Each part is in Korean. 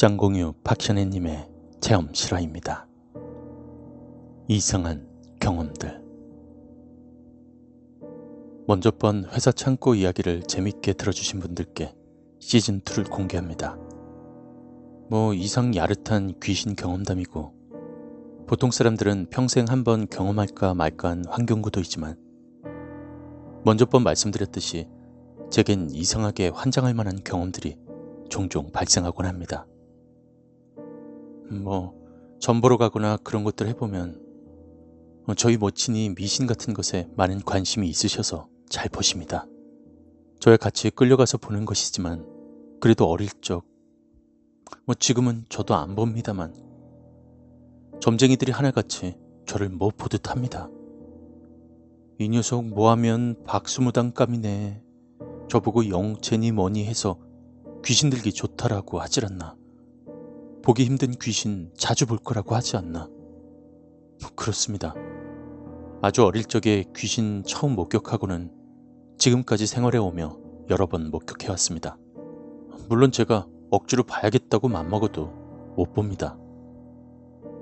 짱공유 박션혜님의 체험 실화입니다. 이상한 경험들 먼저 번 회사 창고 이야기를 재밌게 들어주신 분들께 시즌2를 공개합니다. 뭐 이상 야릇한 귀신 경험담이고 보통 사람들은 평생 한번 경험할까 말까한 환경구도이지만 먼저 번 말씀드렸듯이 제겐 이상하게 환장할 만한 경험들이 종종 발생하곤 합니다. 뭐 전보러 가거나 그런 것들 해보면 어, 저희 모친이 미신 같은 것에 많은 관심이 있으셔서 잘 보십니다. 저와 같이 끌려가서 보는 것이지만 그래도 어릴 적, 뭐 지금은 저도 안 봅니다만 점쟁이들이 하나같이 저를 못 보듯 합니다. 이 녀석 뭐하면 박수무당 감이네. 저보고 영체니 뭐니 해서 귀신 들기 좋다라고 하질 않나. 보기 힘든 귀신 자주 볼 거라고 하지 않나. 그렇습니다. 아주 어릴 적에 귀신 처음 목격하고는 지금까지 생활해 오며 여러 번 목격해 왔습니다. 물론 제가 억지로 봐야겠다고 맘먹어도 못 봅니다.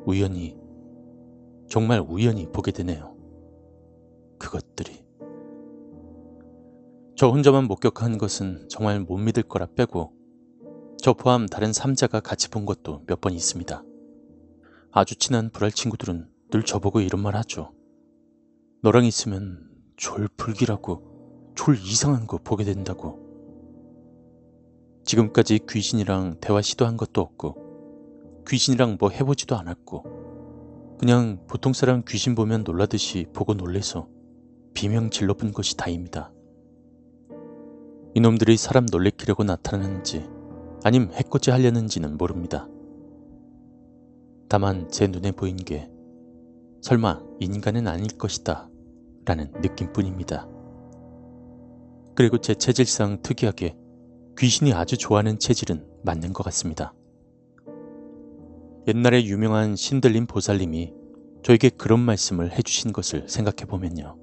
우연히, 정말 우연히 보게 되네요. 그것들이. 저 혼자만 목격한 것은 정말 못 믿을 거라 빼고 저 포함 다른 3자가 같이 본 것도 몇 번 있습니다. 아주 친한 불알 친구들은 늘 저보고 이런 말 하죠. 너랑 있으면 졸불기라고 졸 이상한 거 보게 된다고. 지금까지 귀신이랑 대화 시도한 것도 없고 귀신이랑 뭐 해보지도 않았고 그냥 보통 사람 귀신 보면 놀라듯이 보고 놀래서 비명 질러본 것이 다입니다. 이놈들이 사람 놀래키려고 나타나는지 아님 해코지 하려는지는 모릅니다. 다만 제 눈에 보인 게 설마 인간은 아닐 것이다 라는 느낌뿐입니다. 그리고 제 체질상 특이하게 귀신이 아주 좋아하는 체질은 맞는 것 같습니다. 옛날에 유명한 신들림 보살님이 저에게 그런 말씀을 해주신 것을 생각해보면요.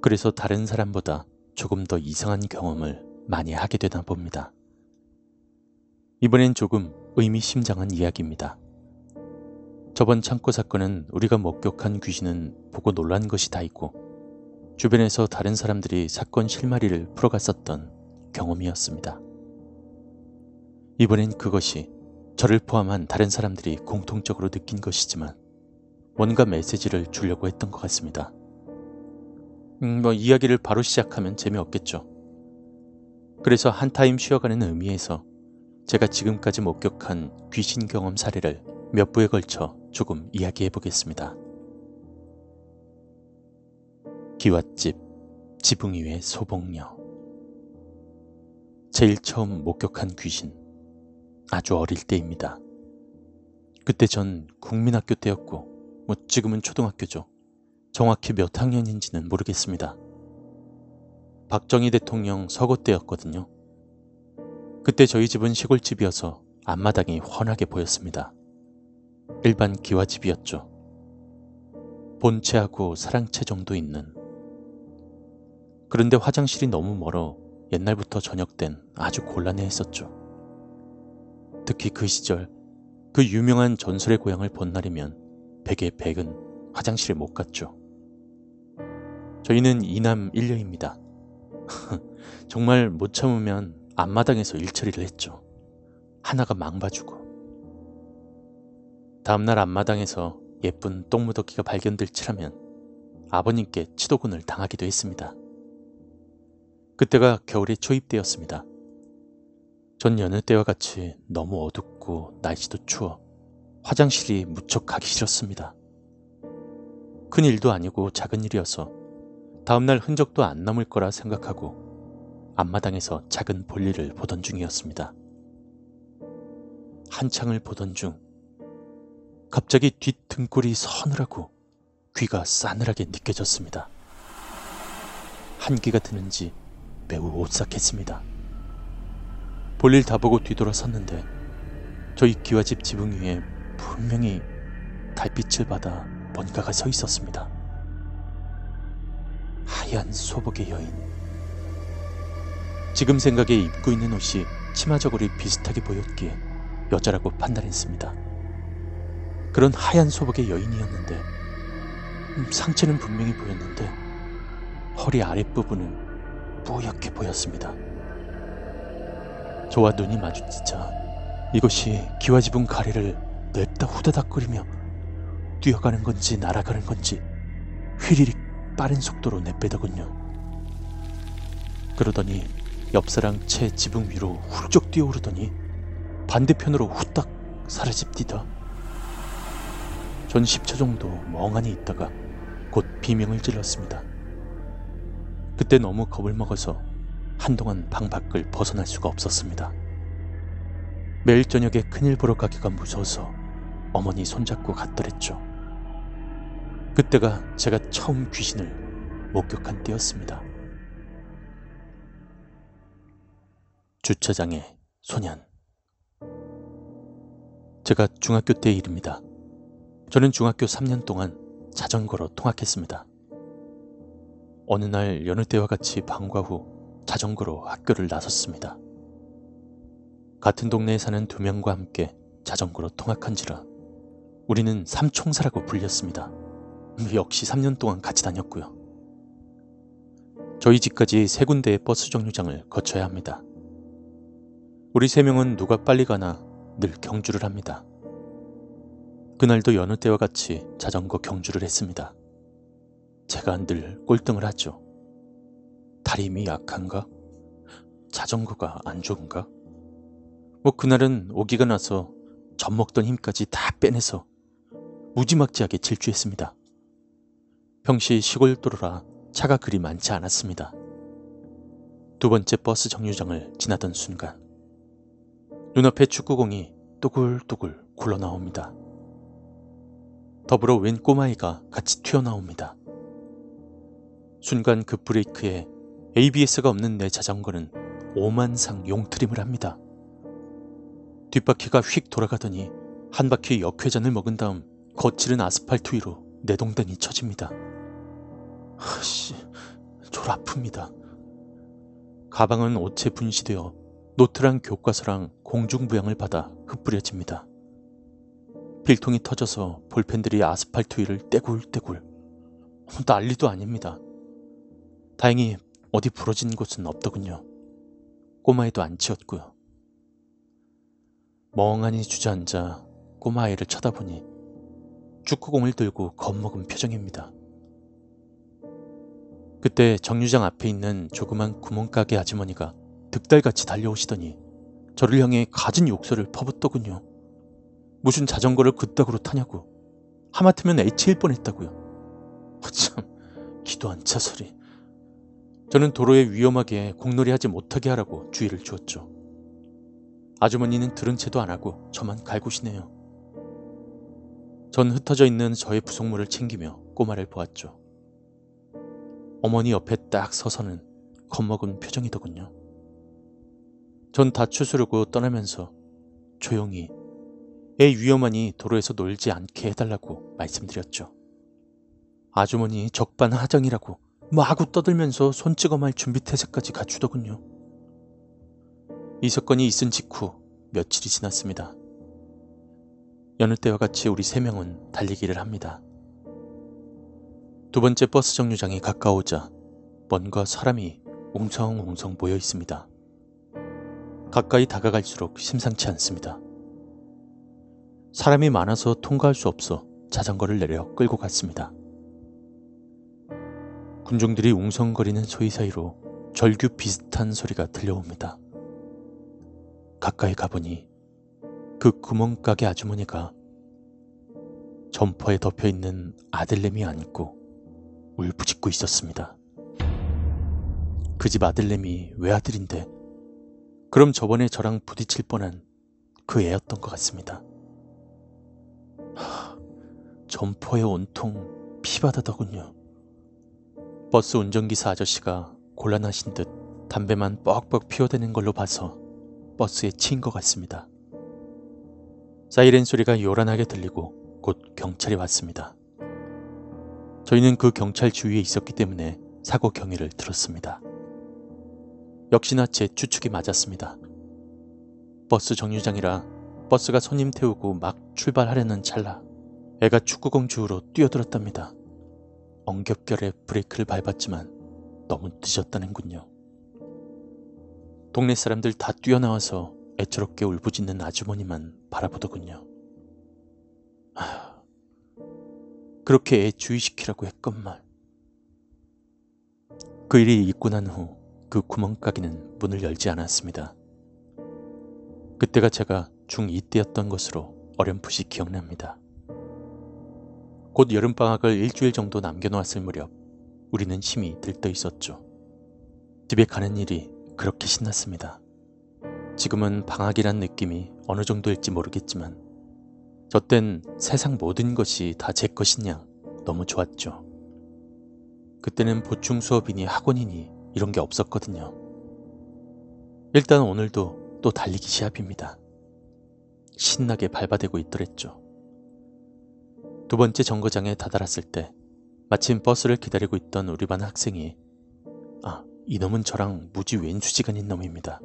그래서 다른 사람보다 조금 더 이상한 경험을 많이 하게 되나 봅니다. 이번엔 조금 의미심장한 이야기입니다. 저번 창고 사건은 우리가 목격한 귀신은 보고 놀란 것이 다 있고 주변에서 다른 사람들이 사건 실마리를 풀어갔었던 경험이었습니다. 이번엔 그것이 저를 포함한 다른 사람들이 공통적으로 느낀 것이지만 뭔가 메시지를 주려고 했던 것 같습니다. 음, 뭐 이야기를 바로 시작하면 재미없겠죠. 그래서 한 타임 쉬어가는 의미에서 제가 지금까지 목격한 귀신 경험 사례를 몇 부에 걸쳐 조금 이야기해 보겠습니다. 기왓집 지붕 위의 소복녀 제일 처음 목격한 귀신 아주 어릴 때입니다. 그때 전 국민학교 때였고 뭐 지금은 초등학교죠. 정확히 몇 학년인지는 모르겠습니다. 박정희 대통령 서거 때였거든요. 그때 저희 집은 시골집이어서 앞마당이 훤하게 보였습니다. 일반 기와집이었죠. 본체하고 사랑채 정도 있는. 그런데 화장실이 너무 멀어 옛날부터 땐 아주 곤란해 했었죠. 특히 그 시절 그 유명한 전설의 고향을 본 날이면 백의 백은 화장실에 못 갔죠. 저희는 이남 일녀입니다. 정말 못 참으면 앞마당에서 일처리를 했죠. 하나가 망봐주고. 다음날 앞마당에서 예쁜 똥무더기가 발견될 치라면 아버님께 치도군을 당하기도 했습니다. 그때가 겨울의 초입 때였습니다. 전 여느 때와 같이 너무 어둡고 날씨도 추워 화장실이 무척 가기 싫었습니다. 큰 일도 아니고 작은 일이어서 다음날 흔적도 안 남을 거라 생각하고 앞마당에서 작은 볼일을 보던 중이었습니다. 한창을 보던 중 갑자기 뒷등골이 서늘하고 귀가 싸늘하게 느껴졌습니다. 한기가 드는지 매우 오싹했습니다. 볼일 다 보고 뒤돌아섰는데 저희 기와집 지붕 위에 분명히 달빛을 받아 뭔가가 서 있었습니다. 하얀 소복의 여인. 지금 생각에 입고 있는 옷이 치마 저고리 비슷하게 보였기에 여자라고 판단했습니다. 그런 하얀 소복의 여인이었는데 음, 상체는 분명히 보였는데 허리 아랫부분은 뿌옇게 보였습니다. 저와 눈이 마주치자 이것이 기와집은 가래를 냅다 후다닥거리며 뛰어가는 건지 날아가는 건지 휘리릭 빠른 속도로 내빼더군요. 그러더니 옆사랑 채 지붕 위로 훌쩍 뛰어오르더니 반대편으로 후딱 사라집디다. 전 10초 정도 멍하니 있다가 곧 비명을 질렀습니다. 그때 너무 겁을 먹어서 한동안 방 밖을 벗어날 수가 없었습니다. 매일 저녁에 큰일 보러 가기가 무서워서 어머니 손잡고 갔더랬죠. 그때가 제가 처음 귀신을 목격한 때였습니다. 주차장의 소년. 제가 중학교 때 일입니다. 저는 중학교 3년 동안 자전거로 통학했습니다. 어느 날 여느 때와 같이 방과 후 자전거로 학교를 나섰습니다. 같은 동네에 사는 두 명과 함께 자전거로 통학한지라 우리는 삼총사라고 불렸습니다. 역시 3년 동안 같이 다녔고요. 저희 집까지 세 군데의 버스 정류장을 거쳐야 합니다. 우리 세 명은 누가 빨리 가나 늘 경주를 합니다. 그날도 여느 때와 같이 자전거 경주를 했습니다. 제가 늘 꼴등을 하죠. 다리 힘이 약한가? 자전거가 안 좋은가? 뭐 그날은 오기가 나서 젖 먹던 힘까지 다 빼내서 무지막지하게 질주했습니다. 평시 시골 도로라 차가 그리 많지 않았습니다. 두 번째 버스 정류장을 지나던 순간 눈앞에 축구공이 또굴또굴 굴러나옵니다. 더불어 웬 꼬마이가 같이 튀어나옵니다. 순간 그 브레이크에 ABS가 없는 내 자전거는 오만상 용트림을 합니다. 뒷바퀴가 휙 돌아가더니 한 바퀴 역회전을 먹은 다음 거칠은 아스팔트 위로 내 동댕이 쳐집니다. 하씨, 졸 아픕니다. 가방은 옷에 분시되어 노트랑 교과서랑 공중부양을 받아 흩뿌려집니다. 필통이 터져서 볼펜들이 아스팔트 위를 떼굴떼굴. 난리도 아닙니다. 다행히 어디 부러진 곳은 없더군요. 꼬마애도 안 치웠고요. 멍하니 주저앉아 꼬마아이를 쳐다보니 축구공을 들고 겁먹은 표정입니다. 그때 정류장 앞에 있는 조그만 구멍가게 아주머니가 득달같이 달려오시더니 저를 향해 가진 욕설을 퍼붓더군요. 무슨 자전거를 그따구로 타냐고. 하마터면 H일 뻔했다고요. 참, 기도 안 차 소리. 저는 도로에 위험하게 공놀이 하지 못하게 하라고 주의를 주었죠. 아주머니는 들은 채도 안 하고 저만 갈구시네요. 전 흩어져 있는 저의 부속물을 챙기며 꼬마를 보았죠. 어머니 옆에 딱 서서는 겁먹은 표정이더군요. 전 다 추스르고 떠나면서 조용히 애 위험하니 도로에서 놀지 않게 해달라고 말씀드렸죠. 아주머니 적반하장이라고 마구 떠들면서 손 찍어 말 준비 태세까지 갖추더군요. 이 사건이 있은 직후 며칠이 지났습니다. 여느 때와 같이 우리 세 명은 달리기를 합니다. 두 번째 버스 정류장이 가까우자 뭔가 사람이 웅성웅성 모여 있습니다. 가까이 다가갈수록 심상치 않습니다. 사람이 많아서 통과할 수 없어 자전거를 내려 끌고 갔습니다. 군중들이 웅성거리는 소리 사이로 절규 비슷한 소리가 들려옵니다. 가까이 가보니 그 구멍가게 아주머니가 점퍼에 덮여 있는 아들내미 안고 울부짖고 있었습니다. 그 집 아들내미 외아들인데 그럼 저번에 저랑 부딪힐 뻔한 그 애였던 것 같습니다. 점퍼에 온통 피바다더군요. 버스 운전기사 아저씨가 곤란하신 듯 담배만 뻑뻑 피워대는 걸로 봐서 버스에 치인 것 같습니다. 사이렌 소리가 요란하게 들리고 곧 경찰이 왔습니다. 저희는 그 경찰 주위에 있었기 때문에 사고 경위를 들었습니다. 역시나 제 추측이 맞았습니다. 버스 정류장이라 버스가 손님 태우고 막 출발하려는 찰나 애가 축구공 주우러 뛰어들었답니다. 엉겹결에 브레이크를 밟았지만 너무 늦었다는군요. 동네 사람들 다 뛰어나와서 애처롭게 울부짖는 아주머니만 바라보더군요. 아, 그렇게 애 주의시키라고 했건만. 그 일이 있고 난 후 그 구멍가게는 문을 열지 않았습니다. 그때가 제가 중2 때였던 것으로 어렴풋이 기억납니다. 곧 여름방학을 일주일 정도 남겨놓았을 무렵 우리는 힘이 들떠 있었죠. 집에 가는 일이 그렇게 신났습니다. 지금은 방학이란 느낌이 어느 정도일지 모르겠지만 저땐 세상 모든 것이 다제양 너무 좋았죠. 그때는 보충 수업이니 학원이니 이런 게 없었거든요. 일단 오늘도 또 달리기 시합입니다. 신나게 밟아대고 있더랬죠. 두 번째 정거장에 다다랐을 때 마침 버스를 기다리고 있던 우리 반 학생이 아, 이놈은 저랑 무지 왼수지간인 놈입니다.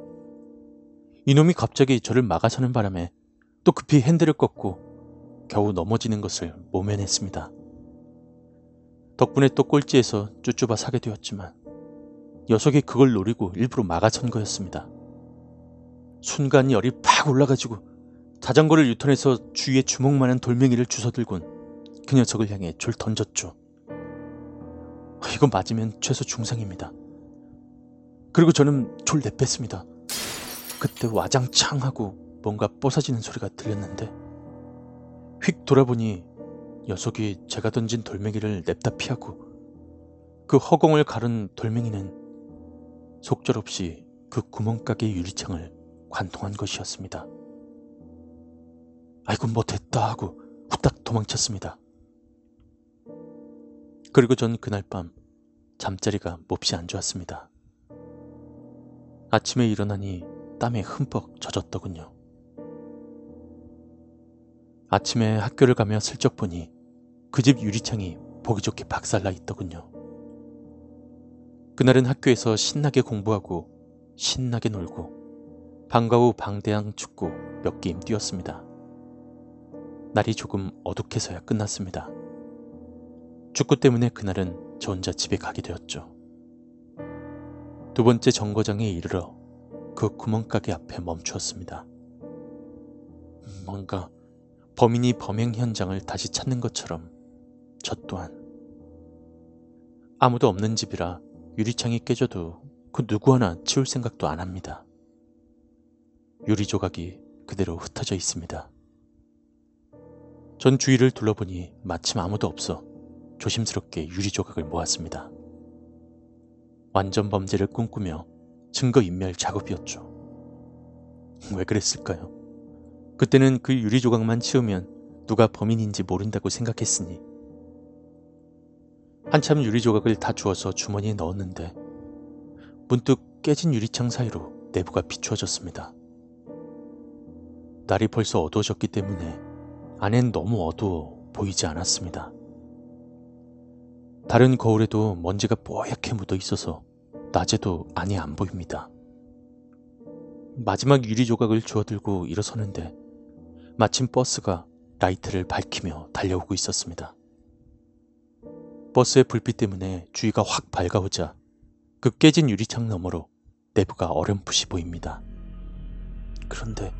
이놈이 갑자기 저를 막아서는 바람에 또 급히 핸들을 꺾고 겨우 넘어지는 것을 모면했습니다. 덕분에 또 꼴찌에서 쭈쭈바 사게 되었지만 녀석이 그걸 노리고 일부러 막아선 거였습니다. 순간 열이 팍 올라가지고 자전거를 유턴해서 주위에 주먹만한 돌멩이를 주워들곤 그 녀석을 향해 줄 던졌죠. 이거 맞으면 최소 중상입니다. 그리고 저는 졸 내뺐습니다. 그때 와장창 하고 뭔가 뽀사지는 소리가 들렸는데 휙 돌아보니 녀석이 제가 던진 돌멩이를 냅다 피하고 그 허공을 가른 돌멩이는 속절없이 그 구멍가게 유리창을 관통한 것이었습니다. 아이고 못했다 하고 후딱 도망쳤습니다. 그리고 전 그날 밤 잠자리가 몹시 안 좋았습니다. 아침에 일어나니 땀에 흠뻑 젖었더군요. 아침에 학교를 가며 슬쩍 보니 그 집 유리창이 보기 좋게 박살나 있더군요. 그날은 학교에서 신나게 공부하고 신나게 놀고 방과 후 방대항 축구 몇 게임 뛰었습니다. 날이 조금 어둑해서야 끝났습니다. 축구 때문에 그날은 저 혼자 집에 가게 되었죠. 두 번째 정거장에 이르러 그 구멍가게 앞에 멈추었습니다. 뭔가 범인이 범행 현장을 다시 찾는 것처럼 저 또한 아무도 없는 집이라 유리창이 깨져도 그 누구 하나 치울 생각도 안 합니다. 유리 조각이 그대로 흩어져 있습니다. 전 주위를 둘러보니 마침 아무도 없어 조심스럽게 유리 조각을 모았습니다. 완전 범죄를 꿈꾸며 증거인멸 작업이었죠. 왜 그랬을까요? 그때는 그 유리 조각만 치우면 누가 범인인지 모른다고 생각했으니 한참 유리 조각을 다 주워서 주머니에 넣었는데 문득 깨진 유리창 사이로 내부가 비추어졌습니다. 날이 벌써 어두워졌기 때문에 안엔 너무 어두워 보이지 않았습니다. 다른 거울에도 먼지가 뽀얗게 묻어 있어서 낮에도 안이 안 보입니다. 마지막 유리 조각을 주워들고 일어서는데 마침 버스가 라이트를 밝히며 달려오고 있었습니다. 버스의 불빛 때문에 주위가 확 밝아오자 그 깨진 유리창 너머로 내부가 어렴풋이 보입니다. 그런데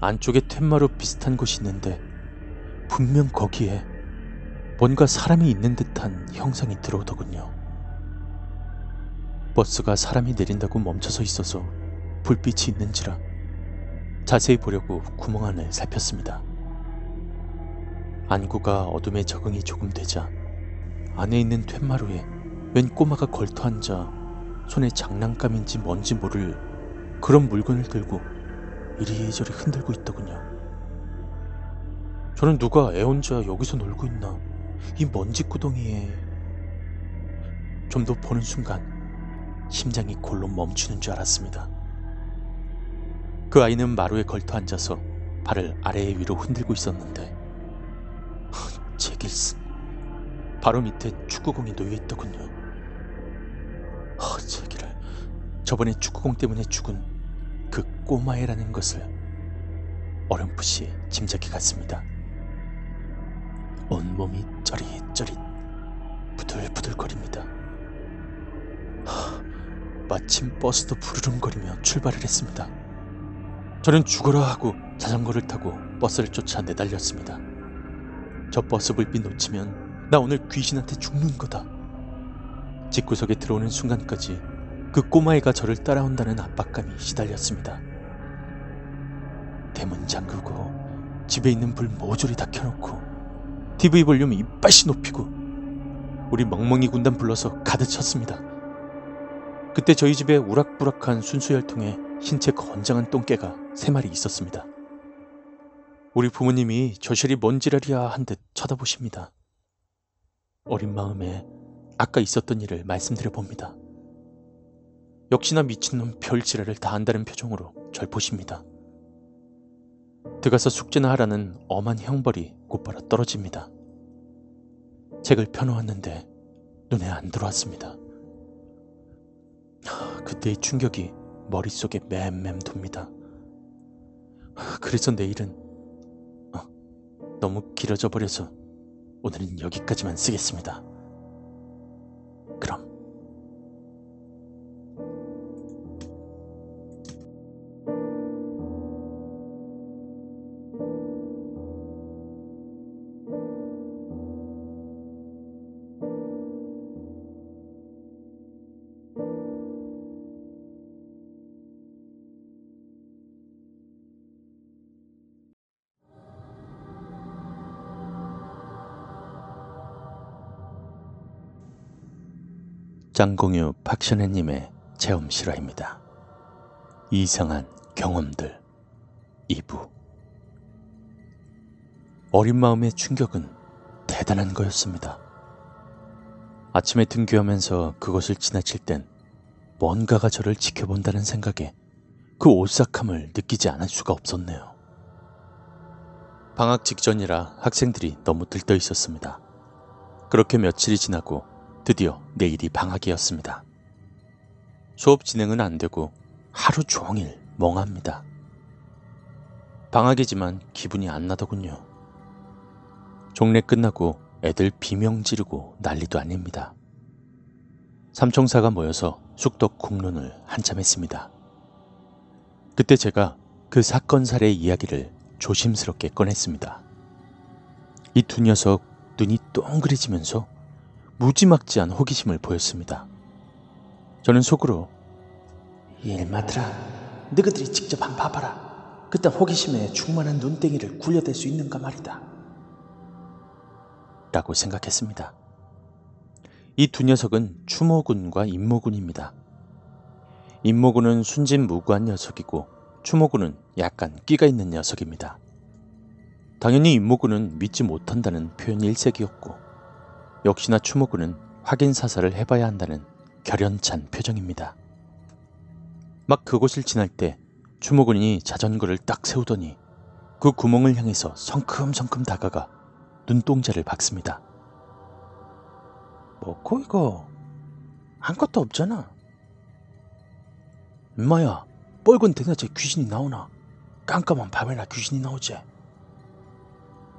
안쪽에 텐마루 비슷한 곳이 있는데 분명 거기에 뭔가 사람이 있는 듯한 형상이 들어오더군요. 버스가 사람이 내린다고 멈춰서 있어서 불빛이 있는지라 자세히 보려고 구멍 안을 살폈습니다. 안구가 어둠에 적응이 조금 되자 안에 있는 퇴마루에 웬 꼬마가 걸터 앉아 손에 장난감인지 뭔지 모를 그런 물건을 들고 이리저리 흔들고 있더군요. 저는 누가 애 혼자 여기서 놀고 있나 이 먼지 구덩이에 좀 더 보는 순간 심장이 골로 멈추는 줄 알았습니다. 그 아이는 마루에 걸터 앉아서 발을 아래 위로 흔들고 있었는데 제길슨 바로 밑에 축구공이 놓여 있더군요. 허 제기를 저번에 축구공 때문에 죽은 그 꼬마애라는 것을 어렴풋이 짐작해 갔습니다. 온몸이 쩌릿쩌릿 부들부들거립니다. 하, 마침 버스도 부르릉거리며 출발을 했습니다. 저는 죽어라 하고 자전거를 타고 버스를 쫓아 내달렸습니다. 저 버스 불빛 놓치면 나 오늘 귀신한테 죽는 거다. 집구석에 들어오는 순간까지 그 꼬마애가 저를 따라온다는 압박감이 시달렸습니다. 대문 잠그고 집에 있는 불 모조리 다 켜놓고 TV 볼륨 이빨씨 높이고 우리 멍멍이 군단 불러서 가득 쳤습니다. 그때 저희 집에 우락부락한 순수혈통에 흰채 건장한 똥개가 세 마리 있었습니다. 우리 부모님이 저실이 뭔 지랄이야 한 듯 쳐다보십니다. 어린 마음에 아까 있었던 일을 말씀드려 봅니다. 역시나 미친놈 별 지랄을 다 한다는 표정으로 절 보십니다. 들어가서 숙제나 하라는 엄한 형벌이 곧바로 떨어집니다. 책을 펴놓았는데 눈에 안 들어왔습니다. 그때의 충격이 머릿속에 맴맴 돕니다. 그래서 내일은 어, 너무 길어져 버려서 오늘은 여기까지만 쓰겠습니다. 그럼 짱공유 박션혜님의 체험 실화입니다. 이상한 경험들 2부 어린 마음의 충격은 대단한 거였습니다. 아침에 등교하면서 그것을 지나칠 땐 뭔가가 저를 지켜본다는 생각에 그 오싹함을 느끼지 않을 수가 없었네요. 방학 직전이라 학생들이 너무 들떠 있었습니다. 그렇게 며칠이 지나고 드디어 내일이 방학이었습니다. 수업 진행은 안 되고 하루 종일 멍합니다. 방학이지만 기분이 안 나더군요. 종례 끝나고 애들 비명 지르고 난리도 아닙니다. 삼총사가 모여서 쑥덕 국론을 한참 했습니다. 그때 제가 그 사건 사례 이야기를 조심스럽게 꺼냈습니다. 이 두 녀석 눈이 동그래지면서 무지막지한 호기심을 보였습니다. 저는 속으로 일마들아 너희들이 직접 한 봐봐라. 그딴 호기심에 충만한 눈땡이를 굴려댈 수 있는가 말이다. 라고 생각했습니다. 이 두 녀석은 추모군과 임모군입니다. 임모군은 순진무구한 녀석이고 추모군은 약간 끼가 있는 녀석입니다. 당연히 임모군은 믿지 못한다는 표현 일색이었고 역시나 추모군은 확인 사살을 해봐야 한다는 결연찬 표정입니다. 막 그곳을 지날 때 추모군이 자전거를 딱 세우더니 그 구멍을 향해서 성큼성큼 다가가 눈동자를 박습니다. 뭐고 이거? 아무것도 없잖아. 엄마야, 뻘건 대낮에 귀신이 나오나? 깜깜한 밤에나 귀신이 나오지?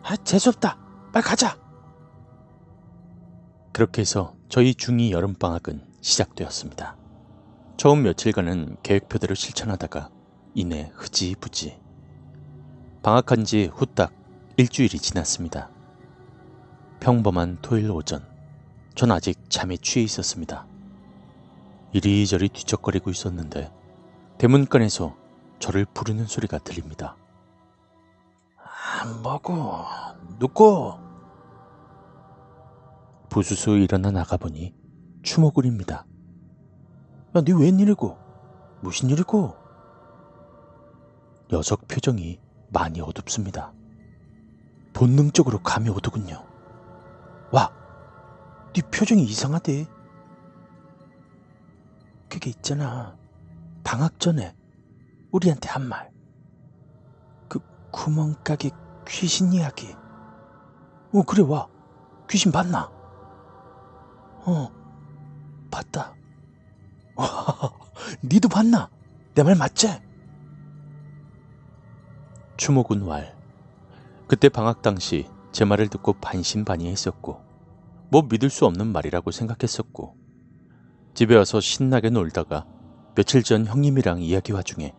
아, 재수없다. 빨리 가자. 그렇게 해서 저희 중2 여름방학은 시작되었습니다. 처음 며칠간은 계획표대로 실천하다가 이내 흐지부지. 방학한 지 후딱 일주일이 지났습니다. 평범한 토요일 오전, 전 아직 잠에 취해 있었습니다. 이리저리 뒤척거리고 있었는데 대문간에서 저를 부르는 소리가 들립니다. 안 먹어, 누구? 부수수 일어나 나가보니 추모굴입니다. 야, 네 웬일이고? 무슨 일이고? 녀석 표정이 많이 어둡습니다. 본능적으로 감이 오더군요. 와, 네 표정이 이상하대. 그게 있잖아. 방학 전에 우리한테 한 말. 그 구멍가게 귀신 이야기. 어, 그래, 와. 귀신 봤나? 어, 봤다. 와, 니도 봤나? 내 말 맞지? 추모군 왈. 그때 방학 당시 제 말을 듣고 반신반의했었고 뭐 믿을 수 없는 말이라고 생각했었고 집에 와서 신나게 놀다가 며칠 전 형님이랑 이야기 와중에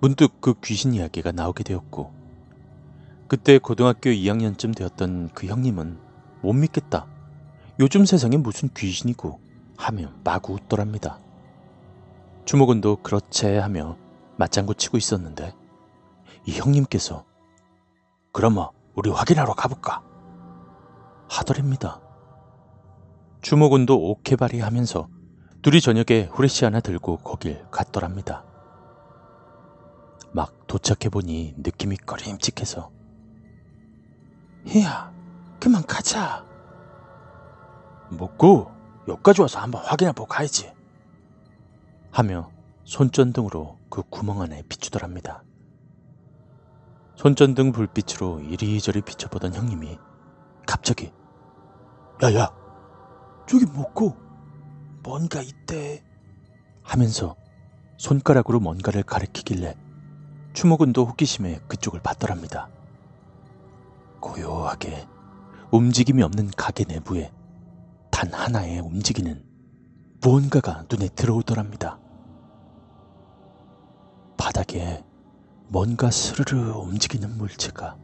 문득 그 귀신 이야기가 나오게 되었고 그때 고등학교 2학년쯤 되었던 그 형님은 못 믿겠다. 요즘 세상에 무슨 귀신이고 하며 마구 웃더랍니다. 주먹은도 그렇제 하며 맞장구 치고 있었는데 이 형님께서 그러면 우리 확인하러 가볼까? 하더랍니다. 주먹은도 오케바리 하면서 둘이 저녁에 후레쉬 하나 들고 거길 갔더랍니다. 막 도착해보니 느낌이 꺼림칙해서 희야 그만 가자 먹고 여기까지 와서 한번 확인해보고 가야지 하며 손전등으로 그 구멍 안에 비추더랍니다. 손전등 불빛으로 이리저리 비춰보던 형님이 갑자기 야야 저기 먹고 뭔가 있대 하면서 손가락으로 뭔가를 가리키길래 추모근도 호기심에 그쪽을 봤더랍니다. 고요하게 움직임이 없는 가게 내부에 단 하나의 움직이는 무언가가 눈에 들어오더랍니다. 바닥에 뭔가 스르르 움직이는 물체가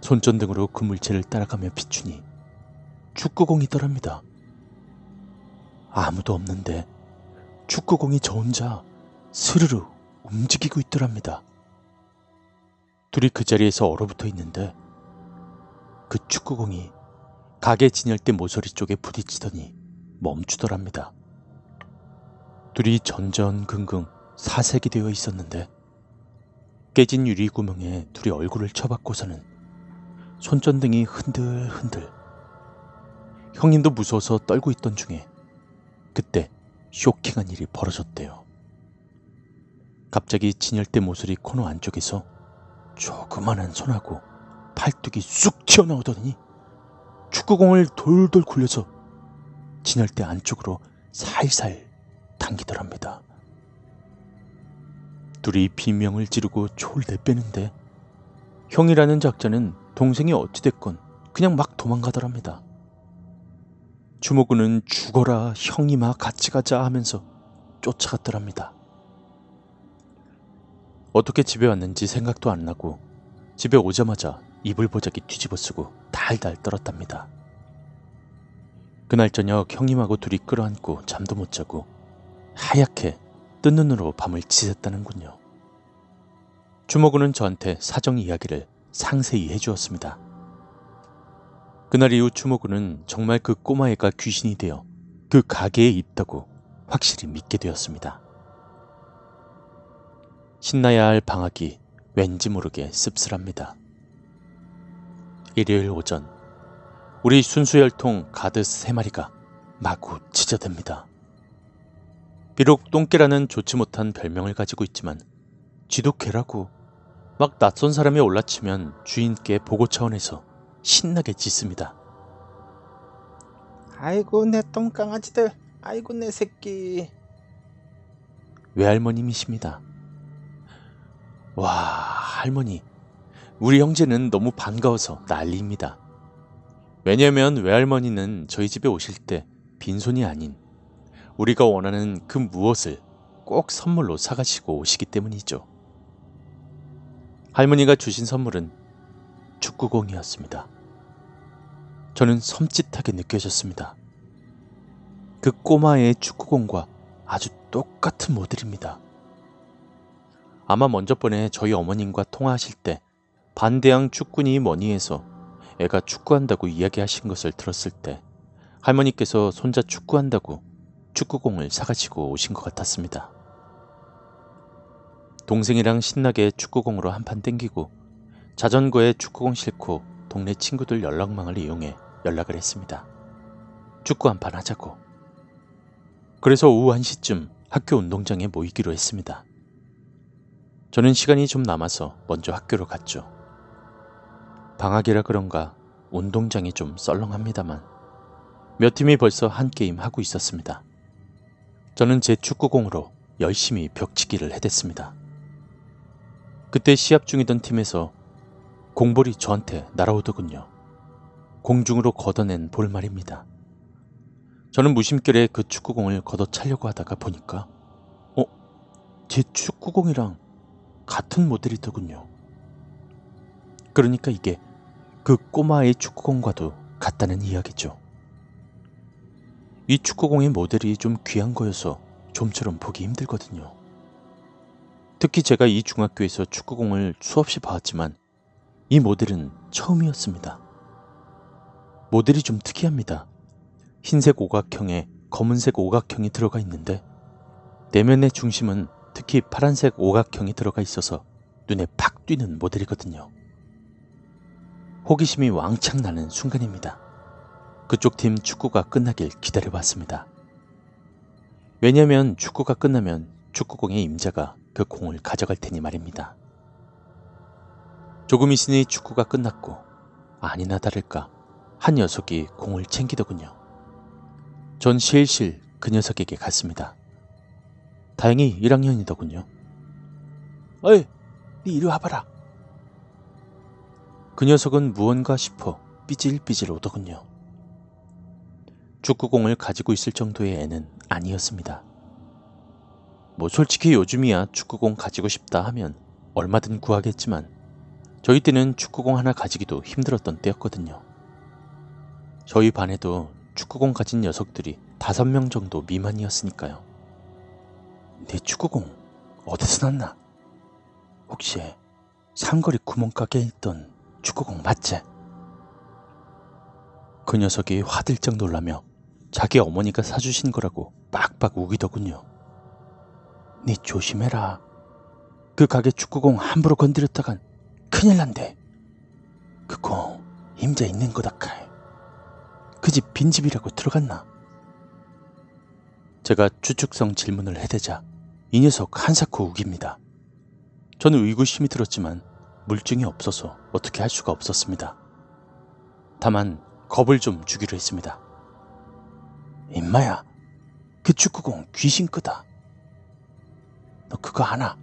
손전등으로 그 물체를 따라가며 비추니 축구공이더랍니다. 아무도 없는데 축구공이 저 혼자 스르르 움직이고 있더랍니다. 둘이 그 자리에서 얼어붙어 있는데 그 축구공이 가게 진열대 모서리 쪽에 부딪히더니 멈추더랍니다. 둘이 전전긍긍 사색이 되어 있었는데 깨진 유리 구멍에 둘이 얼굴을 쳐박고서는 손전등이 흔들흔들 형님도 무서워서 떨고 있던 중에 그때 쇼킹한 일이 벌어졌대요. 갑자기 진열대 모서리 코너 안쪽에서 조그만한 손하고 팔뚝이 쑥 튀어나오더니 축구공을 돌돌 굴려서 진열대 안쪽으로 살살 당기더랍니다. 둘이 비명을 지르고 초를 내빼는데 형이라는 작자는 동생이 어찌됐건 그냥 막 도망가더랍니다. 주모구는 죽어라 형이마 같이 가자 하면서 쫓아갔더랍니다. 어떻게 집에 왔는지 생각도 안 나고 집에 오자마자 이불 보자기 뒤집어 쓰고 달달 떨었답니다. 그날 저녁 형님하고 둘이 끌어안고 잠도 못 자고 하얗게 뜬 눈으로 밤을 지샜다는군요. 주먹구는 저한테 사정 이야기를 상세히 해주었습니다. 그날 이후 추모구는 정말 그 꼬마애가 귀신이 되어 그 가게에 있다고 확실히 믿게 되었습니다. 신나야 할 방학이 왠지 모르게 씁쓸합니다. 일요일 오전 우리 순수혈통 가드 세 마리가 마구 짖어댑니다. 비록 똥개라는 좋지 못한 별명을 가지고 있지만 쥐도 개라고 막 낯선 사람이 올라치면 주인께 보고 차원에서 신나게 짖습니다. 아이고 내 똥강아지들 아이고 내 새끼 외할머님이십니다. 와 할머니 우리 형제는 너무 반가워서 난리입니다. 왜냐면 외할머니는 저희 집에 오실 때 빈손이 아닌 우리가 원하는 그 무엇을 꼭 선물로 사가시고 오시기 때문이죠. 할머니가 주신 선물은 축구공이었습니다. 저는 섬찟하게 느껴졌습니다. 그 꼬마의 축구공과 아주 똑같은 모델입니다. 아마 먼저 번에 저희 어머님과 통화하실 때 반대항 축구니 뭐니 해서 애가 축구한다고 이야기하신 것을 들었을 때 할머니께서 손자 축구한다고 축구공을 사가지고 오신 것 같았습니다. 동생이랑 신나게 축구공으로 한판 땡기고 자전거에 축구공 싣고 동네 친구들 연락망을 이용해 연락을 했습니다. 축구 한판 하자고. 그래서 오후 1시쯤 학교 운동장에 모이기로 했습니다. 저는 시간이 좀 남아서 먼저 학교로 갔죠. 방학이라 그런가 운동장이 좀 썰렁합니다만 몇 팀이 벌써 한 게임 하고 있었습니다. 저는 제 축구공으로 열심히 벽치기를 해댔습니다. 그때 시합 중이던 팀에서 공볼이 저한테 날아오더군요. 공중으로 걷어낸 볼 말입니다. 저는 무심결에 그 축구공을 걷어차려고 하다가 보니까 어? 제 축구공이랑 같은 모델이더군요. 그러니까 이게 그 꼬마의 축구공과도 같다는 이야기죠. 이 축구공의 모델이 좀 귀한 거여서 좀처럼 보기 힘들거든요. 특히 제가 이 중학교에서 축구공을 수없이 봐왔지만 이 모델은 처음이었습니다. 모델이 좀 특이합니다. 흰색 오각형에 검은색 오각형이 들어가 있는데 내면의 중심은 특히 파란색 오각형이 들어가 있어서 눈에 팍 띄는 모델이거든요. 호기심이 왕창 나는 순간입니다. 그쪽 팀 축구가 끝나길 기다려봤습니다. 왜냐면 축구가 끝나면 축구공의 임자가 그 공을 가져갈 테니 말입니다. 조금 있으니 축구가 끝났고 아니나 다를까 한 녀석이 공을 챙기더군요. 전 실실 그 녀석에게 갔습니다. 다행히 1학년이더군요. 어이, 니 이리 와봐라. 그 녀석은 무언가 싶어 삐질삐질 오더군요. 축구공을 가지고 있을 정도의 애는 아니었습니다. 뭐 솔직히 요즘이야 축구공 가지고 싶다 하면 얼마든 구하겠지만 저희 때는 축구공 하나 가지기도 힘들었던 때였거든요. 저희 반에도 축구공 가진 녀석들이 다섯 명 정도 미만이었으니까요. 내 축구공 어디서 났나? 혹시 삼거리 구멍가게에 있던 축구공 맞지? 그 녀석이 화들짝 놀라며 자기 어머니가 사주신 거라고 빡빡 우기더군요. 네 조심해라. 그 가게 축구공 함부로 건드렸다간 큰일 난대. 그 공 임자 있는 거다 칼. 그 집 빈집이라고 들어갔나? 제가 추측성 질문을 해대자 이 녀석 한사코 우깁니다. 저는 의구심이 들었지만 물증이 없어서 어떻게 할 수가 없었습니다. 다만 겁을 좀 주기로 했습니다. 임마야, 그 축구공 귀신 끄다. 너 그거 하나?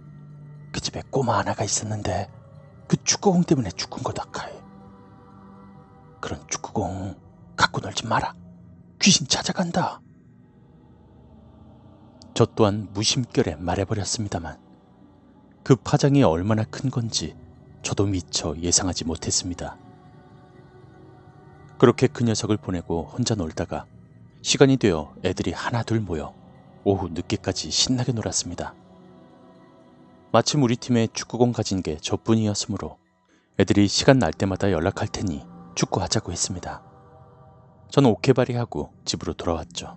그 집에 꼬마 하나가 있었는데 그 축구공 때문에 죽은 거다 카이. 그런 축구공 갖고 놀지 마라. 귀신 찾아간다. 저 또한 무심결에 말해버렸습니다만 그 파장이 얼마나 큰 건지 저도 미처 예상하지 못했습니다. 그렇게 그 녀석을 보내고 혼자 놀다가 시간이 되어 애들이 하나둘 모여 오후 늦게까지 신나게 놀았습니다. 마침 우리 팀에 축구공 가진 게 저뿐이었으므로 애들이 시간 날 때마다 연락할 테니 축구하자고 했습니다. 저는 오케바리 하고 집으로 돌아왔죠.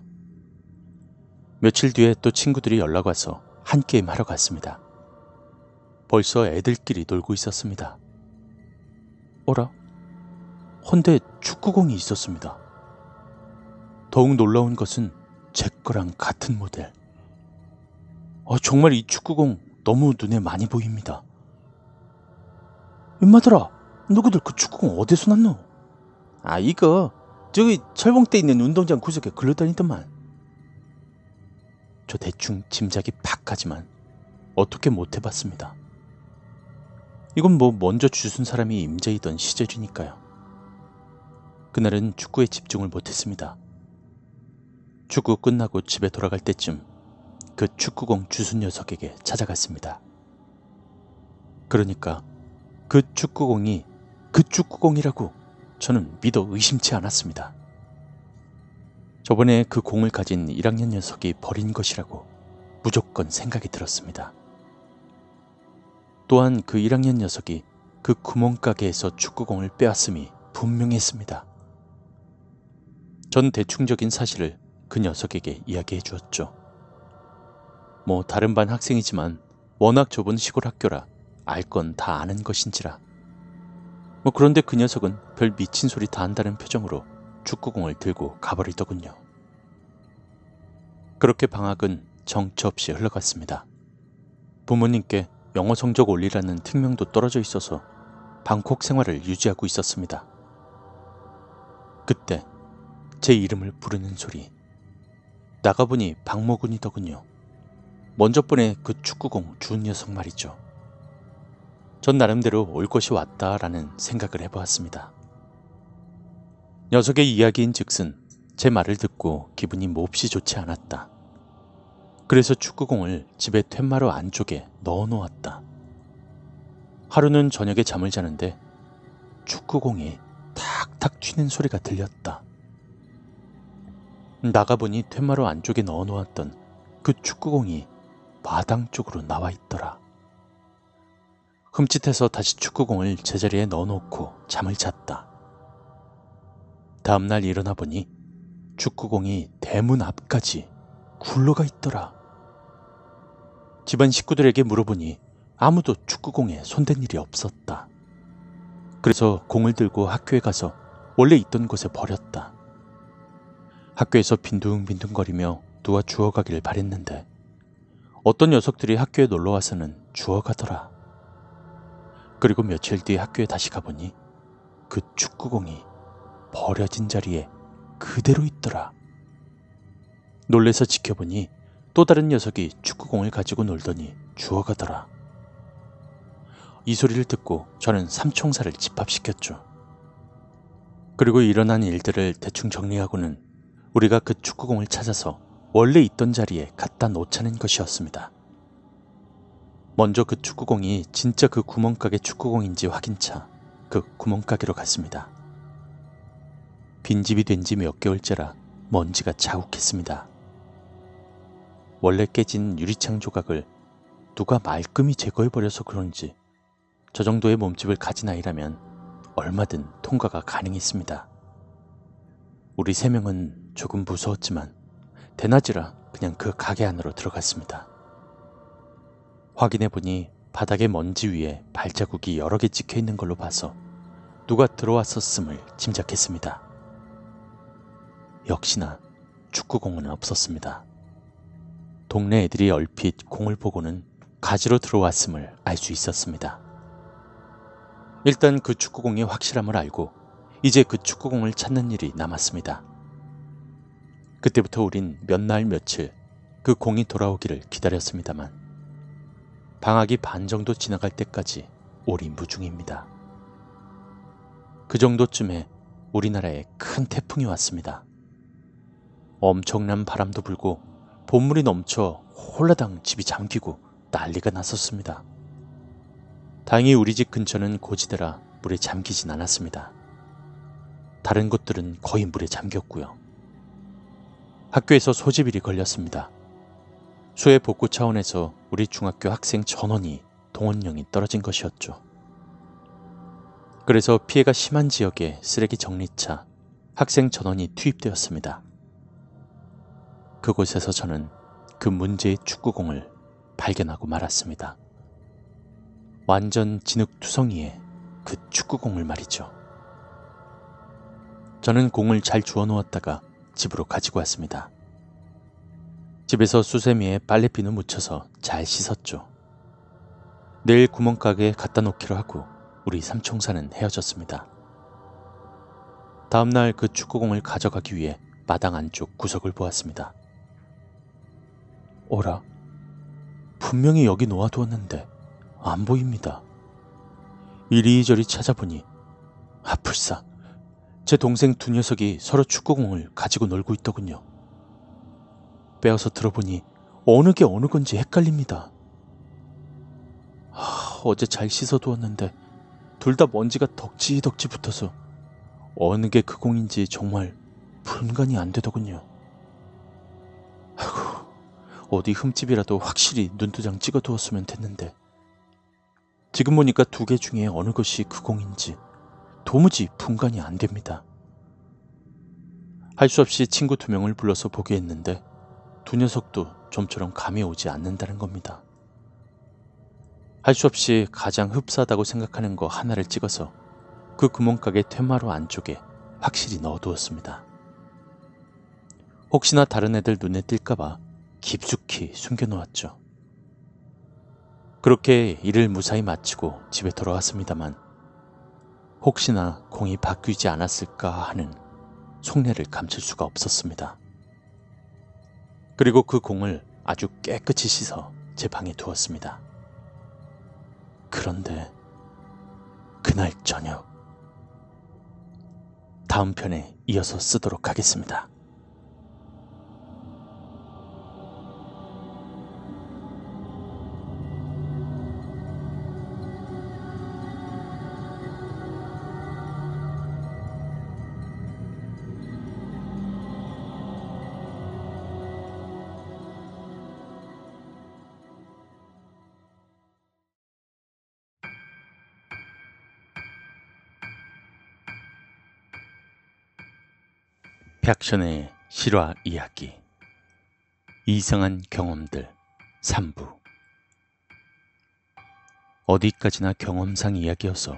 며칠 뒤에 또 친구들이 연락 와서 한 게임 하러 갔습니다. 벌써 애들끼리 놀고 있었습니다. 어라? 헌데 축구공이 있었습니다. 더욱 놀라운 것은 제 거랑 같은 모델. 어, 정말 이 축구공 너무 눈에 많이 보입니다. 임마들아, 너희들 그 축구공 어디서 났노? 아, 이거 저기 철봉대 있는 운동장 구석에 글러다니더만. 저 대충 짐작이 팍 가지만 어떻게 못 해봤습니다. 이건 뭐 먼저 주순 사람이 임자이던 시절이니까요. 그날은 축구에 집중을 못했습니다. 축구 끝나고 집에 돌아갈 때쯤 그 축구공 주순 녀석에게 찾아갔습니다. 그러니까 그 축구공이 그 축구공이라고 저는 믿어 의심치 않았습니다. 저번에 그 공을 가진 1학년 녀석이 버린 것이라고 무조건 생각이 들었습니다. 또한 그 1학년 녀석이 그 구멍가게에서 축구공을 빼앗음이 분명했습니다. 전 대충적인 사실을 그 녀석에게 이야기해 주었죠. 뭐 다른 반 학생이지만 워낙 좁은 시골 학교라 알 건 다 아는 것인지라. 뭐 그런데 그 녀석은 별 미친 소리 다 한다는 표정으로 축구공을 들고 가버리더군요. 그렇게 방학은 정처 없이 흘러갔습니다. 부모님께 영어 성적 올리라는 특명도 떨어져 있어서 방콕 생활을 유지하고 있었습니다. 그때 제 이름을 부르는 소리. 나가보니 박모군이더군요. 먼저 번에 그 축구공 준 녀석 말이죠. 전 나름대로 올 것이 왔다라는 생각을 해보았습니다. 녀석의 이야기인 즉슨 제 말을 듣고 기분이 몹시 좋지 않았다. 그래서 축구공을 집에 퇴마루 안쪽에 넣어 놓았다. 하루는 저녁에 잠을 자는데 축구공이 탁탁 튀는 소리가 들렸다. 나가보니 퇴마루 안쪽에 넣어 놓았던 그 축구공이 마당 쪽으로 나와 있더라. 흠칫해서 다시 축구공을 제자리에 넣어 놓고 잠을 잤다. 다음날 일어나 보니 축구공이 대문 앞까지 굴러가 있더라. 집안 식구들에게 물어보니 아무도 축구공에 손댄 일이 없었다. 그래서 공을 들고 학교에 가서 원래 있던 곳에 버렸다. 학교에서 빈둥빈둥거리며 누가 주워가기를 바랬는데 어떤 녀석들이 학교에 놀러 와서는 주워가더라. 그리고 며칠 뒤에 학교에 다시 가보니 그 축구공이 버려진 자리에 그대로 있더라. 놀래서 지켜보니 또 다른 녀석이 축구공을 가지고 놀더니 주워가더라. 이 소리를 듣고 저는 삼총사를 집합시켰죠. 그리고 일어난 일들을 대충 정리하고는 우리가 그 축구공을 찾아서 원래 있던 자리에 갖다 놓자는 것이었습니다. 먼저 그 축구공이 진짜 그 구멍가게 축구공인지 확인차 그 구멍가게로 갔습니다. 빈집이 된 지 몇 개월째라 먼지가 자욱했습니다. 원래 깨진 유리창 조각을 누가 말끔히 제거해버려서 그런지 저 정도의 몸집을 가진 아이라면 얼마든 통과가 가능했습니다. 우리 세 명은 조금 무서웠지만 대낮이라 그냥 그 가게 안으로 들어갔습니다. 확인해 보니 바닥에 먼지 위에 발자국이 여러 개 찍혀 있는 걸로 봐서 누가 들어왔었음을 짐작했습니다. 역시나 축구공은 없었습니다. 동네 애들이 얼핏 공을 보고는 가지로 들어왔음을 알 수 있었습니다. 일단 그 축구공이 확실함을 알고 이제 그 축구공을 찾는 일이 남았습니다. 그때부터 우린 몇 날 며칠 그 공이 돌아오기를 기다렸습니다만 방학이 반 정도 지나갈 때까지 오리무중입니다. 그 정도쯤에 우리나라에 큰 태풍이 왔습니다. 엄청난 바람도 불고 본물이 넘쳐 홀라당 집이 잠기고 난리가 났었습니다. 다행히 우리 집 근처는 고지대라 물에 잠기진 않았습니다. 다른 곳들은 거의 물에 잠겼고요. 학교에서 소집일이 걸렸습니다. 수해 복구 차원에서 우리 중학교 학생 전원이 동원령이 떨어진 것이었죠. 그래서 피해가 심한 지역에 쓰레기 정리차 학생 전원이 투입되었습니다. 그곳에서 저는 그 문제의 축구공을 발견하고 말았습니다. 완전 진흙투성이의 그 축구공을 말이죠. 저는 공을 잘 주워 놓았다가 집으로 가지고 왔습니다. 집에서 수세미에 빨래비누 묻혀서 잘 씻었죠. 내일 구멍가게에 갖다 놓기로 하고 우리 삼총사는 헤어졌습니다. 다음날 그 축구공을 가져가기 위해 마당 안쪽 구석을 보았습니다. 오라, 분명히 여기 놓아두었는데 안 보입니다. 이리저리 찾아보니 아플싸 제 동생 두 녀석이 서로 축구공을 가지고 놀고 있더군요. 빼어서 들어보니 어느 게 어느 건지 헷갈립니다. 하, 어제 잘 씻어두었는데 둘 다 먼지가 덕지덕지 붙어서 어느 게 그 공인지 정말 분간이 안 되더군요. 아이고, 어디 흠집이라도 확실히 눈도장 찍어두었으면 됐는데 지금 보니까 두 개 중에 어느 것이 그 공인지 도무지 분간이 안 됩니다. 할 수 없이 친구 두 명을 불러서 보게 했는데 두 녀석도 좀처럼 감이 오지 않는다는 겁니다. 할 수 없이 가장 흡사하다고 생각하는 거 하나를 찍어서 그 구멍가게 퇴마루 안쪽에 확실히 넣어두었습니다. 혹시나 다른 애들 눈에 띌까봐 깊숙이 숨겨놓았죠. 그렇게 일을 무사히 마치고 집에 돌아왔습니다만 혹시나 공이 바뀌지 않았을까 하는 속내를 감출 수가 없었습니다. 그리고 그 공을 아주 깨끗이 씻어 제 방에 두었습니다. 그런데 그날 저녁. 다음 편에 이어서 쓰도록 하겠습니다. 백션의 실화 이야기 이상한 경험들 3부 어디까지나 경험상 이야기여서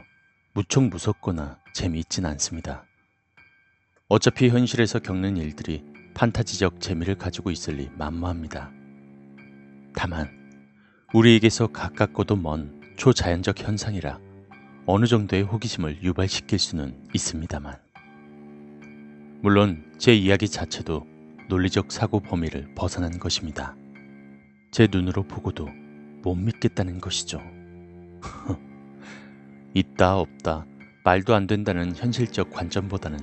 무척 무섭거나 재미있진 않습니다. 어차피 현실에서 겪는 일들이 판타지적 재미를 가지고 있을 리 만무합니다. 다만 우리에게서 가깝고도 먼 초자연적 현상이라 어느 정도의 호기심을 유발시킬 수는 있습니다만 물론 제 이야기 자체도 논리적 사고 범위를 벗어난 것입니다. 제 눈으로 보고도 못 믿겠다는 것이죠. 있다 없다 말도 안 된다는 현실적 관점보다는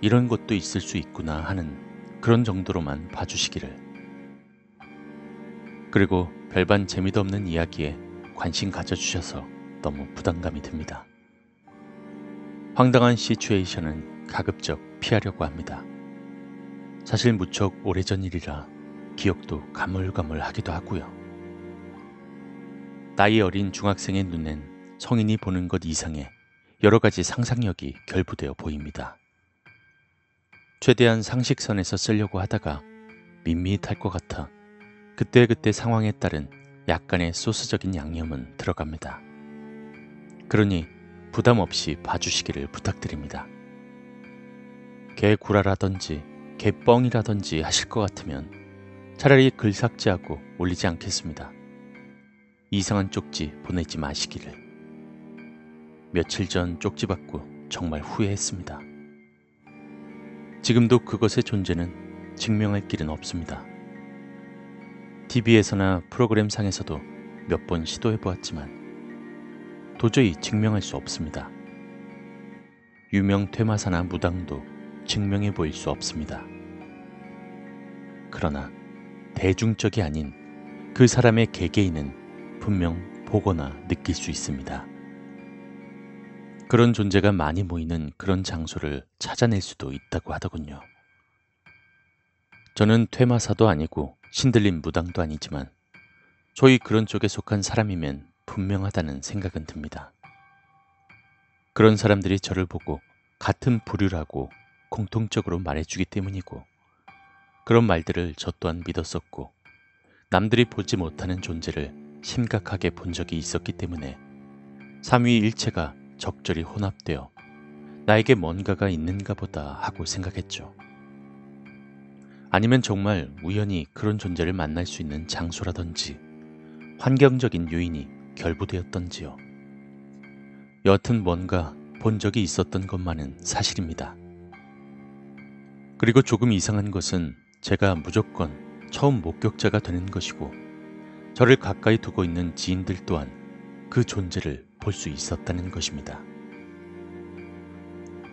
이런 것도 있을 수 있구나 하는 그런 정도로만 봐주시기를. 그리고 별반 재미도 없는 이야기에 관심 가져주셔서 너무 부담감이 듭니다. 황당한 시츄에이션은 가급적 피하려고 합니다. 사실 무척 오래전 일이라 기억도 가물가물하기도 하고요. 나이 어린 중학생의 눈엔 성인이 보는 것 이상의 여러 가지 상상력이 결부되어 보입니다. 최대한 상식선에서 쓰려고 하다가 밋밋할 것 같아 그때그때 상황에 따른 약간의 소스적인 양념은 들어갑니다. 그러니 부담 없이 봐주시기를 부탁드립니다. 개구라라든지 개뻥이라든지 하실 것 같으면 차라리 글 삭제하고 올리지 않겠습니다. 이상한 쪽지 보내지 마시기를. 며칠 전 쪽지 받고 정말 후회했습니다. 지금도 그것의 존재는 증명할 길은 없습니다. TV에서나 프로그램상에서도 몇 번 시도해 보았지만 도저히 증명할 수 없습니다. 유명 퇴마사나 무당도 증명해 보일 수 없습니다. 그러나 대중적이 아닌 그 사람의 개개인은 분명 보거나 느낄 수 있습니다. 그런 존재가 많이 모이는 그런 장소를 찾아낼 수도 있다고 하더군요. 저는 퇴마사도 아니고 신들린 무당도 아니지만 저희 그런 쪽에 속한 사람이면 분명하다는 생각은 듭니다. 그런 사람들이 저를 보고 같은 부류라고 공통적으로 말해주기 때문이고 그런 말들을 저 또한 믿었었고 남들이 보지 못하는 존재를 심각하게 본 적이 있었기 때문에 삼위 일체가 적절히 혼합되어 나에게 뭔가가 있는가 보다 하고 생각했죠. 아니면 정말 우연히 그런 존재를 만날 수 있는 장소라든지 환경적인 요인이 결부되었던지요. 여튼 뭔가 본 적이 있었던 것만은 사실입니다. 그리고 조금 이상한 것은 제가 무조건 처음 목격자가 되는 것이고 저를 가까이 두고 있는 지인들 또한 그 존재를 볼 수 있었다는 것입니다.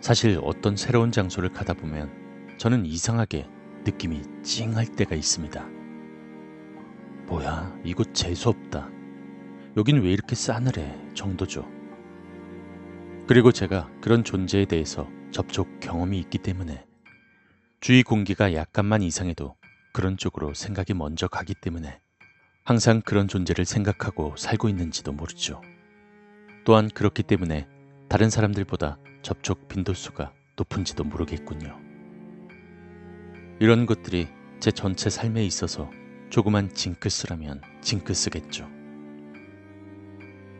사실 어떤 새로운 장소를 가다 보면 저는 이상하게 느낌이 찡할 때가 있습니다. 뭐야, 이곳 재수없다. 여긴 왜 이렇게 싸늘해 정도죠. 그리고 제가 그런 존재에 대해서 접촉 경험이 있기 때문에 주위 공기가 약간만 이상해도 그런 쪽으로 생각이 먼저 가기 때문에 항상 그런 존재를 생각하고 살고 있는지도 모르죠. 또한 그렇기 때문에 다른 사람들보다 접촉 빈도수가 높은지도 모르겠군요. 이런 것들이 제 전체 삶에 있어서 조그만 징크스라면 징크스겠죠.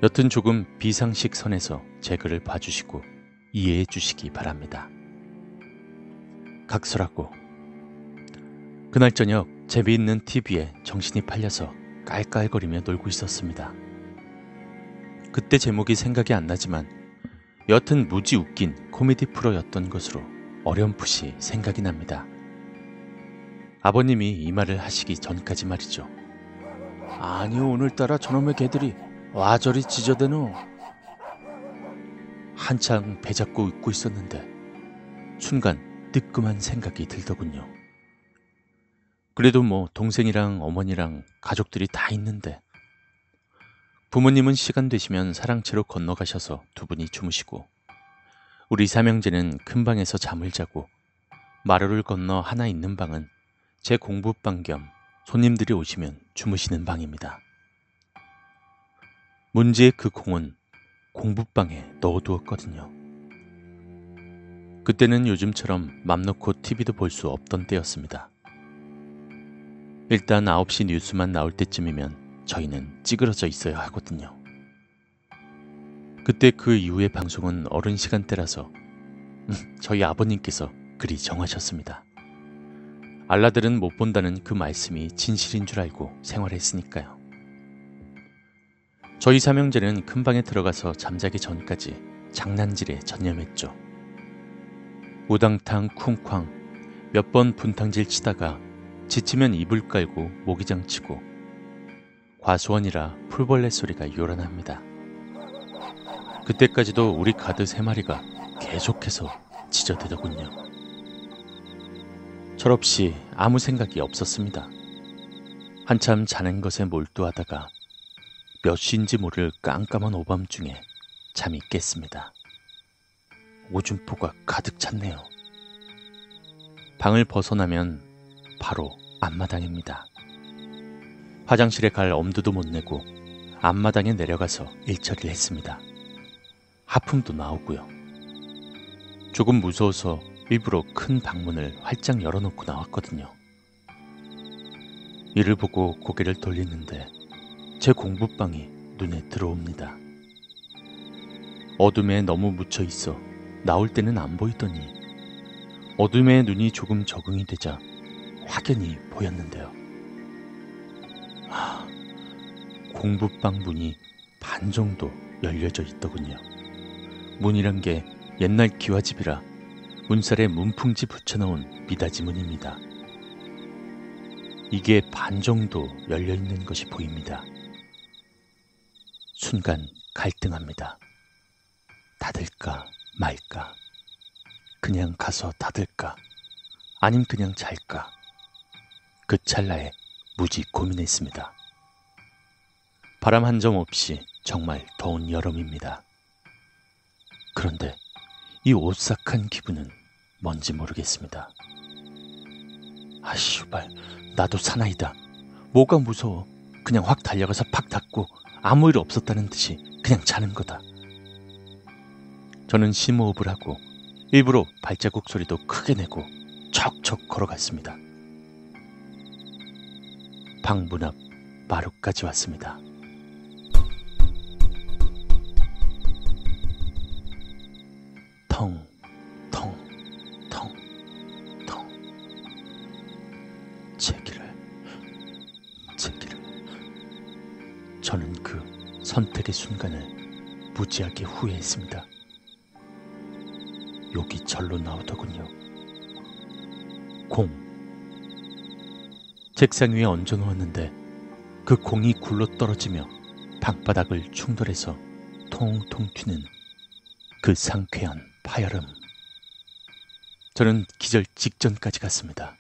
여튼 조금 비상식 선에서 제 글을 봐주시고 이해해 주시기 바랍니다. 각설하고 그날 저녁 재미있는 TV에 정신이 팔려서 깔깔거리며 놀고 있었습니다. 그때 제목이 생각이 안 나지만 여튼 무지 웃긴 코미디 프로였던 것으로 어렴풋이 생각이 납니다. 아버님이 이 말을 하시기 전까지 말이죠. 아니요 오늘따라 저놈의 개들이 와저리 짖어대노. 한창 배 잡고 웃고 있었는데 순간 뜨끔한 생각이 들더군요. 그래도 뭐 동생이랑 어머니랑 가족들이 다 있는데 부모님은 시간 되시면 사랑채로 건너가셔서 두 분이 주무시고 우리 삼형제는 큰 방에서 잠을 자고 마루를 건너 하나 있는 방은 제 공부방 겸 손님들이 오시면 주무시는 방입니다. 문제의 그 공은 공부방에 넣어두었거든요. 그때는 요즘처럼 맘 놓고 TV도 볼 수 없던 때였습니다. 일단 9시 뉴스만 나올 때쯤이면 저희는 찌그러져 있어야 하거든요. 그때 그 이후의 방송은 어른 시간대라서 저희 아버님께서 그리 정하셨습니다. 알라들은 못 본다는 그 말씀이 진실인 줄 알고 생활했으니까요. 저희 삼형제는 큰 방에 들어가서 잠자기 전까지 장난질에 전념했죠. 우당탕 쿵쾅 몇 번 분탕질 치다가 지치면 이불 깔고 모기장 치고 과수원이라 풀벌레 소리가 요란합니다. 그때까지도 우리 가드 세 마리가 계속해서 짖어대더군요. 철없이 아무 생각이 없었습니다. 한참 자는 것에 몰두하다가 몇 시인지 모를 깜깜한 오밤중에 잠이 깼습니다. 오줌포가 가득 찼네요. 방을 벗어나면 바로 앞마당입니다. 화장실에 갈 엄두도 못 내고 앞마당에 내려가서 일처리를 했습니다. 하품도 나오고요. 조금 무서워서 일부러 큰 방문을 활짝 열어놓고 나왔거든요. 이를 보고 고개를 돌리는데 제 공부방이 눈에 들어옵니다. 어둠에 너무 묻혀 있어 나올 때는 안 보이더니 어둠에 눈이 조금 적응이 되자 확연히 보였는데요. 아, 공부방 문이 반 정도 열려져 있더군요. 문이란 게 옛날 기와집이라 문살에 문풍지 붙여놓은 미닫이 문입니다. 이게 반 정도 열려 있는 것이 보입니다. 순간 갈등합니다. 닫을까 말까. 그냥 가서 닫을까. 아님 그냥 잘까. 그 찰나에 무지 고민했습니다. 바람 한 점 없이 정말 더운 여름입니다. 그런데 이 오싹한 기분은 뭔지 모르겠습니다. 아씨발, 나도 사나이다. 뭐가 무서워. 그냥 확 달려가서 팍 닫고 아무 일 없었다는 듯이 그냥 자는 거다. 저는 심호흡을 하고 일부러 발자국 소리도 크게 내고 척척 걸어갔습니다. 방문 앞 마루까지 왔습니다. 텅, 텅, 텅, 텅. 제 길을, 제 길을. 저는 그 선택의 순간을 무지하게 후회했습니다. 욕이 절로 나오더군요. 공. 책상 위에 얹어 놓았는데 그 공이 굴러 떨어지며 방바닥을 충돌해서 통통 튀는 그 상쾌한 파열음. 저는 기절 직전까지 갔습니다.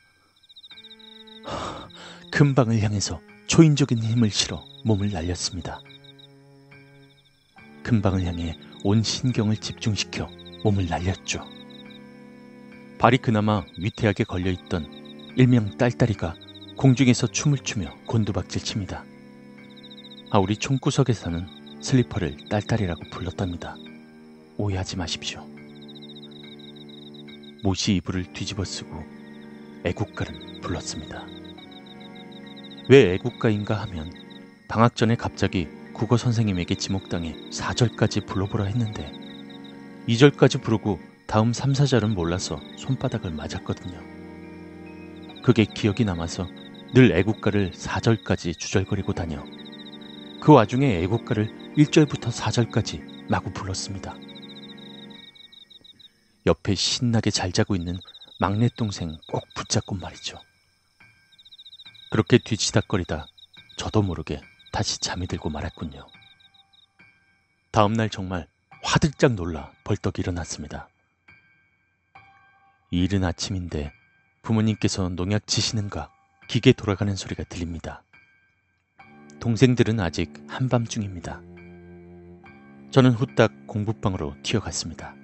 큰 방을 향해서 초인적인 힘을 실어 몸을 날렸습니다. 큰 방을 향해 온 신경을 집중시켜 몸을 날렸죠. 발이 그나마 위태하게 걸려있던 일명 딸딸이가 공중에서 춤을 추며 곤두박질 칩니다. 아, 우리 총구석에서는 슬리퍼를 딸딸이라고 불렀답니다. 오해하지 마십시오. 못이 이불을 뒤집어 쓰고 애국가를 불렀습니다. 왜 애국가인가 하면 방학 전에 갑자기 국어 선생님에게 지목당해 4절까지 불러보라 했는데 2절까지 부르고 다음 3, 4절은 몰라서 손바닥을 맞았거든요. 그게 기억이 남아서 늘 애국가를 4절까지 주절거리고 다녀 그 와중에 애국가를 1절부터 4절까지 마구 불렀습니다. 옆에 신나게 잘 자고 있는 막내 동생 꼭 붙잡고 말이죠. 그렇게 뒤치닥거리다 저도 모르게 다시 잠이 들고 말았군요. 다음날 정말 화들짝 놀라 벌떡 일어났습니다. 이른 아침인데 부모님께서 농약 치시는가 기계 돌아가는 소리가 들립니다. 동생들은 아직 한밤중입니다. 저는 후딱 공부방으로 튀어갔습니다.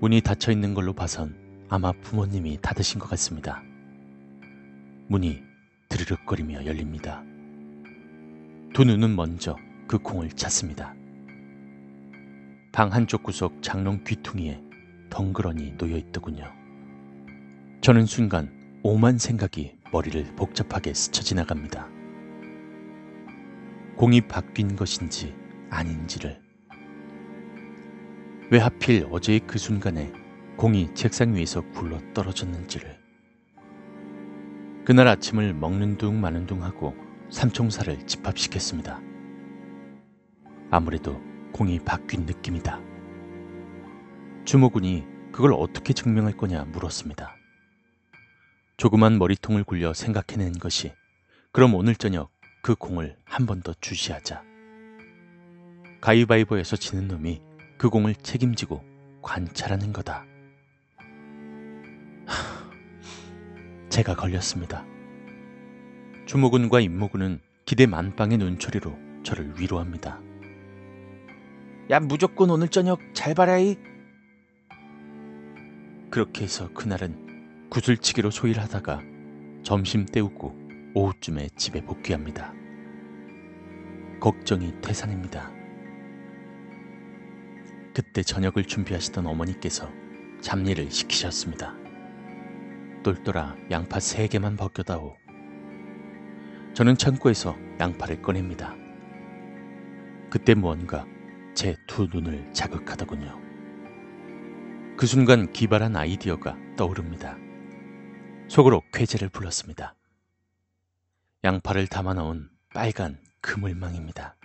문이 닫혀 있는 걸로 봐선 아마 부모님이 닫으신 것 같습니다. 문이 드르륵거리며 열립니다. 두 눈은 먼저 그 공을 찾습니다. 방 한쪽 구석 장롱 귀퉁이에 덩그러니 놓여 있더군요. 저는 순간 오만 생각이 머리를 복잡하게 스쳐 지나갑니다. 공이 바뀐 것인지 아닌지를. 왜 하필 어제의 그 순간에 공이 책상 위에서 굴러 떨어졌는지를. 그날 아침을 먹는 둥 마는 둥 하고 삼총사를 집합시켰습니다. 아무래도 공이 바뀐 느낌이다. 주모군이 그걸 어떻게 증명할 거냐 물었습니다. 조그만 머리통을 굴려 생각해낸 것이 그럼 오늘 저녁 그 공을 한 번 더 주시하자. 가위바위보에서 지는 놈이 그 공을 책임지고 관찰하는 거다. 제가 걸렸습니다. 주모군과 임모군은 기대 만빵의 눈초리로 저를 위로합니다. 야 무조건 오늘 저녁 잘 봐라이. 그렇게 해서 그날은 구슬치기로 소일하다가 점심 때우고 오후쯤에 집에 복귀합니다. 걱정이 태산입니다. 그때 저녁을 준비하시던 어머니께서 잡일을 시키셨습니다. 똘똘아 양파 세 개만 벗겨다오. 저는 창고에서 양파를 꺼냅니다. 그때 무언가 제 두 눈을 자극하더군요. 그 순간 기발한 아이디어가 떠오릅니다. 속으로 쾌재를 불렀습니다. 양파를 담아 넣은 빨간 그물망입니다.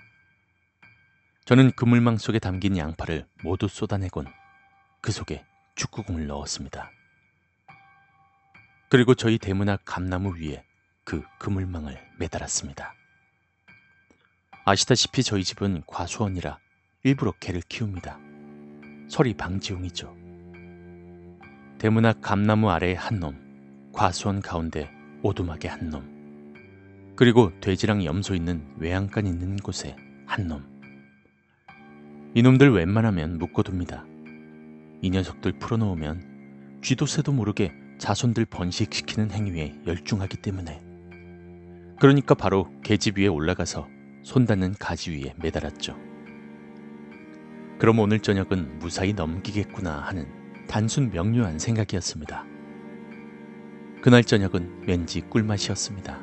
저는 그물망 속에 담긴 양파를 모두 쏟아내곤 그 속에 축구공을 넣었습니다. 그리고 저희 대문 앞 감나무 위에 그 그물망을 매달았습니다. 아시다시피 저희 집은 과수원이라 일부러 개를 키웁니다. 소리 방지용이죠. 대문 앞 감나무 아래에 한 놈, 과수원 가운데 오두막에 한 놈, 그리고 돼지랑 염소 있는 외양간 있는 곳에 한 놈. 이놈들 웬만하면 묶어둡니다. 이 녀석들 풀어놓으면 쥐도 새도 모르게 자손들 번식시키는 행위에 열중하기 때문에 그러니까 바로 계집 위에 올라가서 손 닿는 가지 위에 매달았죠. 그럼 오늘 저녁은 무사히 넘기겠구나 하는 단순 명료한 생각이었습니다. 그날 저녁은 왠지 꿀맛이었습니다.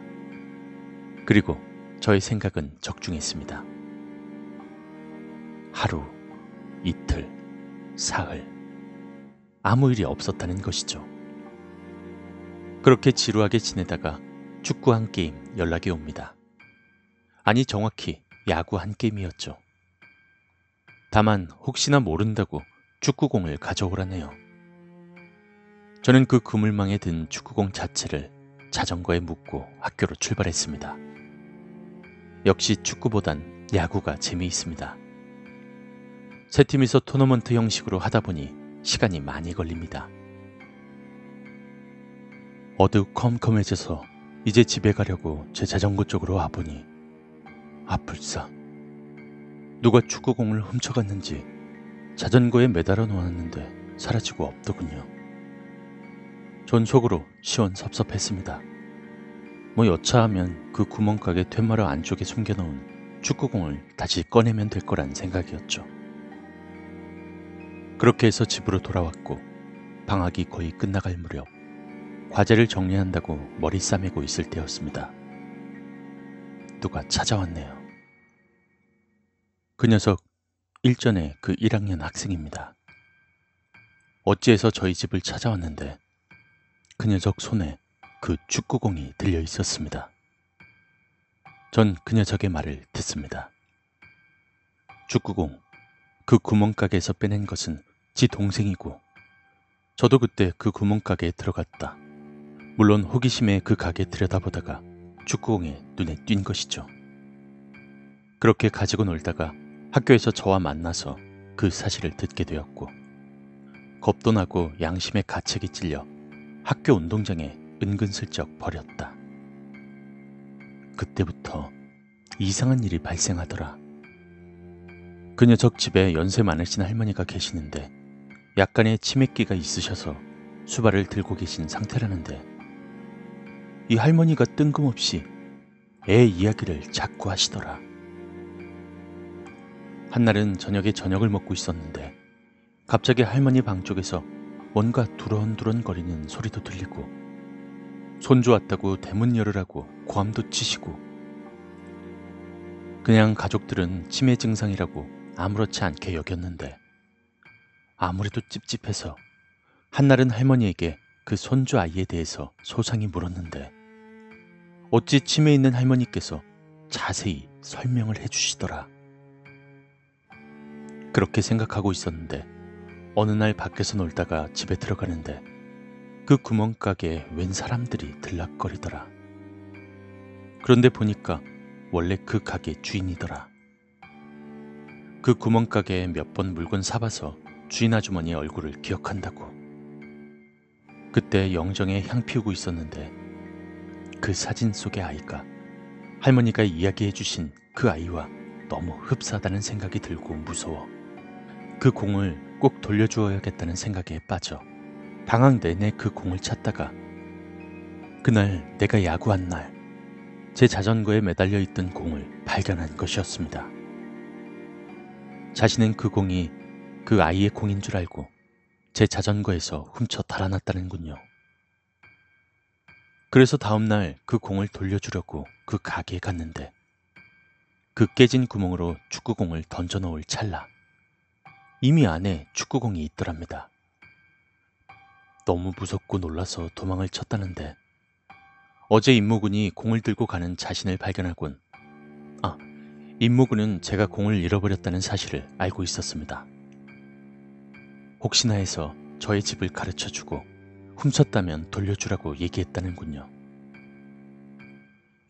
그리고 저의 생각은 적중했습니다. 하루, 이틀, 사흘. 아무 일이 없었다는 것이죠. 그렇게 지루하게 지내다가 축구 한 게임 연락이 옵니다. 아니, 정확히 야구 한 게임이었죠. 다만, 혹시나 모른다고 축구공을 가져오라네요. 저는 그 그물망에 든 축구공 자체를 자전거에 묶고 학교로 출발했습니다. 역시 축구보단 야구가 재미있습니다. 세 팀이서 토너먼트 형식으로 하다 보니 시간이 많이 걸립니다. 어두컴컴해져서 이제 집에 가려고 제 자전거 쪽으로 와보니 아플싸 누가 축구공을 훔쳐갔는지 자전거에 매달아 놓았는데 사라지고 없더군요. 전 속으로 시원 섭섭했습니다. 뭐 여차하면 그 구멍가게 퇴마루 안쪽에 숨겨놓은 축구공을 다시 꺼내면 될 거란 생각이었죠. 그렇게 해서 집으로 돌아왔고 방학이 거의 끝나갈 무렵 과제를 정리한다고 머리 싸매고 있을 때였습니다. 누가 찾아왔네요. 그 녀석 일전에 그 1학년 학생입니다. 어찌해서 저희 집을 찾아왔는데 그 녀석 손에 그 축구공이 들려 있었습니다. 전 그 녀석의 말을 듣습니다. 축구공, 그 구멍가게에서 빼낸 것은 지 동생이고 저도 그때 그 구멍가게에 들어갔다. 물론 호기심에 그 가게 들여다보다가 축구공에 눈에 띈 것이죠. 그렇게 가지고 놀다가 학교에서 저와 만나서 그 사실을 듣게 되었고 겁도 나고 양심의 가책이 찔려 학교 운동장에 은근슬쩍 버렸다. 그때부터 이상한 일이 발생하더라. 그 녀석 집에 연세 많으신 할머니가 계시는데 약간의 치매기가 있으셔서 수발을 들고 계신 상태라는데 이 할머니가 뜬금없이 애 이야기를 자꾸 하시더라. 한날은 저녁에 저녁을 먹고 있었는데 갑자기 할머니 방 쪽에서 뭔가 두런두런 거리는 소리도 들리고 손주 왔다고 대문 열으라고 고함도 치시고 그냥 가족들은 치매 증상이라고 아무렇지 않게 여겼는데 아무래도 찝찝해서 한날은 할머니에게 그 손주 아이에 대해서 소상히 물었는데 어찌 치매 있는 할머니께서 자세히 설명을 해주시더라. 그렇게 생각하고 있었는데 어느 날 밖에서 놀다가 집에 들어가는데 그 구멍가게에 웬 사람들이 들락거리더라. 그런데 보니까 원래 그 가게 주인이더라. 그 구멍가게에 몇 번 물건 사봐서 주인 아주머니의 얼굴을 기억한다고. 그때 영정에 향 피우고 있었는데 그 사진 속의 아이가 할머니가 이야기해 주신 그 아이와 너무 흡사하다는 생각이 들고 무서워 그 공을 꼭 돌려주어야겠다는 생각에 빠져 방학 내내 그 공을 찾다가 그날 내가 야구한 날 제 자전거에 매달려 있던 공을 발견한 것이었습니다. 자신은 그 공이 그 아이의 공인 줄 알고 제 자전거에서 훔쳐 달아났다는군요. 그래서 다음날 그 공을 돌려주려고 그 가게에 갔는데 그 깨진 구멍으로 축구공을 던져 넣을 찰나 이미 안에 축구공이 있더랍니다. 너무 무섭고 놀라서 도망을 쳤다는데 어제 임무군이 공을 들고 가는 자신을 발견하곤 아, 임무군은 제가 공을 잃어버렸다는 사실을 알고 있었습니다. 혹시나 해서 저의 집을 가르쳐 주고 훔쳤다면 돌려주라고 얘기했다는군요.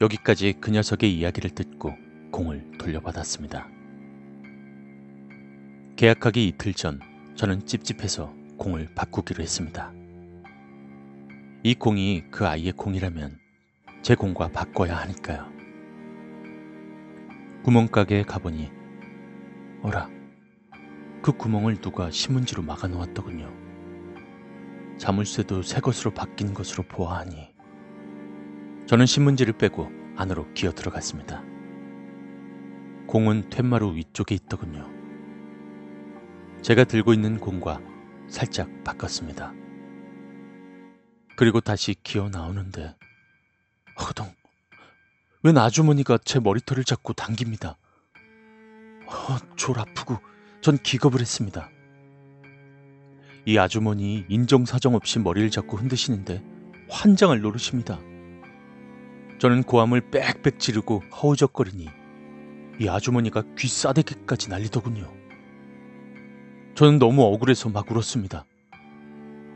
여기까지 그 녀석의 이야기를 듣고 공을 돌려받았습니다. 계약하기 이틀 전 저는 찝찝해서 공을 바꾸기로 했습니다. 이 공이 그 아이의 공이라면 제 공과 바꿔야 하니까요. 구멍가게에 가보니 어라 그 구멍을 누가 신문지로 막아 놓았더군요. 자물쇠도 새 것으로 바뀐 것으로 보아하니 저는 신문지를 빼고 안으로 기어 들어갔습니다. 공은 퇴마루 위쪽에 있더군요. 제가 들고 있는 공과 살짝 바꿨습니다. 그리고 다시 기어 나오는데 허동 웬 아주머니가 제 머리털을 잡고 당깁니다. 어, 졸 아프고 전 기겁을 했습니다. 이 아주머니 인정사정 없이 머리를 잡고 흔드시는데 환장을 노르십니다. 저는 고함을 빽빽 지르고 허우적거리니 이 아주머니가 귀 싸대기까지 날리더군요. 저는 너무 억울해서 막 울었습니다.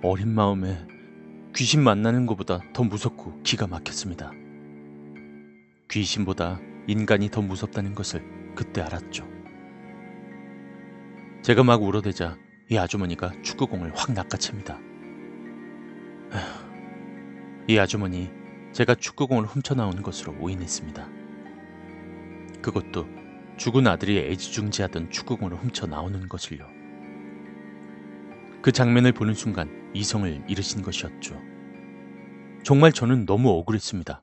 어린 마음에 귀신 만나는 것보다 더 무섭고 기가 막혔습니다. 귀신보다 인간이 더 무섭다는 것을 그때 알았죠. 제가 막 울어대자 이 아주머니가 축구공을 확 낚아챕니다. 이 아주머니 제가 축구공을 훔쳐나온 것으로 오인했습니다. 그것도 죽은 아들이 애지중지하던 축구공을 훔쳐 나오는 것을요. 그 장면을 보는 순간 이성을 잃으신 것이었죠. 정말 저는 너무 억울했습니다.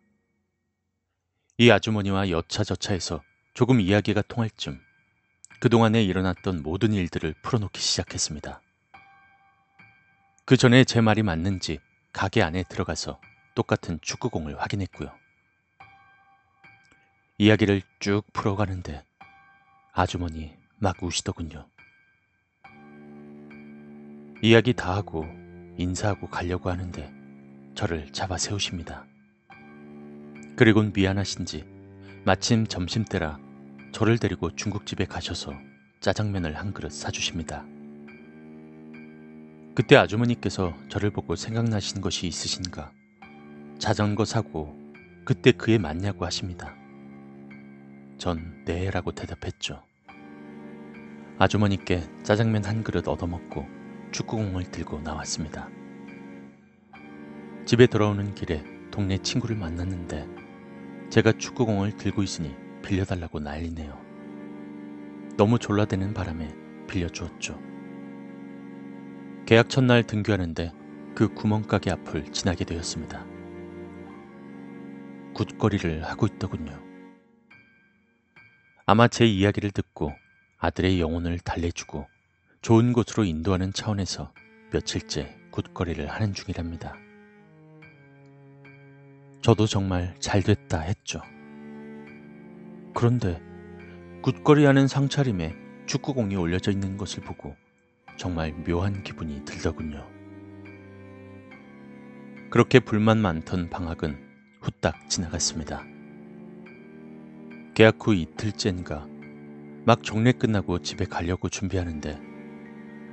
이 아주머니와 여차저차해서 조금 이야기가 통할 쯤 그동안에 일어났던 모든 일들을 풀어놓기 시작했습니다. 그 전에 제 말이 맞는지 가게 안에 들어가서 똑같은 축구공을 확인했고요. 이야기를 쭉 풀어가는데 아주머니 막 우시더군요. 이야기 다 하고 인사하고 가려고 하는데 저를 잡아 세우십니다. 그리곤 미안하신지 마침 점심때라 저를 데리고 중국집에 가셔서 짜장면을 한 그릇 사주십니다. 그때 아주머니께서 저를 보고 생각나신 것이 있으신가 자전거 사고 그때 그에 맞냐고 하십니다. 전 네라고 대답했죠. 아주머니께 짜장면 한 그릇 얻어먹고 축구공을 들고 나왔습니다. 집에 돌아오는 길에 동네 친구를 만났는데 제가 축구공을 들고 있으니 빌려달라고 난리네요. 너무 졸라대는 바람에 빌려주었죠. 계약 첫날 등교하는데 그 구멍가게 앞을 지나게 되었습니다. 굿거리를 하고 있더군요. 아마 제 이야기를 듣고 아들의 영혼을 달래주고 좋은 곳으로 인도하는 차원에서 며칠째 굿거리를 하는 중이랍니다. 저도 정말 잘 됐다 했죠. 그런데 굿거리 하는 상차림에 축구공이 올려져 있는 것을 보고 정말 묘한 기분이 들더군요. 그렇게 불만 많던 방학은 후딱 지나갔습니다. 계약 후 이틀째인가 막 종례 끝나고 집에 가려고 준비하는데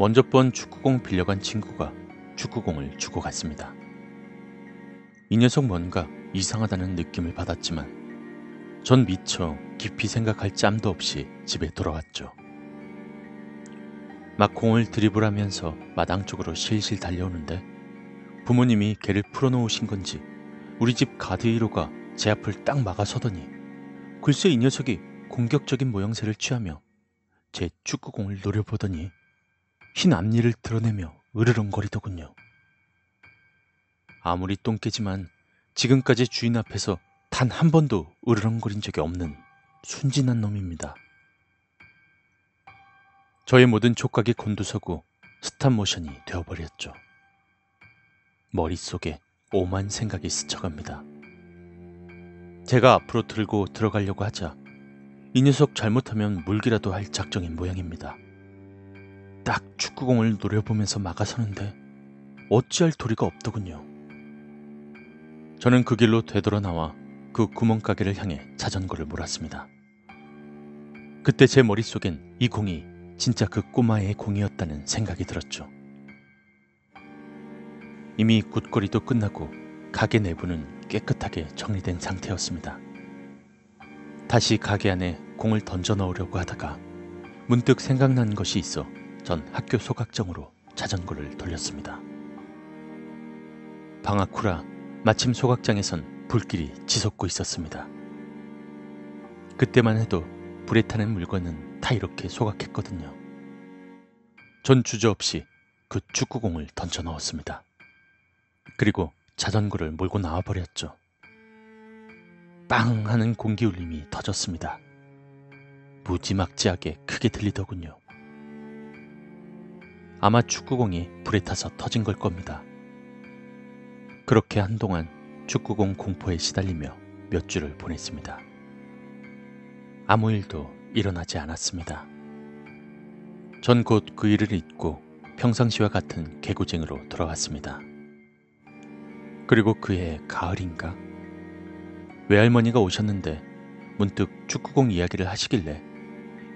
먼저 번 축구공 빌려간 친구가 축구공을 주고 갔습니다. 이 녀석 뭔가 이상하다는 느낌을 받았지만 전 미처 깊이 생각할 짬도 없이 집에 돌아왔죠. 막 공을 드리블하면서 마당 쪽으로 실실 달려오는데 부모님이 개를 풀어놓으신 건지 우리 집 가드 1호가 제 앞을 딱 막아서더니 글쎄 이 녀석이 공격적인 모양새를 취하며 제 축구공을 노려보더니 흰 앞니를 드러내며 으르렁거리더군요. 아무리 똥개지만 지금까지 주인 앞에서 단 한 번도 으르렁거린 적이 없는 순진한 놈입니다. 저의 모든 촉각이 곤두서고 스탑 모션이 되어버렸죠. 머릿속에 오만 생각이 스쳐갑니다. 제가 앞으로 들고 들어가려고 하자 이 녀석 잘못하면 물기라도 할 작정인 모양입니다. 딱 축구공을 노려보면서 막아서는데 어찌할 도리가 없더군요. 저는 그 길로 되돌아 나와 그 구멍가게를 향해 자전거를 몰았습니다. 그때 제 머릿속엔 이 공이 진짜 그 꼬마의 공이었다는 생각이 들었죠. 이미 굿거리도 끝나고 가게 내부는 깨끗하게 정리된 상태였습니다. 다시 가게 안에 공을 던져 넣으려고 하다가 문득 생각난 것이 있어 전 학교 소각정으로 자전거를 돌렸습니다. 방학 후라 마침 소각장에선 불길이 치솟고 있었습니다. 그때만 해도 불에 타는 물건은 다 이렇게 소각했거든요. 전 주저없이 그 축구공을 던져 넣었습니다. 그리고 자전거를 몰고 나와버렸죠. 빵 하는 공기 울림이 터졌습니다. 무지막지하게 크게 들리더군요. 아마 축구공이 불에 타서 터진 걸 겁니다. 그렇게 한동안 축구공 공포에 시달리며 몇 주를 보냈습니다. 아무 일도 일어나지 않았습니다. 전 곧 그 일을 잊고 평상시와 같은 개구쟁이로 돌아왔습니다. 그리고 그해 가을인가? 외할머니가 오셨는데 문득 축구공 이야기를 하시길래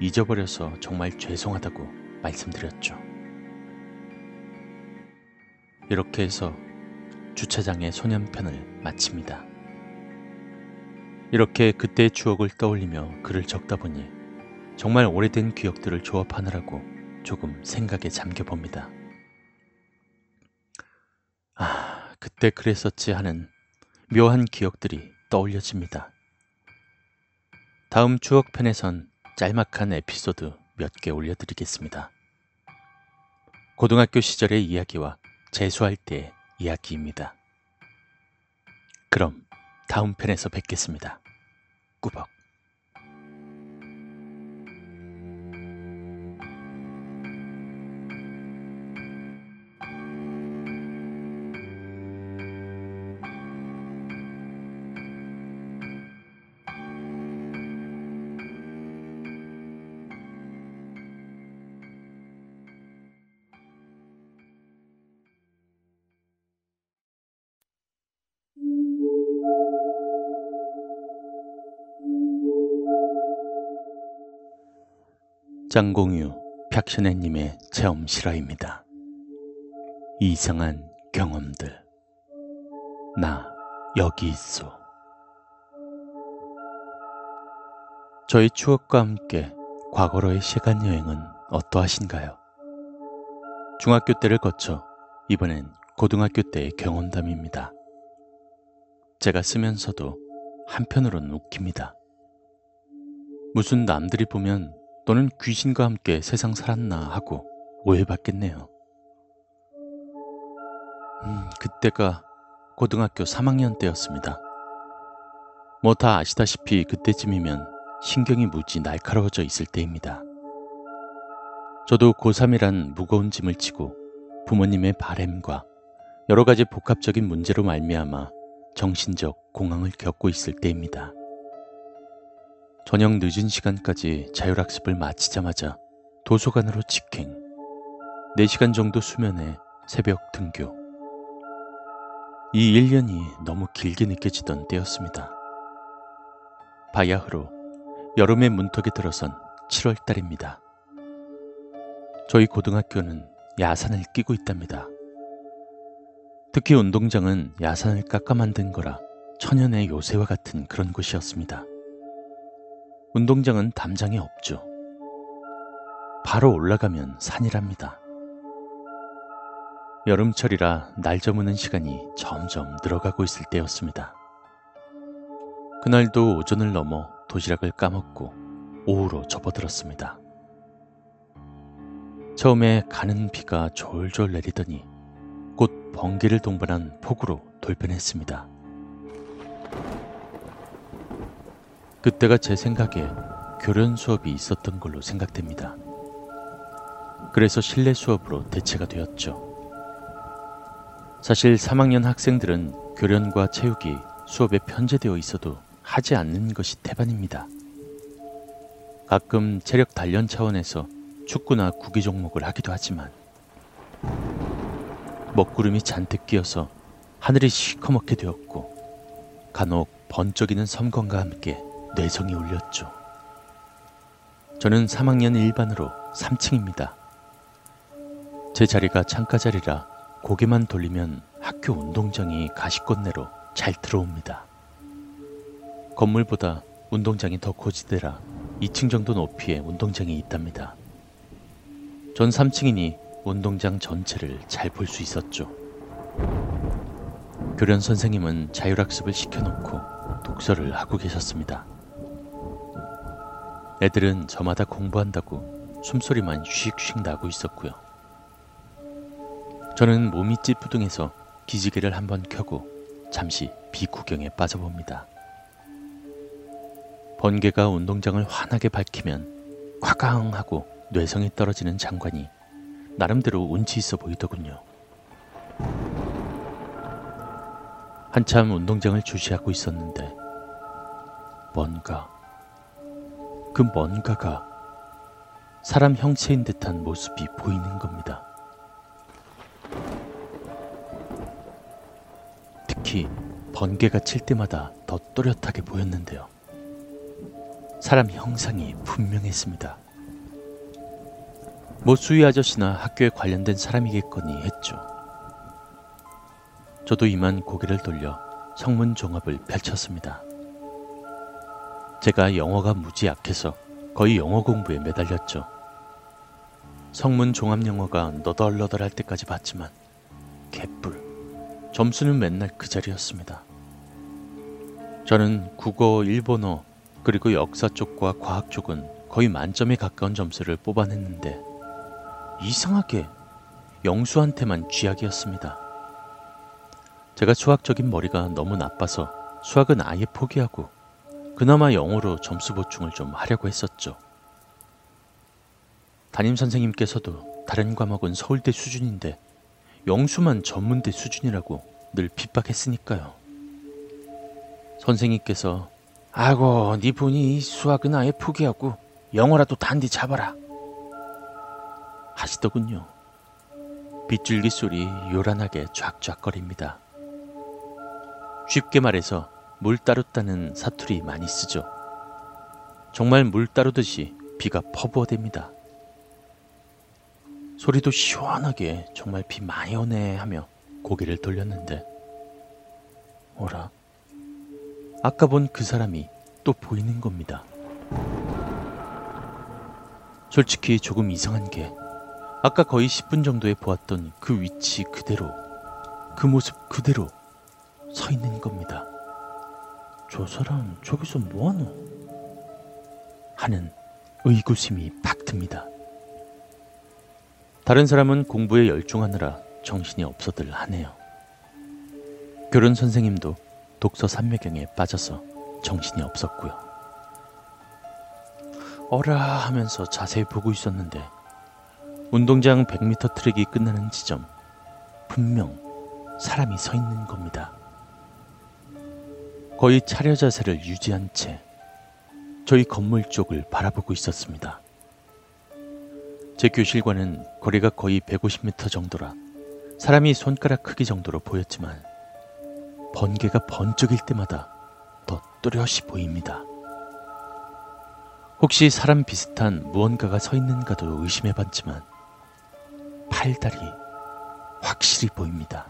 잊어버려서 정말 죄송하다고 말씀드렸죠. 이렇게 해서 주차장의 소년편을 마칩니다. 이렇게 그때의 추억을 떠올리며 글을 적다 보니 정말 오래된 기억들을 조합하느라고 조금 생각에 잠겨봅니다. 아, 그때 그랬었지 하는 묘한 기억들이 떠올려집니다. 다음 추억편에선 짤막한 에피소드 몇 개 올려드리겠습니다. 고등학교 시절의 이야기와 재수할 때의 이야기입니다. 그럼 다음 편에서 뵙겠습니다. 꾸벅. 짱공유 벽션애님의 체험 실화입니다. 이상한 경험들. 나 여기 있어. 저희 추억과 함께 과거로의 시간 여행은 어떠하신가요? 중학교 때를 거쳐 이번엔 고등학교 때의 경험담입니다. 제가 쓰면서도 한편으로는 웃깁니다. 무슨 남들이 보면 너는 귀신과 함께 세상 살았나 하고 오해받겠네요. 음, 그때가 고등학교 3학년 때였습니다. 뭐 다 아시다시피 그때쯤이면 신경이 무지 날카로워져 있을 때입니다. 저도 고3이란 무거운 짐을 지고 부모님의 바램과 여러 가지 복합적인 문제로 말미암아 정신적 공황을 겪고 있을 때입니다. 저녁 늦은 시간까지 자율학습을 마치자마자 도서관으로 직행, 4시간 정도 수면에 새벽 등교. 이 1년이 너무 길게 느껴지던 때였습니다. 바야흐로 여름의 문턱에 들어선 7월 달입니다. 저희 고등학교는 야산을 끼고 있답니다. 특히 운동장은 야산을 깎아 만든 거라 천연의 요새와 같은 그런 곳이었습니다. 운동장은 담장이 없죠. 바로 올라가면 산이랍니다. 여름철이라 날 저무는 시간이 점점 늘어가고 있을 때였습니다. 그날도 오전을 넘어 도시락을 까먹고 오후로 접어들었습니다. 처음에 가는 비가 졸졸 내리더니 곧 번개를 동반한 폭우로 돌변했습니다. 그때가 제 생각에 교련 수업이 있었던 걸로 생각됩니다. 그래서 실내 수업으로 대체가 되었죠. 사실 3학년 학생들은 교련과 체육이 수업에 편제되어 있어도 하지 않는 것이 태반입니다. 가끔 체력 단련 차원에서 축구나 구기 종목을 하기도 하지만 먹구름이 잔뜩 끼어서 하늘이 시커멓게 되었고 간혹 번쩍이는 섬광과 함께 뇌성이 울렸죠. 저는 3학년 일반으로 3층입니다. 제 자리가 창가 자리라 고개만 돌리면 학교 운동장이 가시권 내로 잘 들어옵니다. 건물보다 운동장이 더 고지대라 2층 정도 높이의 운동장이 있답니다. 전 3층이니 운동장 전체를 잘 볼 수 있었죠. 교련 선생님은 자율학습을 시켜놓고 독서를 하고 계셨습니다. 애들은 저마다 공부한다고 숨소리만 휙휙 나고 있었고요. 저는 몸이 찌뿌둥해서 기지개를 한번 켜고 잠시 비구경에 빠져봅니다. 번개가 운동장을 환하게 밝히면 꽉강 하고 뇌성이 떨어지는 장관이 나름대로 운치 있어 보이더군요. 한참 운동장을 주시하고 있었는데 뭔가 그 뭔가가 사람 형체인 듯한 모습이 보이는 겁니다. 특히 번개가 칠 때마다 더 또렷하게 보였는데요. 사람 형상이 분명했습니다. 뭐 수희 아저씨나 학교에 관련된 사람이겠거니 했죠. 저도 이만 고개를 돌려 성문 종합을 펼쳤습니다. 제가 영어가 무지 약해서 거의 영어 공부에 매달렸죠. 성문 종합 영어가 너덜너덜할 때까지 봤지만 개뿔 점수는 맨날 그 자리였습니다. 저는 국어, 일본어, 그리고 역사 쪽과 과학 쪽은 거의 만점에 가까운 점수를 뽑아냈는데 이상하게 영수한테만 쥐약이었습니다. 제가 수학적인 머리가 너무 나빠서 수학은 아예 포기하고 그나마 영어로 점수 보충을 좀 하려고 했었죠. 담임 선생님께서도 다른 과목은 서울대 수준인데 영수만 전문대 수준이라고 늘 핍박했으니까요. 선생님께서 아고 네 분이 수학은 아예 포기하고 영어라도 단디 잡아라 하시더군요. 빗줄기 소리 요란하게 쫙쫙거립니다. 쉽게 말해서 물 따르다는 사투리 많이 쓰죠. 정말 물 따르듯이 비가 퍼부어댑니다. 소리도 시원하게 정말 비 많이 오네 하며 고개를 돌렸는데 어라 아까 본 그 사람이 또 보이는 겁니다. 솔직히 조금 이상한 게 아까 거의 10분 정도에 보았던 그 위치 그대로 그 모습 그대로 서 있는 겁니다. 저 사람 저기서 뭐하노? 하는 의구심이 팍 듭니다. 다른 사람은 공부에 열중하느라 정신이 없어들 하네요. 교련 선생님도 독서 삼매경에 빠져서 정신이 없었고요. 어라 하면서 자세히 보고 있었는데 운동장 100m 트랙이 끝나는 지점 분명 사람이 서 있는 겁니다. 거의 차려 자세를 유지한 채 저희 건물 쪽을 바라보고 있었습니다. 제 교실과는 거리가 거의 150m 정도라 사람이 손가락 크기 정도로 보였지만 번개가 번쩍일 때마다 더 뚜렷이 보입니다. 혹시 사람 비슷한 무언가가 서 있는가도 의심해 봤지만 팔다리 확실히 보입니다.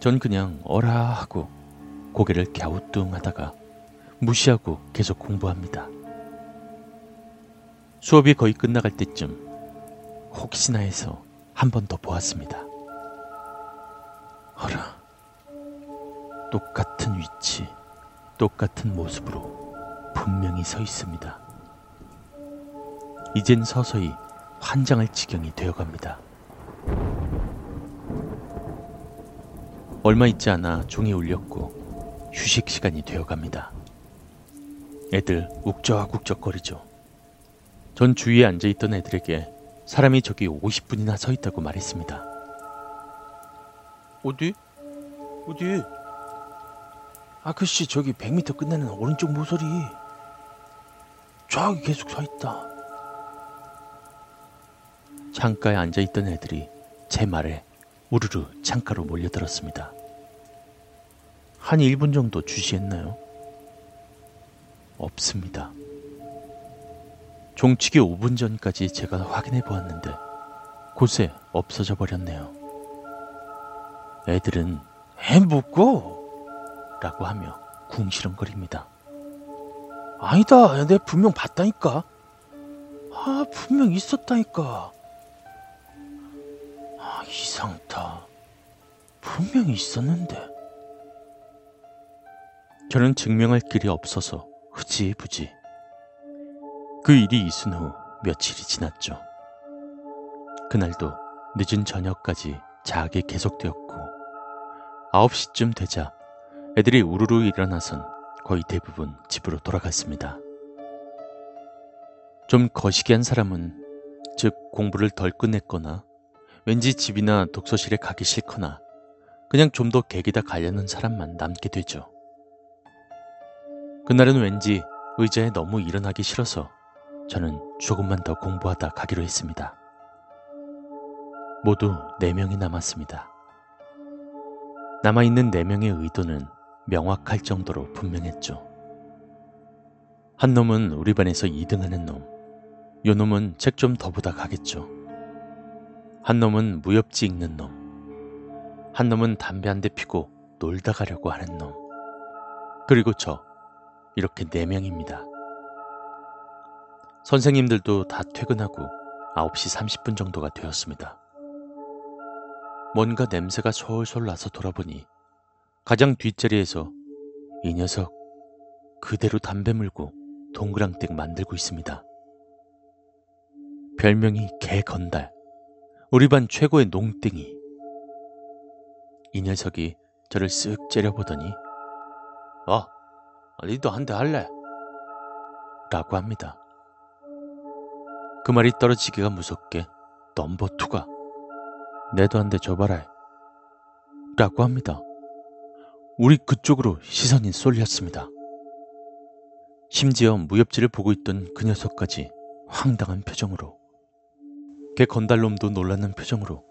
전 그냥 어라 하고 고개를 갸우뚱하다가 무시하고 계속 공부합니다. 수업이 거의 끝나갈 때쯤 혹시나 해서 한 번 더 보았습니다. 어라, 똑같은 위치, 똑같은 모습으로 분명히 서 있습니다. 이젠 서서히 환장할 지경이 되어갑니다. 얼마 있지 않아 종이 울렸고 휴식 시간이 되어갑니다. 애들 욱적욱적거리죠. 전 주위에 앉아있던 애들에게 사람이 저기 50분이나 서 있다고 말했습니다. 어디? 어디? 아저씨 저기 100m 끝나는 오른쪽 모서리 저기 계속 서 있다. 창가에 앉아있던 애들이 제 말에 우르르 창가로 몰려들었습니다. 한 1분 정도 주시했나요? 없습니다. 종치기 5분 전까지 제가 확인해 보았는데 곳에 없어져 버렸네요. 애들은 애 묻고 라고 하며 궁시렁거립니다. 아니다. 내 분명 봤다니까. 아 분명 있었다니까. 아 이상하다. 분명히 있었는데. 저는 증명할 길이 없어서 흐지부지. 그 일이 있은 후 며칠이 지났죠. 그날도 늦은 저녁까지 자학이 계속되었고 9시쯤 되자 애들이 우르르 일어나선 거의 대부분 집으로 돌아갔습니다. 좀 거시기한 사람은 즉 공부를 덜 끝냈거나 왠지 집이나 독서실에 가기 싫거나 그냥 좀더 개기다 가려는 사람만 남게 되죠. 그날은 왠지 의자에 너무 일어나기 싫어서 저는 조금만 더 공부하다 가기로 했습니다. 모두 4명이 남았습니다. 남아있는 4명의 의도는 명확할 정도로 분명했죠. 한 놈은 우리 반에서 2등 하는 놈, 요 놈은 책 좀 더 보다 가겠죠. 한 놈은 무협지 읽는 놈, 한 놈은 담배 한 대 피고 놀다 가려고 하는 놈, 그리고 저, 이렇게 4명입니다. 선생님들도 다 퇴근하고 9시 30분 정도가 되었습니다. 뭔가 냄새가 솔솔 나서 돌아보니 가장 뒷자리에서 이 녀석 그대로 담배 물고 동그랑땡 만들고 있습니다. 별명이 개건달. 우리 반 최고의 농땡이. 이 녀석이 저를 쓱 째려보더니 어, 니도 한 대 할래? 라고 합니다. 그 말이 떨어지기가 무섭게 넘버 투가 내도 한 대 줘봐라 라고 합니다. 우리 그쪽으로 시선이 쏠렸습니다. 심지어 무협지를 보고 있던 그 녀석까지 황당한 표정으로 걔 건달놈도 놀라는 표정으로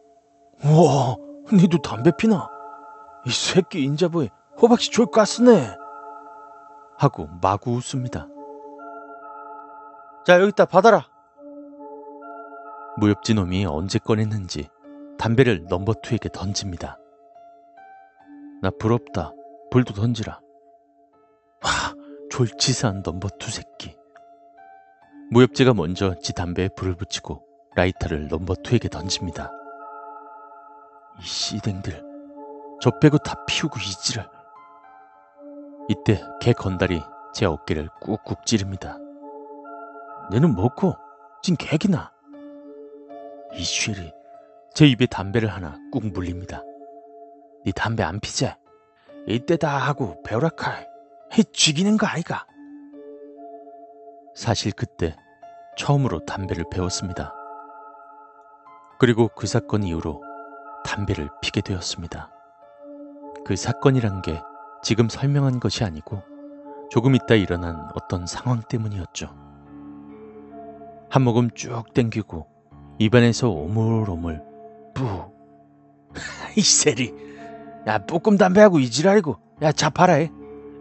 우와 니도 담배 피나? 이 새끼 인자 보이 호박씨 졸 까스네. 하고 마구 웃습니다. 자 여기다 받아라. 무협지 놈이 언제 꺼냈는지 담배를 number two에게 던집니다. 나 부럽다. 불도 던지라. 와, 졸치사한 number two 새끼. 무협지가 먼저 지 담배에 불을 붙이고 라이터를 number two에게 던집니다. 이 씨댕들 저 빼고 다 피우고 이지랄. 이때 개 건달이 제 어깨를 꾹꾹 찌릅니다. 너는 먹고 진 개기나. 이 쉐리 제 입에 담배를 하나 꾹 물립니다. 네 담배 안 피제? 이때 다 하고 배우라칼 해 죽이는 거 아이가? 사실 그때 처음으로 담배를 배웠습니다. 그리고 그 사건 이후로 담배를 피게 되었습니다. 그 사건이란 게 지금 설명한 것이 아니고 조금 있다 일어난 어떤 상황 때문이었죠. 한 모금 쭉 땡기고 입안에서 오물오물 뿌. 이 세리. 야 볶음 담배하고 이 지랄이고 야 자파라 해.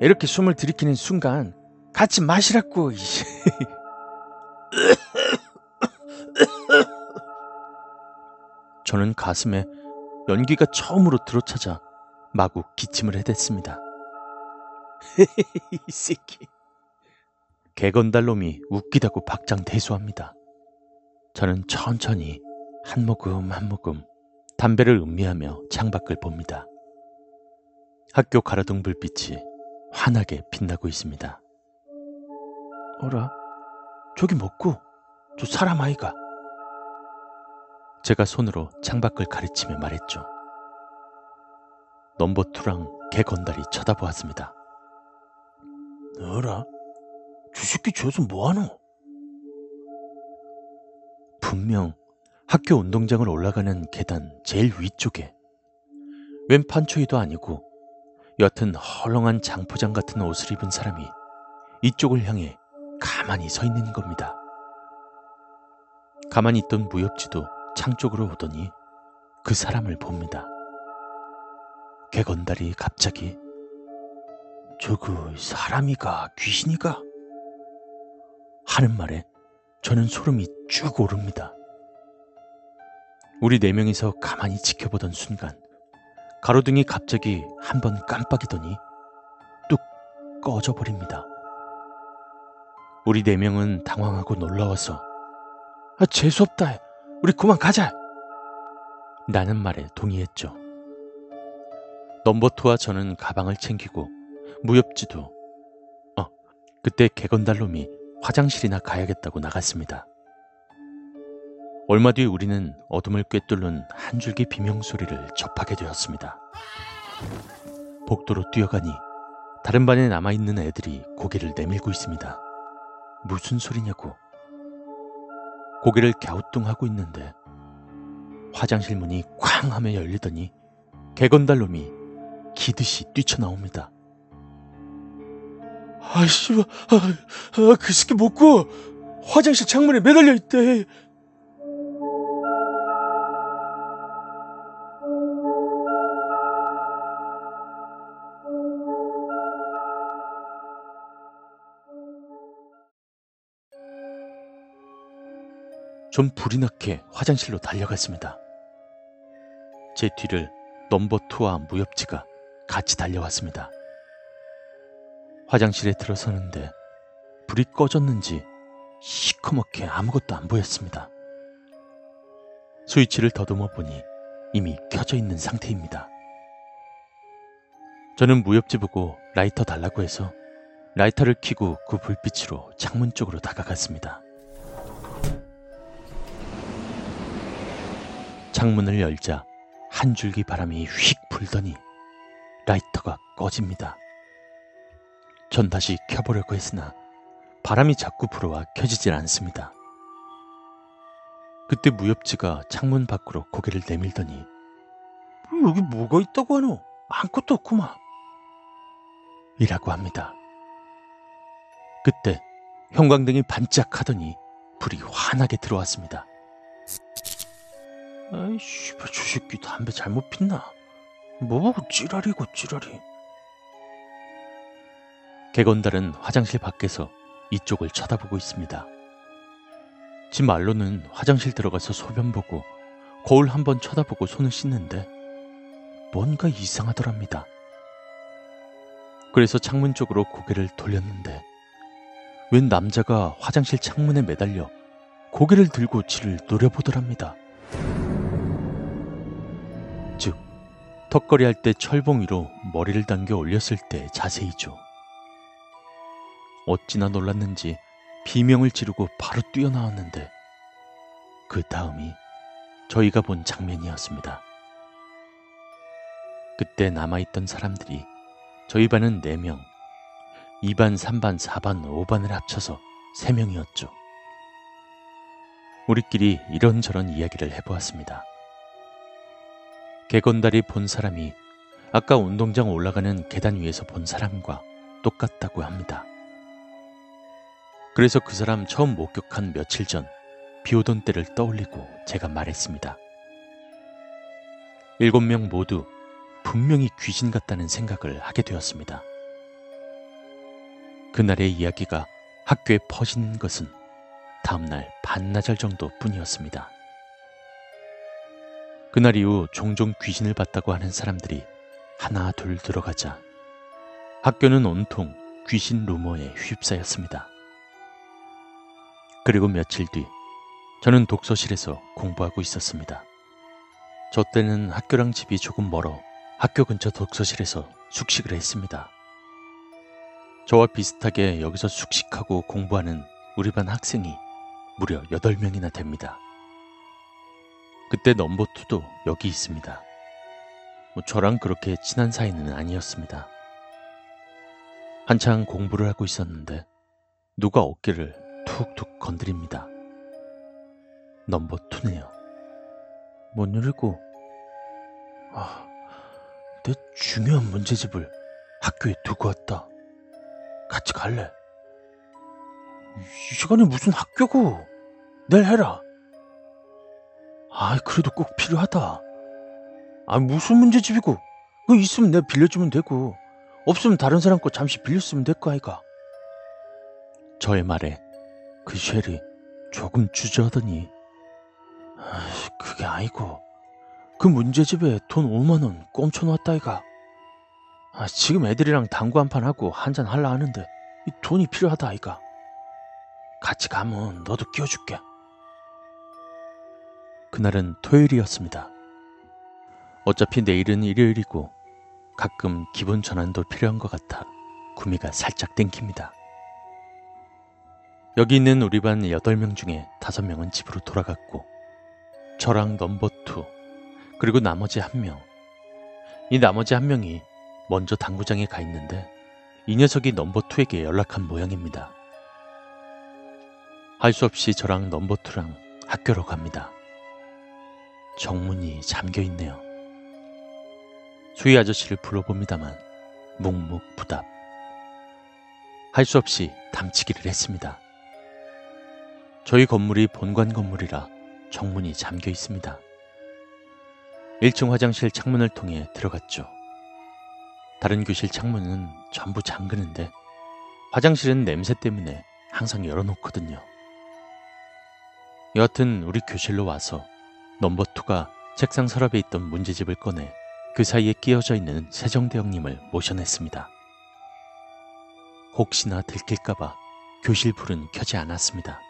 이렇게 숨을 들이키는 순간 같이 마시라고. 저는 가슴에 연기가 처음으로 들어차자 마구 기침을 해댔습니다. 이 새끼. 개건달놈이 웃기다고 박장대소합니다. 저는 천천히 한 모금 한 모금 담배를 음미하며 창밖을 봅니다. 학교 가로등 불빛이 환하게 빛나고 있습니다. 어라? 저기 먹고 저 사람 아이가? 제가 손으로 창밖을 가리치며 말했죠. 넘버 투랑 개 건달이 쳐다보았습니다. 어라? 저 새끼 저기서 뭐하노? 분명 학교 운동장을 올라가는 계단 제일 위쪽에 웬 판초이도 아니고 여튼 헐렁한 장포장 같은 옷을 입은 사람이 이쪽을 향해 가만히 서 있는 겁니다. 가만히 있던 무협지도 창 쪽으로 오더니 그 사람을 봅니다. 개건달이 갑자기 저그 사람이가 귀신이가? 하는 말에 저는 소름이 쭉 오릅니다. 우리 네 명이서 가만히 지켜보던 순간 가로등이 갑자기 한 번 깜빡이더니 뚝 꺼져버립니다. 우리 네 명은 당황하고 놀라워서 아 재수없다. 우리 그만 가자. 라는 말에 동의했죠. 넘버 투와 저는 가방을 챙기고 무협지도 어 그때 개건달놈이 화장실이나 가야겠다고 나갔습니다. 얼마 뒤 우리는 어둠을 꿰뚫는 한 줄기 비명 소리를 접하게 되었습니다. 복도로 뛰어가니 다른 반에 남아있는 애들이 고개를 내밀고 있습니다. 무슨 소리냐고. 고개를 갸우뚱하고 있는데 화장실 문이 쾅 하며 열리더니 개건달놈이 기듯이 뛰쳐나옵니다. 아이씨, 아, 아, 그 새끼 먹고 화장실 창문에 매달려 있대. 좀 불이 나게 화장실로 달려갔습니다. 제 뒤를 넘버2와 무협지가 같이 달려왔습니다. 화장실에 들어서는데 불이 꺼졌는지 시커멓게 아무것도 안 보였습니다. 스위치를 더듬어 보니 이미 켜져 있는 상태입니다. 저는 무협지 보고 라이터 달라고 해서 라이터를 켜고 그 불빛으로 창문 쪽으로 다가갔습니다. 창문을 열자 한 줄기 바람이 휙 불더니 라이터가 꺼집니다. 전 다시 켜보려고 했으나 바람이 자꾸 불어와 켜지질 않습니다. 그때 무협지가 창문 밖으로 고개를 내밀더니 여기 뭐가 있다고 하노? 아무것도 없구만. 이라고 합니다. 그때 형광등이 반짝하더니 불이 환하게 들어왔습니다. 아이씨, 저 새끼 담배 잘못 폈나? 뭐 보고 찌라리고 찌라리. 개건달은 화장실 밖에서 이쪽을 쳐다보고 있습니다. 지 말로는 화장실 들어가서 소변 보고 거울 한번 쳐다보고 손을 씻는데 뭔가 이상하더랍니다. 그래서 창문 쪽으로 고개를 돌렸는데 웬 남자가 화장실 창문에 매달려 고개를 들고 지를 노려보더랍니다. 즉, 턱걸이 할 때 철봉 위로 머리를 당겨 올렸을 때 자세이죠. 어찌나 놀랐는지 비명을 지르고 바로 뛰어나왔는데 그 다음이 저희가 본 장면이었습니다. 그때 남아있던 사람들이 저희 반은 4명, 2반, 3반, 4반, 5반을 합쳐서 3명이었죠. 우리끼리 이런저런 이야기를 해보았습니다. 개건다리 본 사람이 아까 운동장 올라가는 계단 위에서 본 사람과 똑같다고 합니다. 그래서 그 사람 처음 목격한 며칠 전 비 오던 때를 떠올리고 제가 말했습니다. 일곱 명 모두 분명히 귀신 같다는 생각을 하게 되었습니다. 그날의 이야기가 학교에 퍼진 것은 다음날 반나절 정도 뿐이었습니다. 그날 이후 종종 귀신을 봤다고 하는 사람들이 하나 둘 들어가자 학교는 온통 귀신 루머에 휩싸였습니다. 그리고 며칠 뒤 저는 독서실에서 공부하고 있었습니다. 저 때는 학교랑 집이 조금 멀어 학교 근처 독서실에서 숙식을 했습니다. 저와 비슷하게 여기서 숙식하고 공부하는 우리 반 학생이 무려 8명이나 됩니다. 그때 넘버2도 여기 있습니다. 뭐 저랑 그렇게 친한 사이는 아니었습니다. 한창 공부를 하고 있었는데 누가 어깨를 툭툭 건드립니다. 넘버 투네요. 못 열고 아, 내 중요한 문제집을 학교에 두고 왔다. 같이 갈래? 이 시간에 무슨 학교고? 내일 해라. 아, 그래도 꼭 필요하다. 아, 무슨 문제집이고? 그 있으면 내가 빌려주면 되고, 없으면 다른 사람 거 잠시 빌렸으면 될 거 아이가. 저의 말에 그 쉘이 조금 주저하더니 아이, 그게 아니고. 그 문제집에 돈 5만원 꼼쳐놨다 이가. 아, 지금 애들이랑 당구 한 판 하고 한잔 할라 하는데 이 돈이 필요하다 아이가. 같이 가면 너도 끼워줄게. 그날은 토요일이었습니다. 어차피 내일은 일요일이고 가끔 기본 전환도 필요한 것 같아 구미가 살짝 땡깁니다 여기 있는 우리 반 8명 중에 5명은 집으로 돌아갔고 저랑 넘버 2 그리고 나머지 한 명. 이 나머지 한 명이 먼저 당구장에 가 있는데 이 녀석이 넘버 2에게 연락한 모양입니다. 할 수 없이 저랑 넘버 2랑 학교로 갑니다. 정문이 잠겨 있네요. 수희 아저씨를 불러봅니다만 묵묵부답. 할 수 없이 담치기를 했습니다. 저희 건물이 본관 건물이라 정문이 잠겨 있습니다. 1층 화장실 창문을 통해 들어갔죠. 다른 교실 창문은 전부 잠그는데 화장실은 냄새 때문에 항상 열어놓거든요. 여하튼 우리 교실로 와서 넘버2가 책상 서랍에 있던 문제집을 꺼내 그 사이에 끼어져 있는 세정대왕님을 모셔냈습니다. 혹시나 들킬까봐 교실 불은 켜지 않았습니다.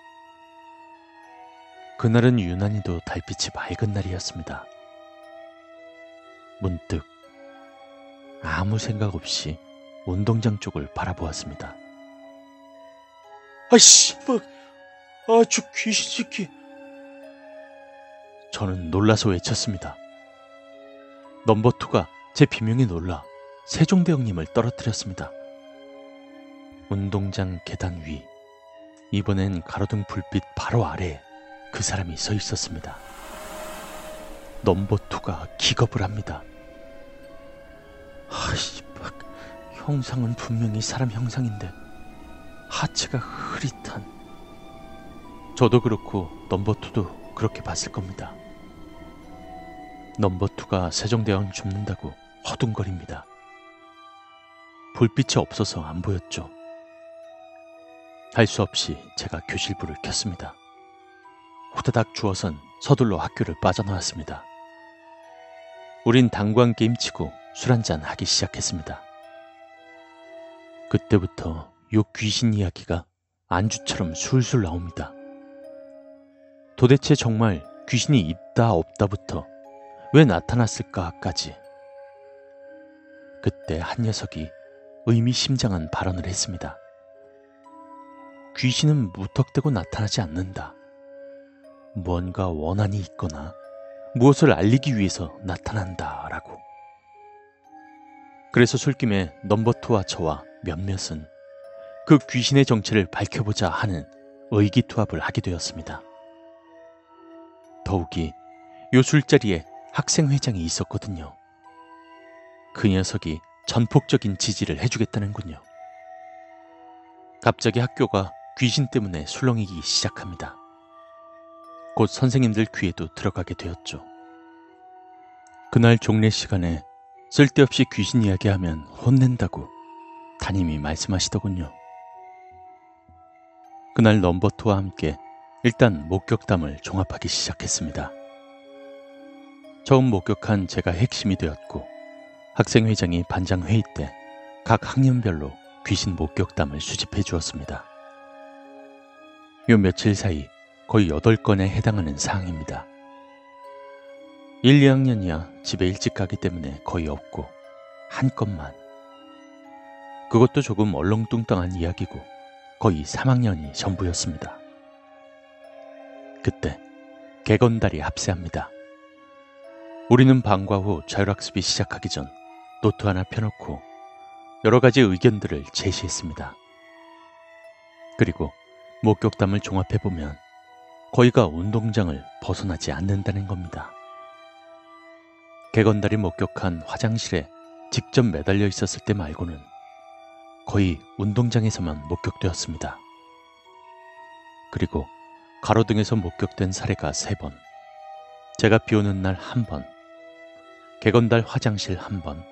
그날은 유난히도 달빛이 맑은 날이었습니다. 문득 아무 생각 없이 운동장 쪽을 바라보았습니다. 아씨, 뭐, 아, 저 귀신 새끼. 저는 놀라서 외쳤습니다. 넘버2가 제 비명에 놀라 세종대왕님을 떨어뜨렸습니다. 운동장 계단 위, 이번엔 가로등 불빛 바로 아래에 그 사람이 서 있었습니다. 넘버2가 기겁을 합니다. 아씨, 형상은 분명히 사람 형상인데 하체가 흐릿한. 저도 그렇고 넘버2도 그렇게 봤을 겁니다. 넘버2가 세종대왕 죽는다고 허둥거립니다. 불빛이 없어서 안 보였죠. 할 수 없이 제가 교실불을 켰습니다. 후다닥 주어선 서둘러 학교를 빠져나왔습니다. 우린 당구한 게임 치고 술 한잔 하기 시작했습니다. 그때부터 요 귀신 이야기가 안주처럼 술술 나옵니다. 도대체 정말 귀신이 있다 없다부터 왜 나타났을까까지. 그때 한 녀석이 의미심장한 발언을 했습니다. 귀신은 무턱대고 나타나지 않는다. 뭔가 원한이 있거나 무엇을 알리기 위해서 나타난다. 라고. 그래서 술김에 넘버투와 저와 몇몇은 그 귀신의 정체를 밝혀보자 하는 의기투합을 하게 되었습니다. 더욱이 요 술자리에 학생회장이 있었거든요. 그 녀석이 전폭적인 지지를 해주겠다는군요. 갑자기 학교가 귀신 때문에 술렁이기 시작합니다. 곧 선생님들 귀에도 들어가게 되었죠. 그날 종례 시간에 쓸데없이 귀신 이야기하면 혼낸다고 담임이 말씀하시더군요. 그날 넘버투와 함께 일단 목격담을 종합하기 시작했습니다. 처음 목격한 제가 핵심이 되었고 학생회장이 반장회의 때 각 학년별로 귀신 목격담을 수집해 주었습니다. 요 며칠 사이 거의 8건에 해당하는 사항입니다. 1, 2학년이야 집에 일찍 가기 때문에 거의 없고 한 건만. 그것도 조금 얼렁뚱땅한 이야기고 거의 3학년이 전부였습니다. 그때 개건달이 합세합니다. 우리는 방과 후 자율학습이 시작하기 전 노트 하나 펴놓고 여러 가지 의견들을 제시했습니다. 그리고 목격담을 종합해보면 거의가 운동장을 벗어나지 않는다는 겁니다. 개건달이 목격한 화장실에 직접 매달려 있었을 때 말고는 거의 운동장에서만 목격되었습니다. 그리고 가로등에서 목격된 사례가 세 번 제가 비 오는 날 한 번, 개건달 화장실 한 번,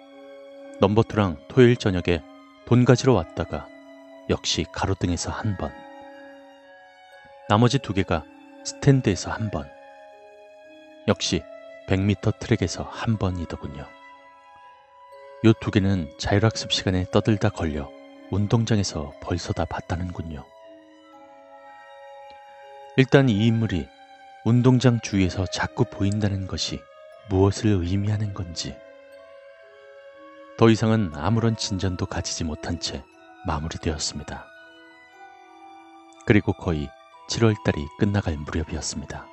넘버투랑 토요일 저녁에 돈 가지러 왔다가 역시 가로등에서 한 번, 나머지 두 개가 스탠드에서 한 번, 역시 100m 트랙에서 한 번이더군요. 요 두 개는 자율학습 시간에 떠들다 걸려 운동장에서 벌써 다 봤다는군요. 일단 이 인물이 운동장 주위에서 자꾸 보인다는 것이 무엇을 의미하는 건지 더 이상은 아무런 진전도 가지지 못한 채 마무리되었습니다. 그리고 거의 7월달이 끝나갈 무렵이었습니다.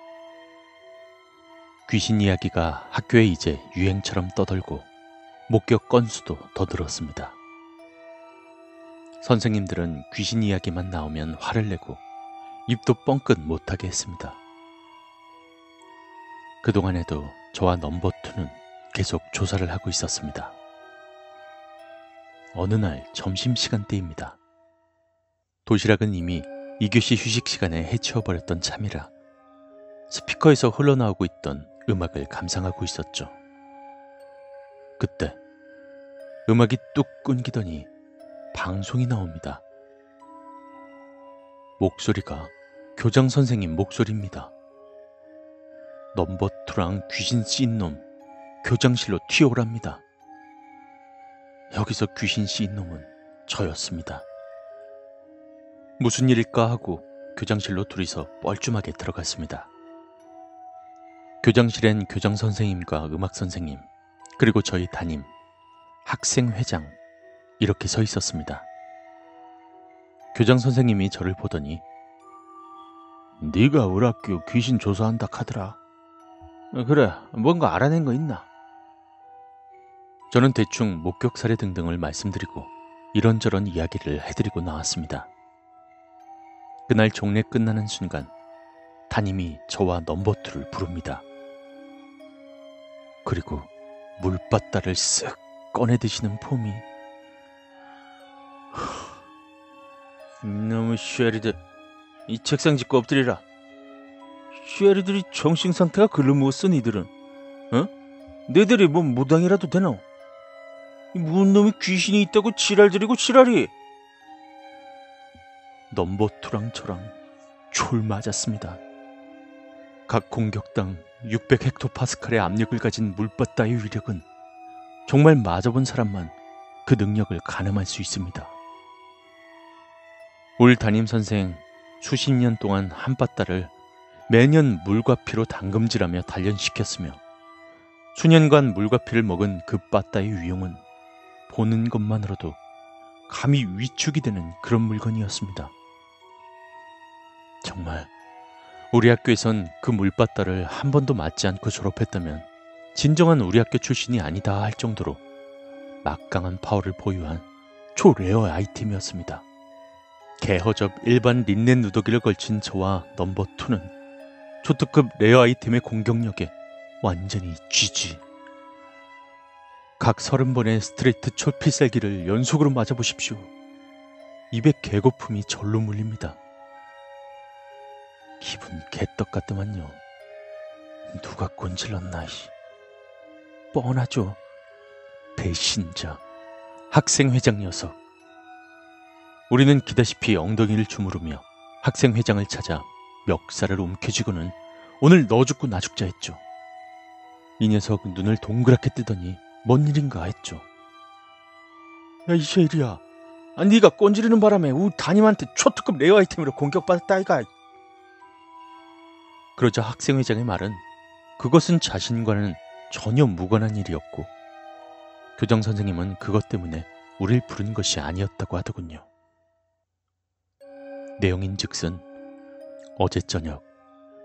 귀신 이야기가 학교에 이제 유행처럼 떠돌고 목격 건수도 더 늘었습니다. 선생님들은 귀신 이야기만 나오면 화를 내고 입도 뻥끗 못하게 했습니다. 그동안에도 저와 넘버2는 계속 조사를 하고 있었습니다. 어느 날 점심시간대입니다. 도시락은 이미 2교시 휴식 시간에 해치워버렸던 참이라 스피커에서 흘러나오고 있던 음악을 감상하고 있었죠. 그때 음악이 뚝 끊기더니 방송이 나옵니다. 목소리가 교장 선생님 목소리입니다. 넘버2랑 귀신 씌인 놈 교장실로 튀어오랍니다. 여기서 귀신 씌인 놈은 저였습니다. 무슨 일일까 하고 교장실로 둘이서 뻘쭘하게 들어갔습니다. 교장실엔 교장 선생님과 음악 선생님, 그리고 저희 담임, 학생 회장, 이렇게 서 있었습니다. 교장 선생님이 저를 보더니 네가 우리 학교 귀신 조사한다 카더라. 그래, 뭔가 알아낸 거 있나? 저는 대충 목격 사례 등등을 말씀드리고 이런저런 이야기를 해드리고 나왔습니다. 그날 종례 끝나는 순간 담임이 저와 넘버투를 부릅니다. 그리고 물바다를 쓱 꺼내 드시는 폼이 너무 쉐리들 이 책상 짚고 엎드리라 쉐리들이 정신 상태가 글로 못써 니들은 어? 너들이 뭐 무당이라도 되노? 이뭔 놈이 귀신이 있다고 지랄들이고 지랄이 넘버투랑 저랑 졸 맞았습니다. 각 공격당 600헥토파스칼의 압력을 가진 물바다의 위력은 정말 맞아본 사람만 그 능력을 가늠할 수 있습니다. 올 담임 선생 수십 년 동안 한 빠따를 매년 물과 피로 담금질하며 단련시켰으며 수년간 물과 피를 먹은 그 빠따의 위용은 보는 것만으로도 감히 위축이 되는 그런 물건이었습니다. 정말 우리 학교에선 그 물바다를 한 번도 맞지 않고 졸업했다면 진정한 우리 학교 출신이 아니다 할 정도로 막강한 파워를 보유한 초rare 아이템이었습니다. 개허접 일반 린넨 누더기를 걸친 저와 넘버 2는 초특급 rare 아이템의 공격력에 완전히 GG. 각 서른 번의 스트레이트 초필살기를 연속으로 맞아보십시오. 입에 개거품이 절로 물립니다. 기분 개떡 같더만요. 누가 꼰질렀나, 이. 뻔하죠. 배신자. 학생회장 녀석. 우리는 기다시피 엉덩이를 주무르며 학생회장을 찾아 멱살을 움켜쥐고는 오늘 너 죽고 나 죽자 했죠. 이 녀석 눈을 동그랗게 뜨더니 뭔 일인가 했죠. 야, 이쉐일이야. 아, 네가 꼰지르는 바람에 우리 담임한테 초특급 레어 아이템으로 공격받았다 이가. 그러자 학생회장의 말은 그것은 자신과는 전혀 무관한 일이었고 교장 선생님은 그것 때문에 우릴 부른 것이 아니었다고 하더군요. 내용인 즉슨 어제 저녁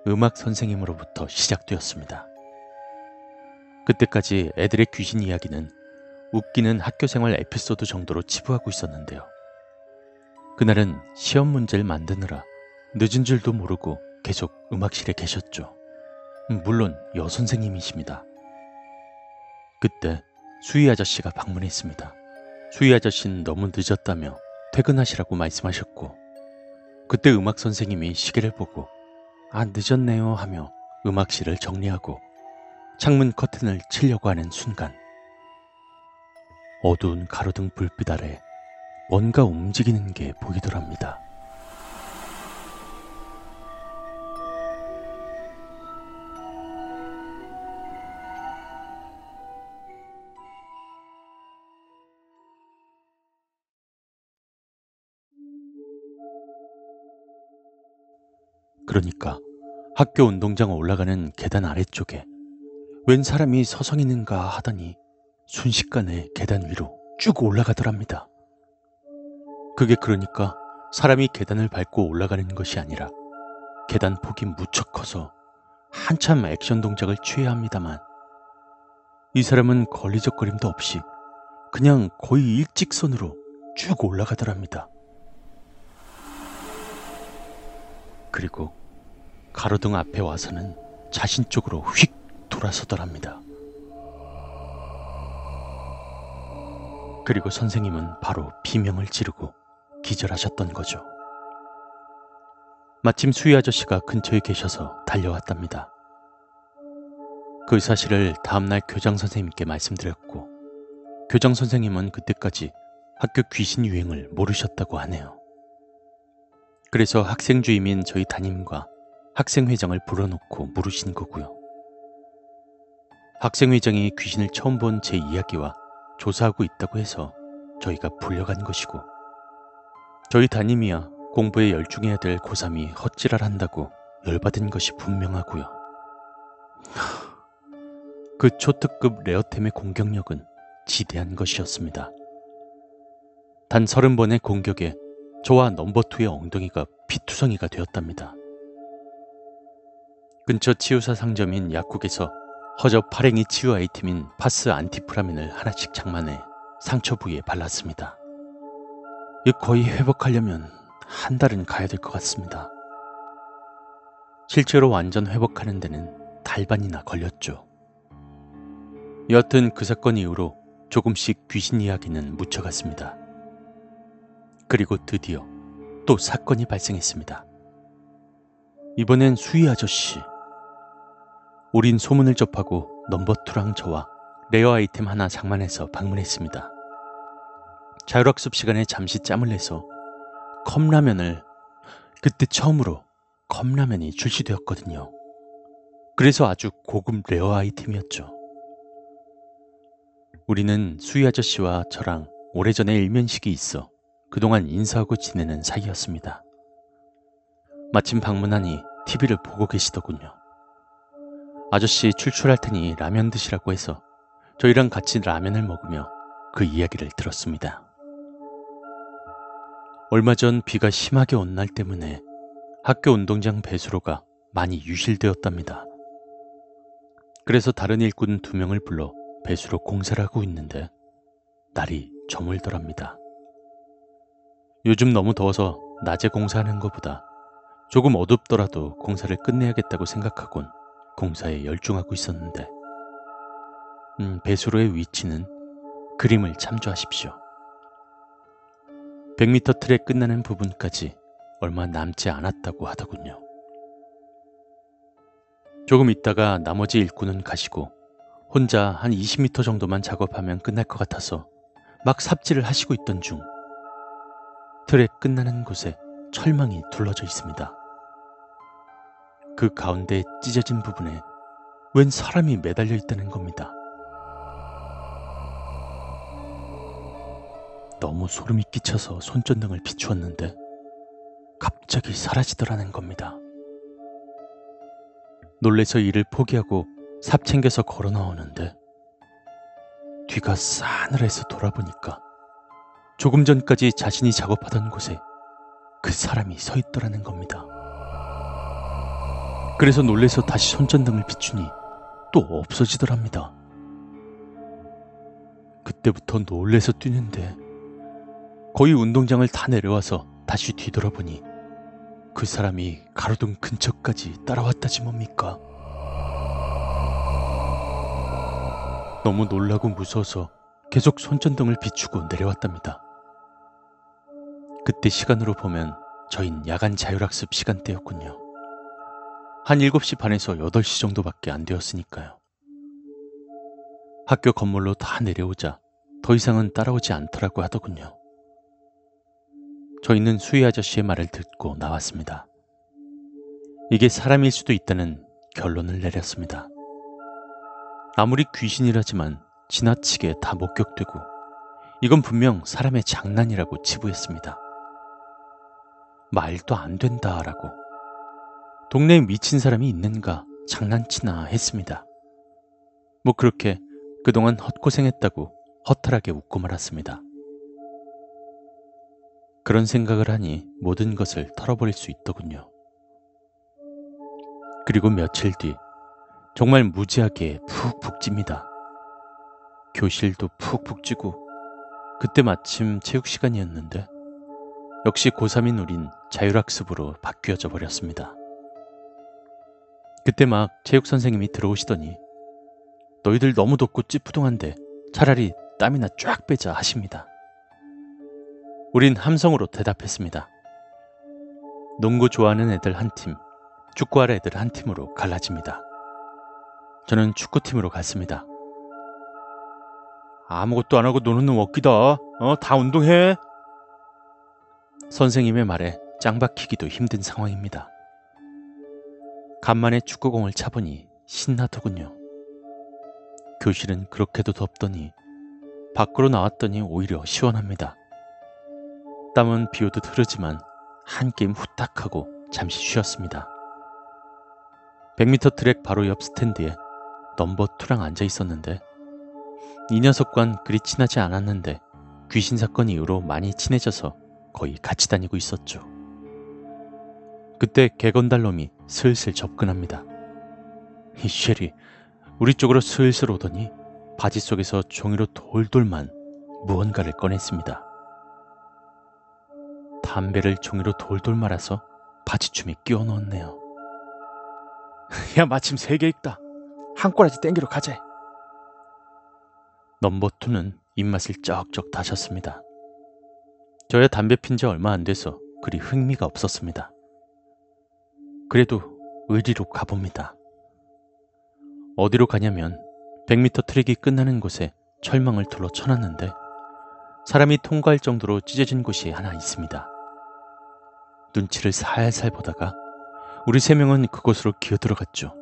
음악 선생님으로부터 시작되었습니다. 그때까지 애들의 귀신 이야기는 웃기는 학교 생활 에피소드 정도로 치부하고 있었는데요. 그날은 시험 문제를 만드느라 늦은 줄도 모르고 계속 음악실에 계셨죠. 물론 여선생님이십니다. 그때 수희 아저씨가 방문했습니다. 수희 아저씨는 너무 늦었다며 퇴근하시라고 말씀하셨고 그때 음악 선생님이 시계를 보고 아 늦었네요 하며 음악실을 정리하고 창문 커튼을 치려고 하는 순간 어두운 가로등 불빛 아래 뭔가 움직이는 게 보이더랍니다. 그러니까 학교 운동장 올라가는 계단 아래쪽에 웬 사람이 서성이는가 하더니 순식간에 계단 위로 쭉 올라가더랍니다. 그게 그러니까 사람이 계단을 밟고 올라가는 것이 아니라 계단 폭이 무척 커서 한참 액션 동작을 취해야 합니다만 이 사람은 걸리적거림도 없이 그냥 거의 일직선으로 쭉 올라가더랍니다. 그리고 가로등 앞에 와서는 자신 쪽으로 휙 돌아서더랍니다. 그리고 선생님은 바로 비명을 지르고 기절하셨던 거죠. 마침 수희 아저씨가 근처에 계셔서 달려왔답니다. 그 사실을 다음날 교장 선생님께 말씀드렸고, 교장 선생님은 그때까지 학교 귀신 유행을 모르셨다고 하네요. 그래서 학생 주임인 저희 담임과 학생회장을 불러놓고 물으신 거고요. 학생회장이 귀신을 처음 본 제 이야기와 조사하고 있다고 해서 저희가 불려간 것이고 저희 담임이야 공부에 열중해야 될 고3이 헛질을 한다고 열받은 것이 분명하고요. 그 초특급 레어템의 공격력은 지대한 것이었습니다. 단 서른 번의 공격에 저와 넘버2의 엉덩이가 피투성이가 되었답니다. 근처 치유사 상점인 약국에서 허접 파랭이 치유 아이템인 파스 안티프라민을 하나씩 장만해 상처 부위에 발랐습니다. 이 거의 회복하려면 한 달은 가야 될 것 같습니다. 실제로 완전 회복하는 데는 달반이나 걸렸죠. 여하튼 그 사건 이후로 조금씩 귀신 이야기는 묻혀갔습니다. 그리고 드디어 또 사건이 발생했습니다. 이번엔 수희 아저씨. 우린 소문을 접하고 넘버2랑 저와 rare 아이템 하나 장만해서 방문했습니다. 자율학습 시간에 잠시 짬을 내서 컵라면을 그때 처음으로 컵라면이 출시되었거든요. 그래서 아주 고급 레어 아이템이었죠. 우리는 수희 아저씨와 저랑 오래전에 일면식이 있어 그동안 인사하고 지내는 사이였습니다. 마침 방문하니 TV를 보고 계시더군요. 아저씨 출출할 테니 라면 드시라고 해서 저희랑 같이 라면을 먹으며 그 이야기를 들었습니다. 얼마 전 비가 심하게 온 날 때문에 학교 운동장 배수로가 많이 유실되었답니다. 그래서 다른 일꾼 두 명을 불러 배수로 공사를 하고 있는데 날이 저물더랍니다. 요즘 너무 더워서 낮에 공사하는 것보다 조금 어둡더라도 공사를 끝내야겠다고 생각하곤 공사에 열중하고 있었는데 음, 배수로의 위치는 그림을 참조하십시오. 100m 틀에 끝나는 부분까지 얼마 남지 않았다고 하더군요. 조금 있다가 나머지 일꾼은 가시고 혼자 한 20m 정도만 작업하면 끝날 것 같아서 막 삽질을 하시고 있던 중 틀에 끝나는 곳에 철망이 둘러져 있습니다. 그 가운데 찢어진 부분에 웬 사람이 매달려 있다는 겁니다. 너무 소름이 끼쳐서 손전등을 비추었는데 갑자기 사라지더라는 겁니다. 놀래서 일을 포기하고 삽 챙겨서 걸어 나오는데 뒤가 싸늘해서 돌아보니까 조금 전까지 자신이 작업하던 곳에 그 사람이 서 있더라는 겁니다. 그래서 놀래서 다시 손전등을 비추니 또 없어지더랍니다. 그때부터 놀래서 뛰는데 거의 운동장을 다 내려와서 다시 뒤돌아보니 그 사람이 가로등 근처까지 따라왔다지 뭡니까? 너무 놀라고 무서워서 계속 손전등을 비추고 내려왔답니다. 그때 시간으로 보면 저흰 야간 자율학습 시간대였군요. 한 7시 반에서 8시 정도밖에 안 되었으니까요. 학교 건물로 다 내려오자 더 이상은 따라오지 않더라고 하더군요. 저희는 수희 아저씨의 말을 듣고 나왔습니다. 이게 사람일 수도 있다는 결론을 내렸습니다. 아무리 귀신이라지만 지나치게 다 목격되고 이건 분명 사람의 장난이라고 치부했습니다. 말도 안 된다라고. 동네에 미친 사람이 있는가 장난치나 했습니다. 뭐 그렇게 그동안 헛고생했다고 허탈하게 웃고 말았습니다. 그런 생각을 하니 모든 것을 털어버릴 수 있더군요. 그리고 며칠 뒤 정말 무지하게 푹푹 찝니다. 교실도 푹푹 찌고 그때 마침 체육 시간이었는데 역시 고3인 우린 자율학습으로 바뀌어져 버렸습니다. 그때 막 체육 선생님이 들어오시더니 너희들 너무 덥고 찌푸둥한데 차라리 땀이나 쫙 빼자 하십니다. 우린 함성으로 대답했습니다. 농구 좋아하는 애들 한 팀, 축구할 애들 한 팀으로 갈라집니다. 저는 축구팀으로 갔습니다. 아무것도 안 하고 노는 놈 없기다. 어, 다 운동해. 선생님의 말에 짱 박히기도 힘든 상황입니다. 간만에 축구공을 차보니 신나더군요. 교실은 그렇게도 덥더니 밖으로 나왔더니 오히려 시원합니다. 땀은 비 오듯 흐르지만 한 게임 후딱 하고 잠시 쉬었습니다. 100m 트랙 바로 옆 스탠드에 넘버 2랑 앉아 있었는데 이 녀석과는 그리 친하지 않았는데 귀신 사건 이후로 많이 친해져서 거의 같이 다니고 있었죠. 그때 개건달 놈이 슬슬 접근합니다. 이 쉐리 우리 쪽으로 슬슬 오더니 바지 속에서 종이로 돌돌만 무언가를 꺼냈습니다. 담배를 종이로 돌돌 말아서 바지춤에 끼워 넣었네요. 야, 마침 세 개 있다. 한 꼬라지 땡기러 가자. number two는 입맛을 쩍쩍 다셨습니다. 저야 담배 핀 지 얼마 안 돼서 그리 흥미가 없었습니다. 그래도 의리로 가봅니다. 어디로 가냐면 100m 트랙이 끝나는 곳에 철망을 둘러 쳐놨는데 사람이 통과할 정도로 찢어진 곳이 하나 있습니다. 눈치를 살살 보다가 우리 세 명은 그곳으로 기어 들어갔죠.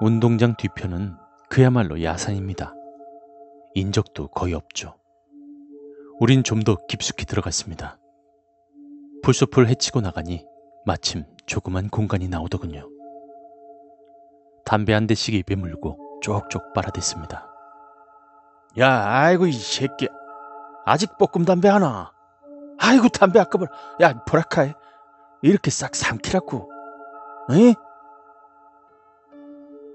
운동장 뒤편은 그야말로 야산입니다. 인적도 거의 없죠. 우린 좀 더 깊숙이 들어갔습니다. 풀숲을 헤치고 나가니 마침 조그만 공간이 나오더군요. 담배 한 대씩 입에 물고 쪽쪽 빨아댔습니다. 야, 아이고 이 새끼. 아직 볶음 담배 하나. 아이고 담배 아까워. 야, 보라카이. 이렇게 싹 삼키라고. 에?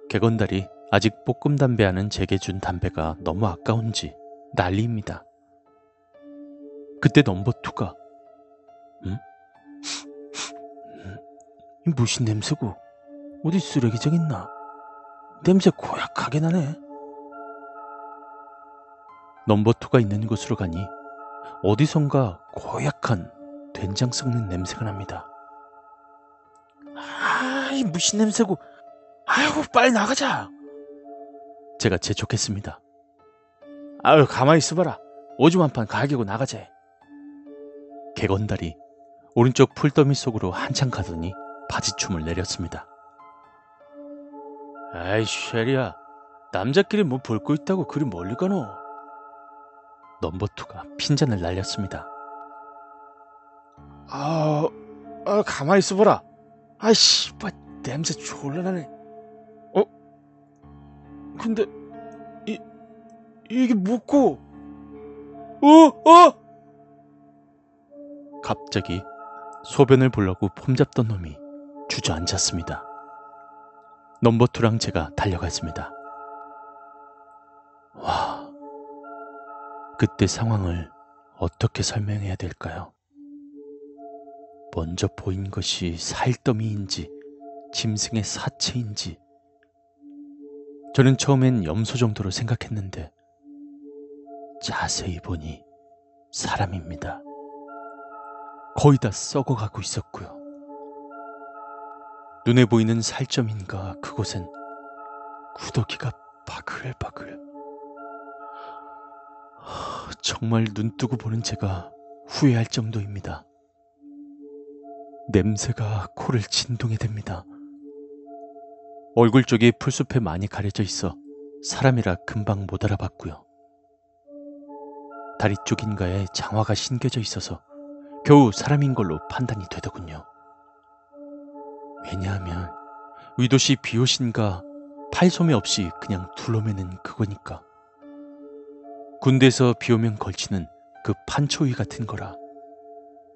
개건달이 아직 볶음 담배 하는 제게 준 담배가 너무 아까운지 난리입니다. 그때 넘버 투가 이 무슨 냄새고? 어디 쓰레기장 있나? 냄새 고약하게 나네. 넘버 투가 있는 곳으로 가니 어디선가 고약한 된장 섞는 냄새가 납니다. 아이 무슨 냄새고? 아이고 빨리 나가자. 제가 재촉했습니다. 아유 가만히 있어봐라. 오줌 한 판 가게고 나가자. 개건달이 오른쪽 풀더미 속으로 한참 가더니 바지춤을 내렸습니다. 아이 쉐리야 남자끼리 뭐 볼 거 있다고 그리 멀리 가노? 넘버2가 핀잔을 날렸습니다. 아, 아 가만히 있어봐라. 아이씨, 뭐 냄새 졸라 나네. 어? 근데 이 이게 뭐고? 어? 어? 갑자기 소변을 보려고 폼 잡던 놈이 주저앉았습니다. 넘버2랑 제가 달려갔습니다. 와, 그때 상황을 어떻게 설명해야 될까요? 먼저 보인 것이 살더미인지 짐승의 사체인지 저는 처음엔 염소 정도로 생각했는데 자세히 보니 사람입니다. 거의 다 썩어가고 있었고요. 눈에 보이는 살점인가 그곳엔 구더기가 바글바글. 정말 눈 뜨고 보는 제가 후회할 정도입니다. 냄새가 코를 진동해 댑니다. 얼굴 쪽이 풀숲에 많이 가려져 있어 사람이라 금방 못 알아봤고요. 다리 쪽인가에 장화가 신겨져 있어서 겨우 사람인 걸로 판단이 되더군요. 왜냐하면 위도시 비옷인가 팔소매 없이 그냥 둘러매는 그거니까. 군대에서 비 오면 걸치는 그 판초위 같은 거라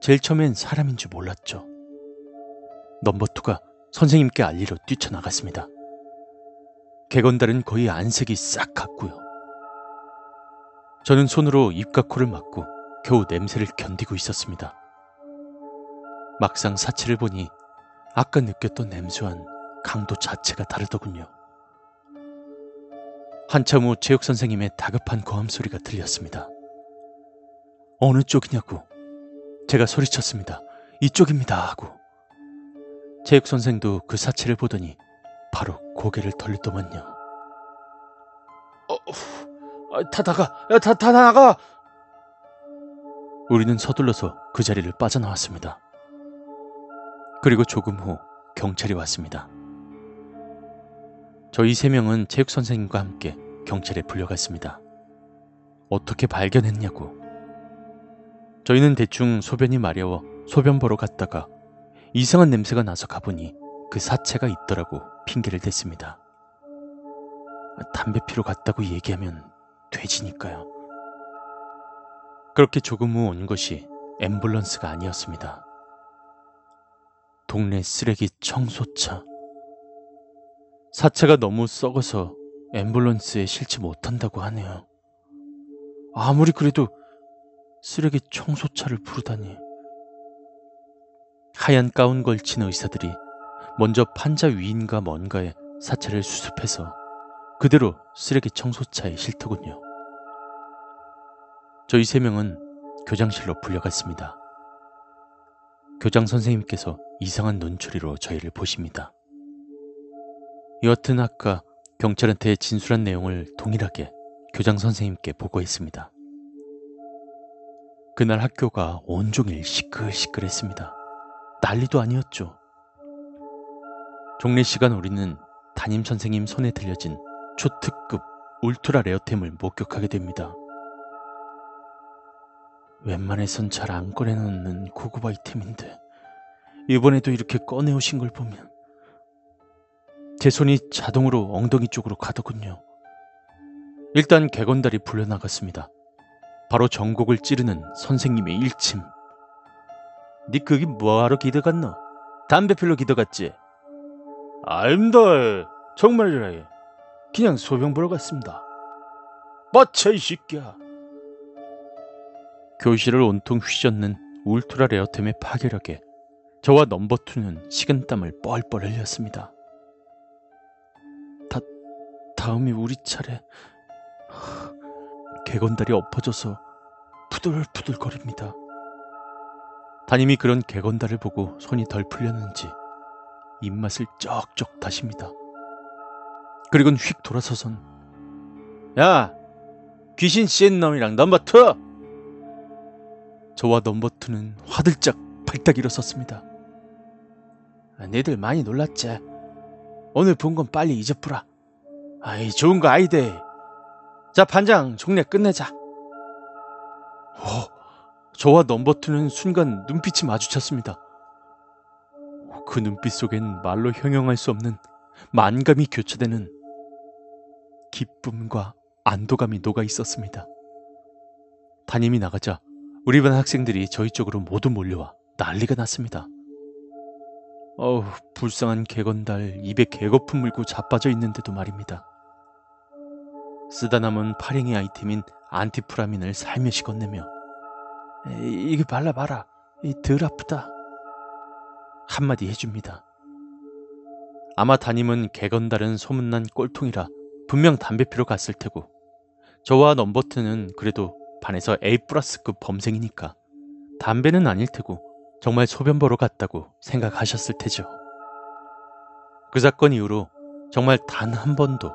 제일 처음엔 사람인 줄 몰랐죠. 넘버2가 선생님께 알리러 뛰쳐나갔습니다. 개건달은 거의 안색이 싹 갔고요. 저는 손으로 입과 코를 막고 겨우 냄새를 견디고 있었습니다. 막상 사체를 보니 아까 느꼈던 냄새와는 강도 자체가 다르더군요. 한참 후 체육 선생님의 다급한 고함 소리가 들렸습니다. 어느 쪽이냐고 제가 소리쳤습니다. 이쪽입니다 하고 체육 선생도 그 사체를 보더니 바로 고개를 돌리더만요. 어, 아, 다 나가, 야, 다, 다 나가. 우리는 서둘러서 그 자리를 빠져나왔습니다. 그리고 조금 후 경찰이 왔습니다. 저희 세 명은 체육 선생님과 함께 경찰에 불려갔습니다. 어떻게 발견했냐고. 저희는 대충 소변이 마려워 소변 보러 갔다가 이상한 냄새가 나서 가보니 그 사체가 있더라고 핑계를 댔습니다. 담배 피러 갔다고 얘기하면 돼지니까요. 그렇게 조금 후 온 것이 앰뷸런스가 아니었습니다. 동네 쓰레기 청소차. 사체가 너무 썩어서 앰뷸런스에 실지 못한다고 하네요. 아무리 그래도 쓰레기 청소차를 부르다니. 하얀 가운 걸친 의사들이 먼저 판자 위인가 뭔가에 사체를 수습해서 그대로 쓰레기 청소차에 실더군요. 저희 세 명은 교장실로 불려갔습니다. 교장 선생님께서 이상한 눈초리로 저희를 보십니다. 여튼 아까 경찰한테 진술한 내용을 동일하게 교장 선생님께 보고했습니다. 그날 학교가 온종일 시끌시끌했습니다. 난리도 아니었죠. 종례 시간 우리는 담임 선생님 손에 들려진 초특급 울트라 레어템을 목격하게 됩니다. 웬만해선 잘 안 꺼내놓는 고급 아이템인데 이번에도 이렇게 꺼내오신 걸 보면 제 손이 자동으로 엉덩이 쪽으로 가더군요. 일단 개건달이 불려나갔습니다. 바로 전곡을 찌르는 선생님의 일침. 니 거기 뭐하러 기대갔노? 담배 필러 기대갔지? 아닙니다. 정말이라 그냥 소병 보러 갔습니다. 뻗쳐 이 새끼야. 교실을 온통 휘젓는 울트라 레어템의 파괴력에 저와 넘버투는 식은땀을 뻘뻘 흘렸습니다. 다, 다음이 우리 차례. 개건달이 엎어져서 푸들푸들거립니다. 담임이 그런 개건달을 보고 손이 덜 풀렸는지 입맛을 쩍쩍 다십니다. 그리곤 휙 돌아서선 야, 귀신 씌인 놈이랑 number two! 저와 number two는 화들짝 발딱 일어섰습니다. 니들 많이 놀랐지? 오늘 본 건 빨리 잊어뿌라. 아이, 좋은 거 아이데. 자, 반장 종례 끝내자. 오, 저와 넘버투는 순간 눈빛이 마주쳤습니다. 그 눈빛 속엔 말로 형용할 수 없는 만감이 교차되는 기쁨과 안도감이 녹아 있었습니다. 담임이 나가자 우리 반 학생들이 저희 쪽으로 모두 몰려와 난리가 났습니다. 어우, 불쌍한 개건달 입에 개거품 물고 자빠져 있는데도 말입니다. 쓰다 남은 파랭이 아이템인 안티프라민을 살며시 건네며 이게 발라봐라. 덜 아프다. 한마디 해줍니다. 아마 담임은 개건달은 소문난 꼴통이라 분명 담배 피러 갔을 테고 저와 넘버트는 그래도 반에서 A 플러스급 범생이니까 담배는 아닐 테고 정말 소변 보러 갔다고 생각하셨을 테죠. 그 사건 이후로 정말 단 한 번도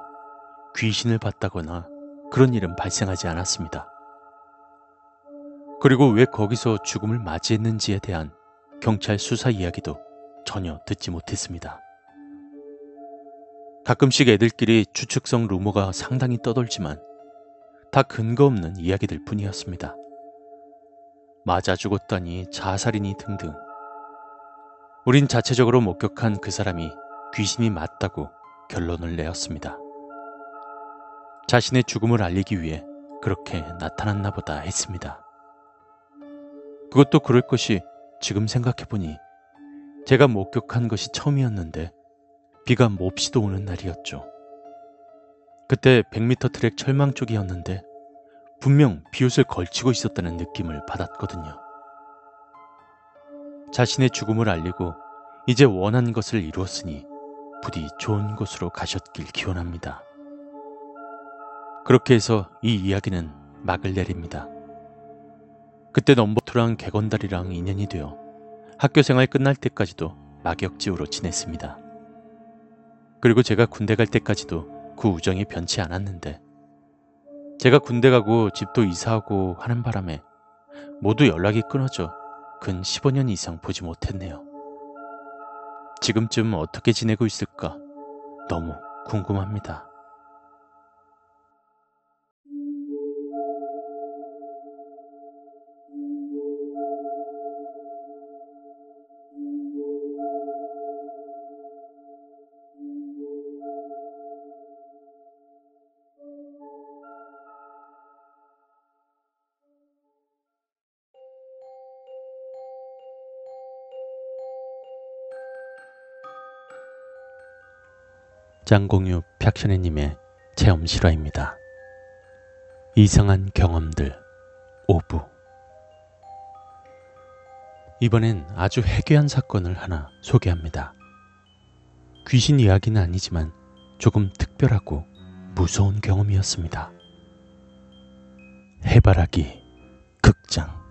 귀신을 봤다거나 그런 일은 발생하지 않았습니다. 그리고 왜 거기서 죽음을 맞이했는지에 대한 경찰 수사 이야기도 전혀 듣지 못했습니다. 가끔씩 애들끼리 추측성 루머가 상당히 떠돌지만 다 근거 없는 이야기들 뿐이었습니다. 맞아 죽었다니 자살이니 등등. 우린 자체적으로 목격한 그 사람이 귀신이 맞다고 결론을 내었습니다. 자신의 죽음을 알리기 위해 그렇게 나타났나 보다 했습니다. 그것도 그럴 것이 지금 생각해보니 제가 목격한 것이 처음이었는데 비가 몹시도 오는 날이었죠. 그때 100m 트랙 철망 쪽이었는데 분명 비옷을 걸치고 있었다는 느낌을 받았거든요. 자신의 죽음을 알리고 이제 원한 것을 이루었으니 부디 좋은 곳으로 가셨길 기원합니다. 그렇게 해서 이 이야기는 막을 내립니다. 그때 넘버투랑 개건달이랑 인연이 되어 학교 생활 끝날 때까지도 막역지우로 지냈습니다. 그리고 제가 군대 갈 때까지도 그 우정이 변치 않았는데 제가 군대 가고 집도 이사하고 하는 바람에 모두 연락이 끊어져 근 15년 이상 보지 못했네요. 지금쯤 어떻게 지내고 있을까 너무 궁금합니다. 장공유 팩션의님의 체험 실화입니다. 이상한 경험들 5부 이번엔 아주 해괴한 사건을 하나 소개합니다. 귀신 이야기는 아니지만 조금 특별하고 무서운 경험이었습니다. 해바라기 극장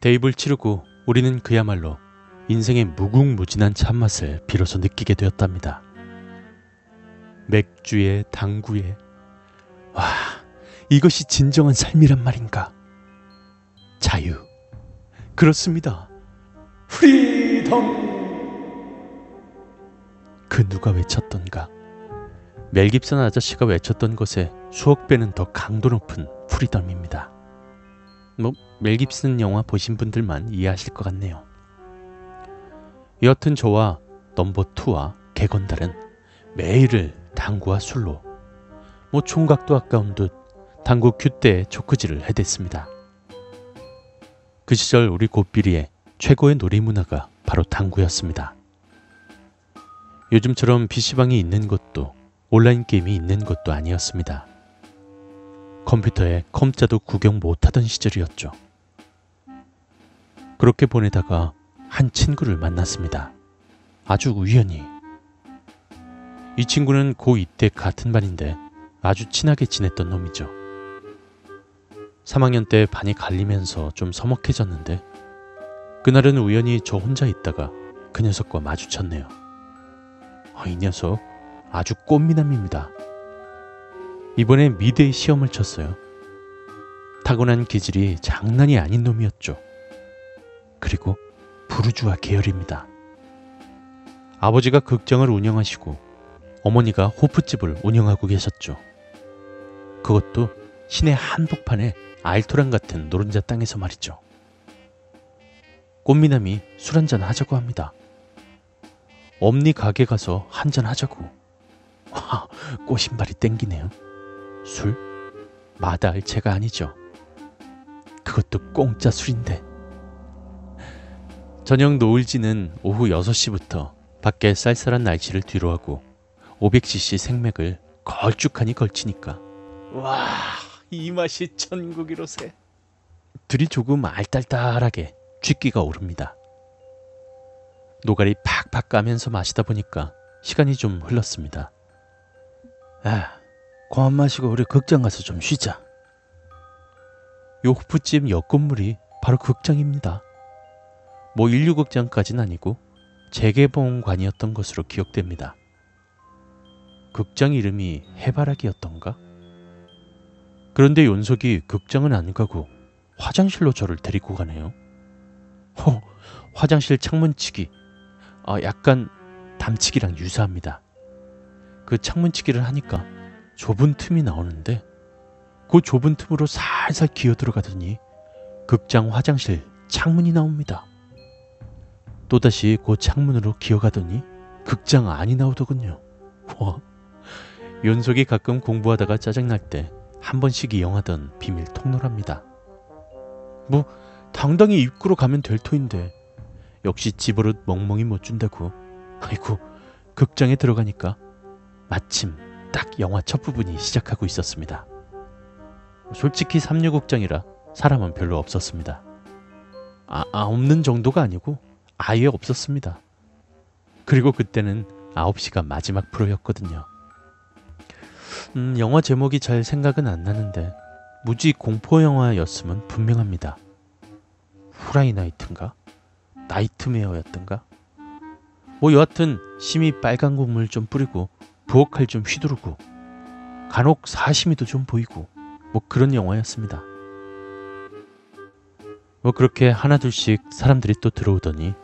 대입을 치르고 우리는 그야말로 인생의 무궁무진한 참맛을 비로소 느끼게 되었답니다. 맥주에 당구에 와 이것이 진정한 삶이란 말인가? 자유 그렇습니다. freedom 그 누가 외쳤던가 멜 깁슨 아저씨가 외쳤던 것에 수억 배는 더 강도 높은 freedom입니다. 뭐, 멜 깁슨 영화 보신 분들만 이해하실 것 같네요. 여튼 저와 넘버 2와 개건달은 매일을 당구와 술로, 뭐 총각도 아까운 듯 당구 큐대에 초크질을 해댔습니다. 그 시절 우리 고삐리의 최고의 놀이 문화가 바로 당구였습니다. 요즘처럼 PC방이 있는 것도 온라인 게임이 있는 것도 아니었습니다. 컴퓨터에 컴자도 구경 못하던 시절이었죠. 그렇게 보내다가 한 친구를 만났습니다. 아주 우연히. 이 친구는 고2 때 같은 반인데 아주 친하게 지냈던 놈이죠. 3학년 때 반이 갈리면서 좀 서먹해졌는데 그날은 우연히 저 혼자 있다가 그 녀석과 마주쳤네요. 어, 이 녀석 아주 꽃미남입니다. 이번에 미대 시험을 쳤어요. 타고난 기질이 장난이 아닌 놈이었죠. 그리고 부르주아 계열입니다. 아버지가 극장을 운영하시고 어머니가 호프집을 운영하고 계셨죠. 그것도 시내 한복판에 알토란 같은 노른자 땅에서 말이죠. 꽃미남이 술 한잔 하자고 합니다. 엄니 가게 가서 한잔 하자고. 와, 꼬신발이 땡기네요. 술? 마다할 채가 아니죠. 그것도 공짜 술인데. 저녁 노을지는 오후 6시부터 밖에 쌀쌀한 날씨를 뒤로하고 500cc 생맥을 걸쭉하니 걸치니까 와, 이 맛이 천국이로세. 들이 조금 알딸딸하게 쥐기가 오릅니다. 노가리 팍팍 까면서 마시다 보니까 시간이 좀 흘렀습니다. 아, 그만 마시고 우리 극장 가서 좀 쉬자. 요 호프집 옆 건물이 바로 극장입니다. 뭐 인류극장까지는 아니고 재개봉관이었던 것으로 기억됩니다. 극장 이름이 해바라기였던가? 그런데 윤석이 극장은 안 가고 화장실로 저를 데리고 가네요. 호, 화장실 창문치기. 아, 약간 담치기랑 유사합니다. 그 창문치기를 하니까 좁은 틈이 나오는데 그 좁은 틈으로 살살 기어 들어가더니 극장 화장실 창문이 나옵니다. 또다시 그 창문으로 기어가더니 극장 안이 나오더군요. 와, 연속이 가끔 공부하다가 짜증날 때 한 번씩 이용하던 비밀 통로랍니다. 뭐 당당히 입구로 가면 될 터인데 역시 집어릇 멍멍이 못 준다고. 아이고 극장에 들어가니까 마침 딱 영화 첫 부분이 시작하고 있었습니다. 솔직히 삼류극장이라 사람은 별로 없었습니다. 아, 아, 없는 정도가 아니고 아예 없었습니다. 그리고 그때는 9시가 마지막 프로였거든요. 음, 영화 제목이 잘 생각은 안 나는데 무지 공포 영화였으면 분명합니다. 후라이 나이트인가? 나이트메어였던가? 뭐 여하튼 심히 빨간 국물 좀 뿌리고 부엌칼 좀 휘두르고 간혹 사시미도 좀 보이고 뭐 그런 영화였습니다. 뭐 그렇게 하나둘씩 사람들이 또 들어오더니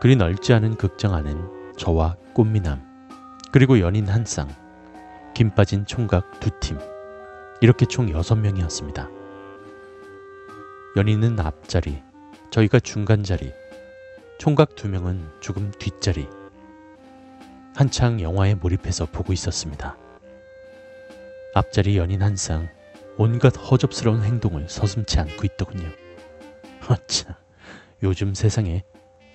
그리 넓지 않은 극장 안엔 저와 꽃미남 그리고 연인 한 쌍, 김 빠진 총각 두 팀, 이렇게 총 여섯 명이었습니다. 연인은 앞자리, 저희가 중간자리, 총각 두 명은 조금 뒷자리. 한창 영화에 몰입해서 보고 있었습니다. 앞자리 연인 한 쌍, 온갖 허접스러운 행동을 서슴지 않고 있더군요. 어차, 요즘 세상에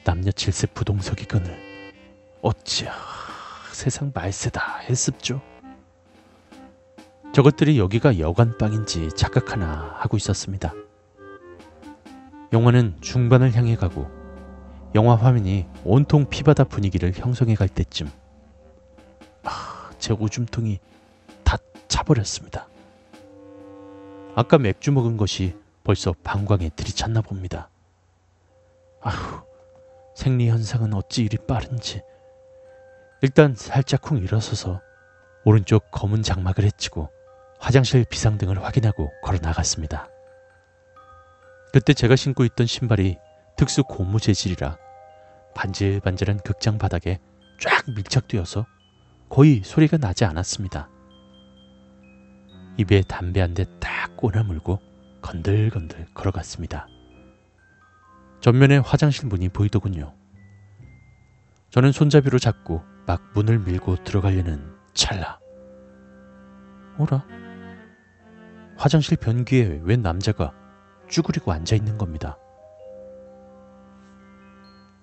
남녀 칠세 부동석이거늘 어찌야 세상 말세다 했습죠. 저것들이 여기가 여관방인지 착각하나 하고 있었습니다. 영화는 중반을 향해 가고 영화 화면이 온통 피바다 분위기를 형성해 갈 때쯤 아, 제 오줌통이 다 차버렸습니다. 아까 맥주 먹은 것이 벌써 방광에 들이찼나 봅니다. 아휴, 생리 현상은 어찌 이리 빠른지. 일단 살짝쿵 일어서서 오른쪽 검은 장막을 헤치고 화장실 비상등을 확인하고 걸어 나갔습니다. 그때 제가 신고 있던 신발이 특수 고무 재질이라 반질반질한 극장 바닥에 쫙 밀착되어서 거의 소리가 나지 않았습니다. 입에 담배 한 대딱 꼬나물고 건들건들 걸어갔습니다. 전면에 화장실 문이 보이더군요. 저는 손잡이로 잡고 막 문을 밀고 들어가려는 찰나. 오라. 화장실 변기에 웬 남자가 쭈그리고 앉아 있는 겁니다.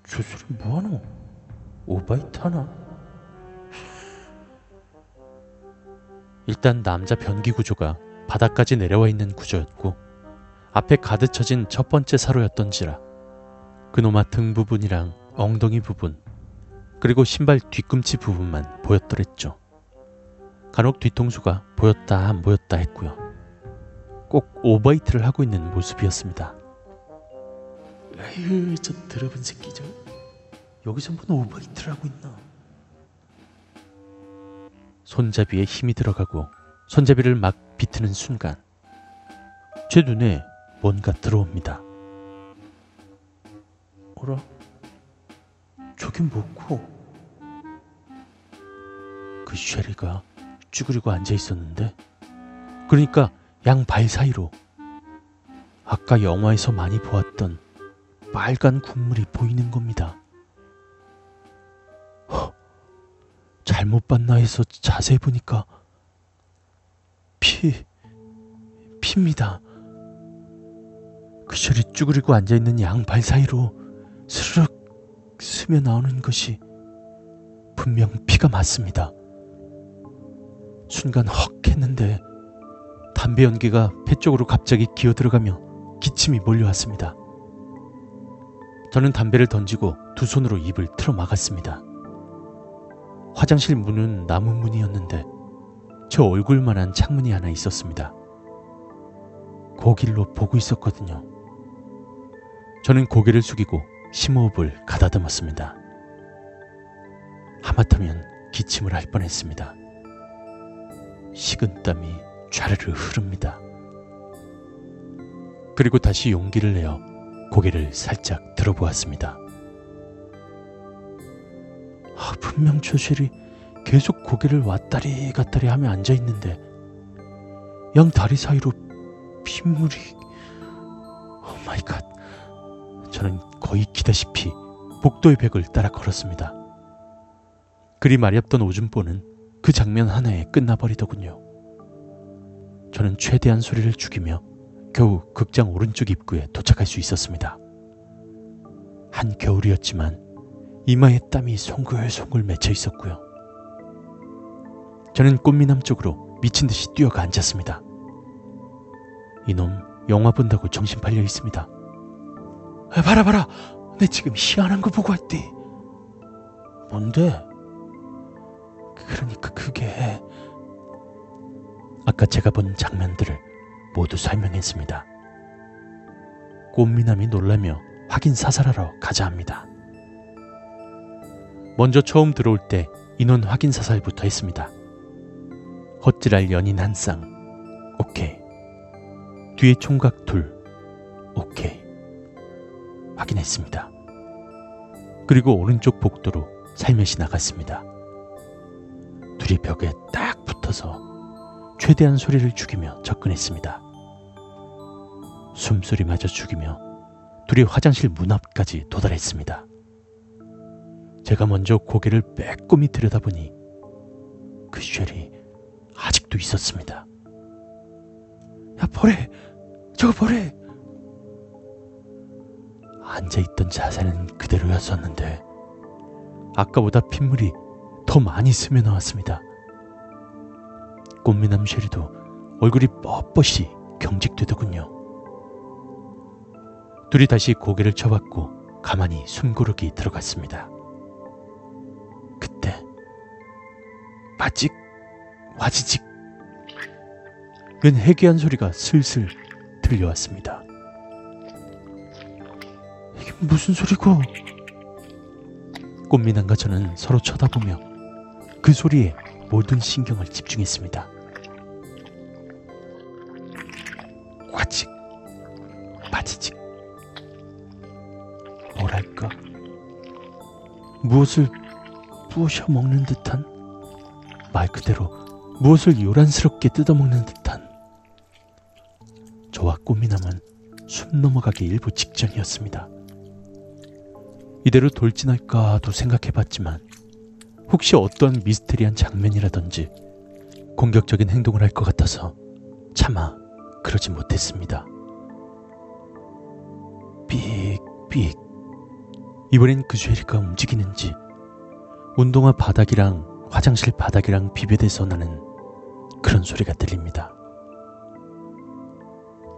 저 소리 뭐하노? 오바이트 하나? 일단 남자 변기 구조가 바닥까지 내려와 있는 구조였고 앞에 가득 쳐진 첫 번째 사로였던지라 그놈아 등 부분이랑 엉덩이 부분 그리고 신발 뒤꿈치 부분만 보였더랬죠. 간혹 뒤통수가 보였다 안 보였다 했고요. 꼭 오버이트를 하고 있는 모습이었습니다. 에휴 저 더러운 새끼죠. 여기서 뭔 오버이트를 하고 있나? 손잡이에 힘이 들어가고 손잡이를 막 비트는 순간 제 눈에 뭔가 들어옵니다. 어라? 저긴 뭐고? 그 쉐리가 쭈그리고 앉아 있었는데 그러니까 양 발 사이로 아까 영화에서 많이 보았던 빨간 국물이 보이는 겁니다. 허, 잘못 봤나 해서 자세히 보니까 피, 피입니다. 그 셔리 쭈그리고 앉아있는 양발 사이로 스르륵 스며 나오는 것이 분명 피가 맞습니다. 순간 헉 했는데 담배 연기가 폐 쪽으로 갑자기 기어 들어가며 기침이 몰려왔습니다. 저는 담배를 던지고 두 손으로 입을 틀어 막았습니다. 화장실 문은 나무 문이었는데 저 얼굴만한 창문이 하나 있었습니다. 고길로 보고 있었거든요. 저는 고개를 숙이고 심호흡을 가다듬었습니다. 하마터면 기침을 할 뻔했습니다. 식은땀이 좌르르 흐릅니다. 그리고 다시 용기를 내어 고개를 살짝 들어보았습니다. 아, 분명 조실이 계속 고개를 왔다리 갔다리 하며 앉아 있는데 양 다리 사이로 핏물이 oh my god 저는 거의 기다시피 복도의 벽을 따라 걸었습니다. 그리 마렵던 오줌보는 그 장면 하나에 끝나버리더군요. 저는 최대한 소리를 죽이며 겨우 극장 오른쪽 입구에 도착할 수 있었습니다. 한 겨울이었지만 이마에 땀이 송글송글 맺혀 있었고요. 저는 꽃미남 쪽으로 미친 듯이 뛰어가 앉았습니다. 이놈 영화 본다고 정신 팔려 있습니다. 아, 봐라 봐라 내 지금 희한한 거 보고 왔디. 뭔데? 그러니까 그게 아까 제가 본 장면들을 모두 설명했습니다. 꽃미남이 놀라며 확인 사살하러 가자 합니다. 먼저 처음 들어올 때 인원 확인 사살부터 했습니다. 헛질할 연인 한 쌍, 오케이. 뒤에 총각 둘, 오케이. 확인했습니다. 그리고 오른쪽 복도로 살며시 나갔습니다. 둘이 벽에 딱 붙어서 최대한 소리를 죽이며 접근했습니다. 숨소리마저 죽이며 둘이 화장실 문 앞까지 도달했습니다. 제가 먼저 고개를 빼꼼히 들여다보니 그 쉘이 아직도 있었습니다. 야, 버래! 저거 버래! 앉아있던 자세는 그대로였었는데 아까보다 핏물이 더 많이 스며 나왔습니다. 꽃미남 쉐리도 얼굴이 뻣뻣이 경직되더군요. 둘이 다시 고개를 쳐봤고 가만히 숨고르기 들어갔습니다. 그때 바직 와지직 웬 해괴한 소리가 슬슬 들려왔습니다. 이게 무슨 소리고? 꽃미남과 저는 서로 쳐다보며 그 소리에 모든 신경을 집중했습니다. 과직, 빠지직. 뭐랄까? 무엇을 부셔 먹는 듯한 말 그대로 무엇을 요란스럽게 뜯어먹는 듯한 꽃미남은 숨 넘어가기 일부 직전이었습니다. 이대로 돌진할까도 생각해봤지만 혹시 어떠한 미스테리한 장면이라든지 공격적인 행동을 할 것 같아서 차마 그러지 못했습니다. 삑삑 이번엔 그 쉐리가 움직이는지 운동화 바닥이랑 화장실 바닥이랑 비벼대서 나는 그런 소리가 들립니다.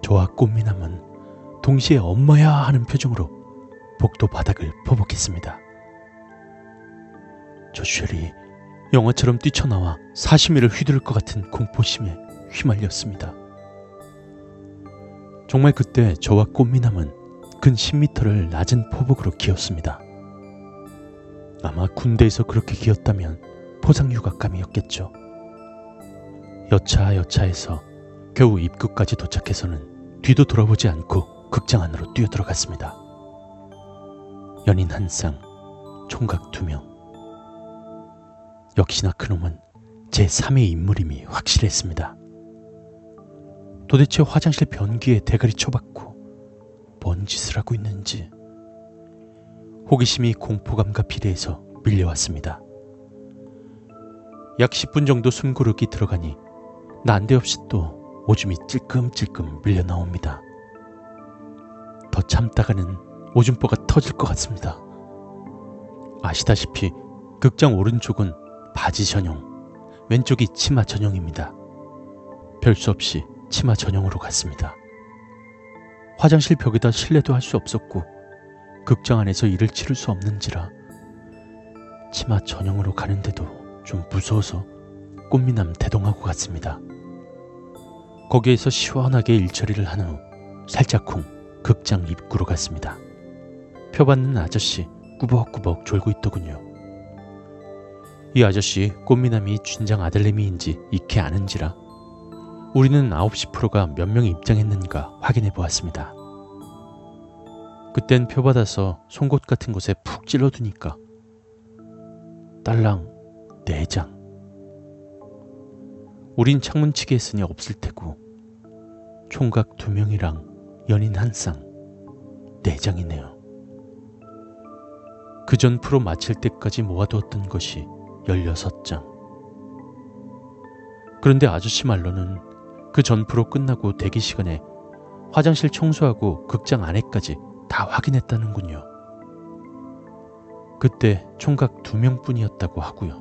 저와 꽃미남은 동시에 엄마야 하는 표정으로 복도 바닥을. 저 쉐리 영화처럼 뛰쳐나와 사시미를 휘두를 것 같은 공포심에 휘말렸습니다. 정말 그때 저와 꽃미남은 근 10m를 낮은 포복으로 기었습니다. 아마 군대에서 그렇게 기었다면 포상유각감이었겠죠. 여차 여차해서 겨우 입구까지 도착해서는 뒤도 돌아보지 않고 극장 안으로 뛰어들어갔습니다. 연인 한 쌍, 총각 두 명. 역시나 그놈은 제 3의 인물임이 확실했습니다. 도대체 화장실 변기에 대가리 쳐박고 뭔 짓을 하고 있는지 호기심이 공포감과 비례해서 밀려왔습니다. 약 10분 정도 숨고르기 들어가니 난데없이 또 오줌이 찔끔찔끔 밀려 나옵니다. 더 참다가는 오줌보가 터질 것 같습니다. 아시다시피 극장 오른쪽은 바지 전용, 왼쪽이 치마 전용입니다. 별 수 없이 치마 전용으로 갔습니다. 화장실 벽에다 실내도 할 수 없었고 극장 안에서 일을 치를 수 없는지라 치마 전용으로 가는데도 좀 무서워서 꽃미남 대동하고 갔습니다. 거기에서 시원하게 일처리를 한 후 살짝쿵 극장 입구로 갔습니다. 표받는 아저씨 꾸벅꾸벅 졸고 있더군요. 이 아저씨 꽃미남이 준장 아들내미인지 익히 아는지라 우리는 9시 프로가 몇 명이 입장했는가 확인해 보았습니다. 그땐 표 받아서 송곳 같은 곳에 푹 찔러두니까 딸랑 4장. 우린 창문치기 했으니 없을 테고 총각 두 명이랑 연인 한 쌍, 4장이네요. 그 전 프로 마칠 때까지 모아두었던 것이 16장. 그런데 아저씨 말로는 그 전 프로 끝나고 대기 시간에 화장실 청소하고 극장 안에까지 다 확인했다는군요. 그때 총각 두 명뿐이었다고 하고요.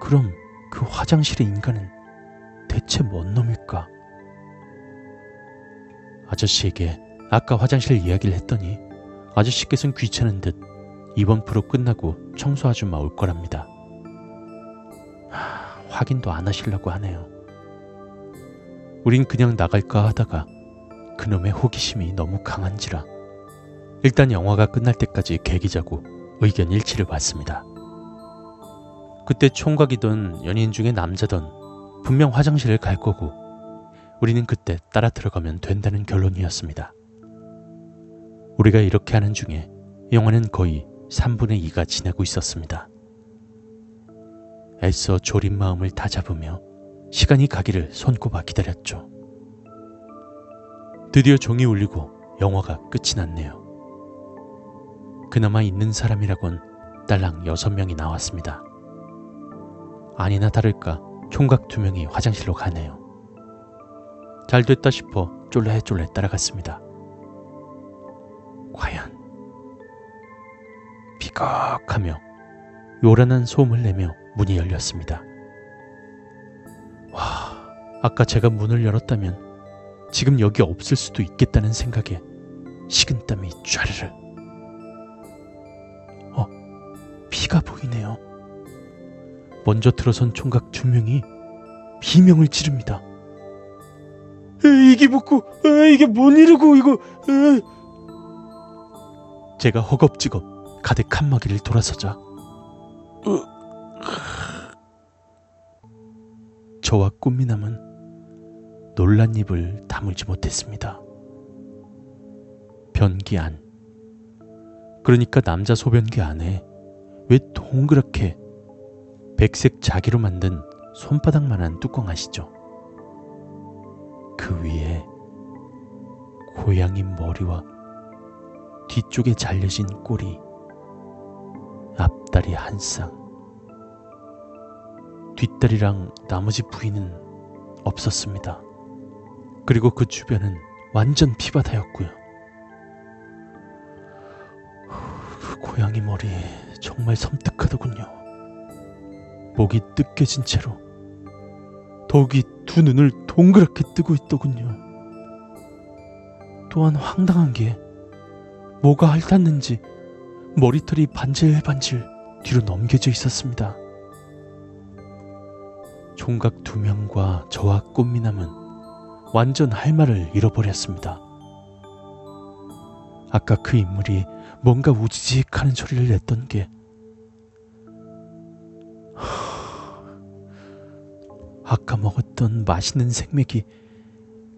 그럼 그 화장실의 인간은 대체 뭔 놈일까? 아저씨에게 아까 화장실 이야기를 했더니 아저씨께서는 귀찮은 듯 이번 프로 끝나고 청소 아줌마 올 거랍니다. 하, 확인도 안 하시려고 하네요. 우린 그냥 나갈까 하다가 그놈의 호기심이 너무 강한지라 일단 영화가 끝날 때까지 계기자고 의견 일치를 봤습니다. 그때 총각이던 연인 중에 남자던 분명 화장실을 갈 거고 우리는 그때 따라 들어가면 된다는 결론이었습니다. 우리가 이렇게 하는 중에 영화는 거의 3분의 2가 지나고 있었습니다. 애써 졸인 마음을 다 잡으며 시간이 가기를 손꼽아 기다렸죠. 드디어 종이 울리고 영화가 끝이 났네요. 그나마 있는 사람이라곤 딸랑 여섯 명이 나왔습니다. 아니나 다를까 총각 두 명이 화장실로 가네요. 잘 됐다 싶어 쫄래쫄래 따라갔습니다. 과연 비걱하며 요란한 소음을 내며 문이 열렸습니다. 와, 아까 제가 문을 열었다면 지금 여기 없을 수도 있겠다는 생각에 식은땀이 쫘르르. 어, 피가 보이네요. 먼저 들어선 총각 두 명이 비명을 지릅니다. 이게 뭐고, 이게 뭔 일이고, 이거. 제가 허겁지겁 가득 칸막이를 돌아서자. 저와 꽃미남은 놀란 입을 다물지 못했습니다. 변기 안. 그러니까 남자 소변기 안에 왜 동그랗게 백색 자기로 만든 손바닥만한 뚜껑 아시죠? 그 위에 고양이 머리와 뒤쪽에 잘려진 꼬리, 앞다리 한 쌍, 뒷다리랑 나머지 부위는 없었습니다. 그리고 그 주변은 완전 피바다였고요. 그 고양이 머리 정말 섬뜩하더군요. 목이 뜯겨진 채로 더욱이 두 눈을 동그랗게 뜨고 있더군요. 또한 황당한 게 뭐가 핥았는지 머리털이 반질반질 뒤로 넘겨져 있었습니다. 총각 두 명과 저와 꽃미남은 완전 할 말을 잃어버렸습니다. 아까 그 인물이 뭔가 우지직 하는 소리를 냈던 게 아까 먹었던 맛있는 생맥이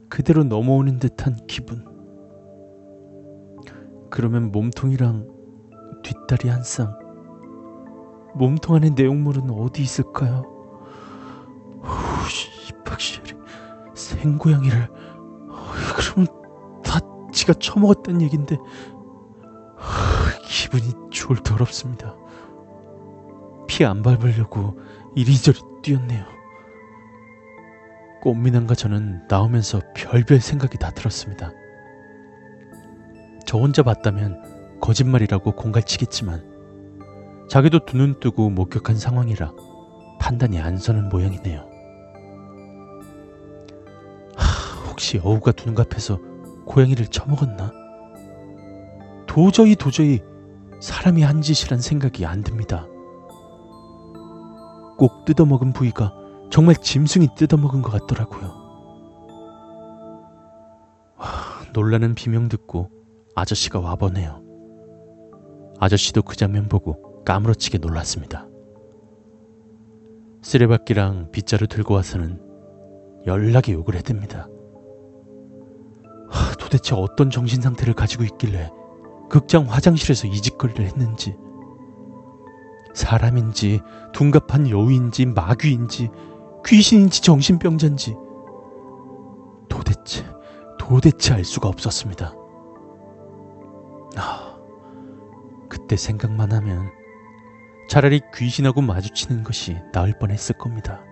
그대로 넘어오는 듯한 기분. 그러면 몸통이랑 뒷다리 한 쌍. 몸통 안에 내용물은 어디 있을까요? 후, 확실히 생고양이를 그러면 다 지가 처먹었단 얘긴데 기분이 좋을 더럽습니다. 피 안 밟으려고 이리저리 뛰었네요. 꽃미남과 저는 나오면서 별별 생각이 다 들었습니다. 저 혼자 봤다면 거짓말이라고 공갈치겠지만 자기도 두 눈 뜨고 목격한 상황이라 판단이 안 서는 모양이네요. 하, 혹시 어우가 두 눈앞에서 고양이를 처먹었나? 도저히 도저히 사람이 한 짓이란 생각이 안 듭니다. 꼭 뜯어먹은 부위가 정말 짐승이 뜯어먹은 것 같더라고요. 와, 놀라는 비명 듣고 아저씨가 와보네요. 아저씨도 그 장면 보고 까무러치게 놀랐습니다. 쓰레받기랑 빗자루 들고 와서는 연락에 욕을 해댑니다. 하, 도대체 어떤 정신 상태를 가지고 있길래 극장 화장실에서 이 짓거리를 했는지 사람인지 둔갑한 여우인지 마귀인지 귀신인지 정신병자인지 도대체 도대체 알 수가 없었습니다. 아, 그때 생각만 하면 차라리 귀신하고 마주치는 것이 나을 뻔했을 겁니다.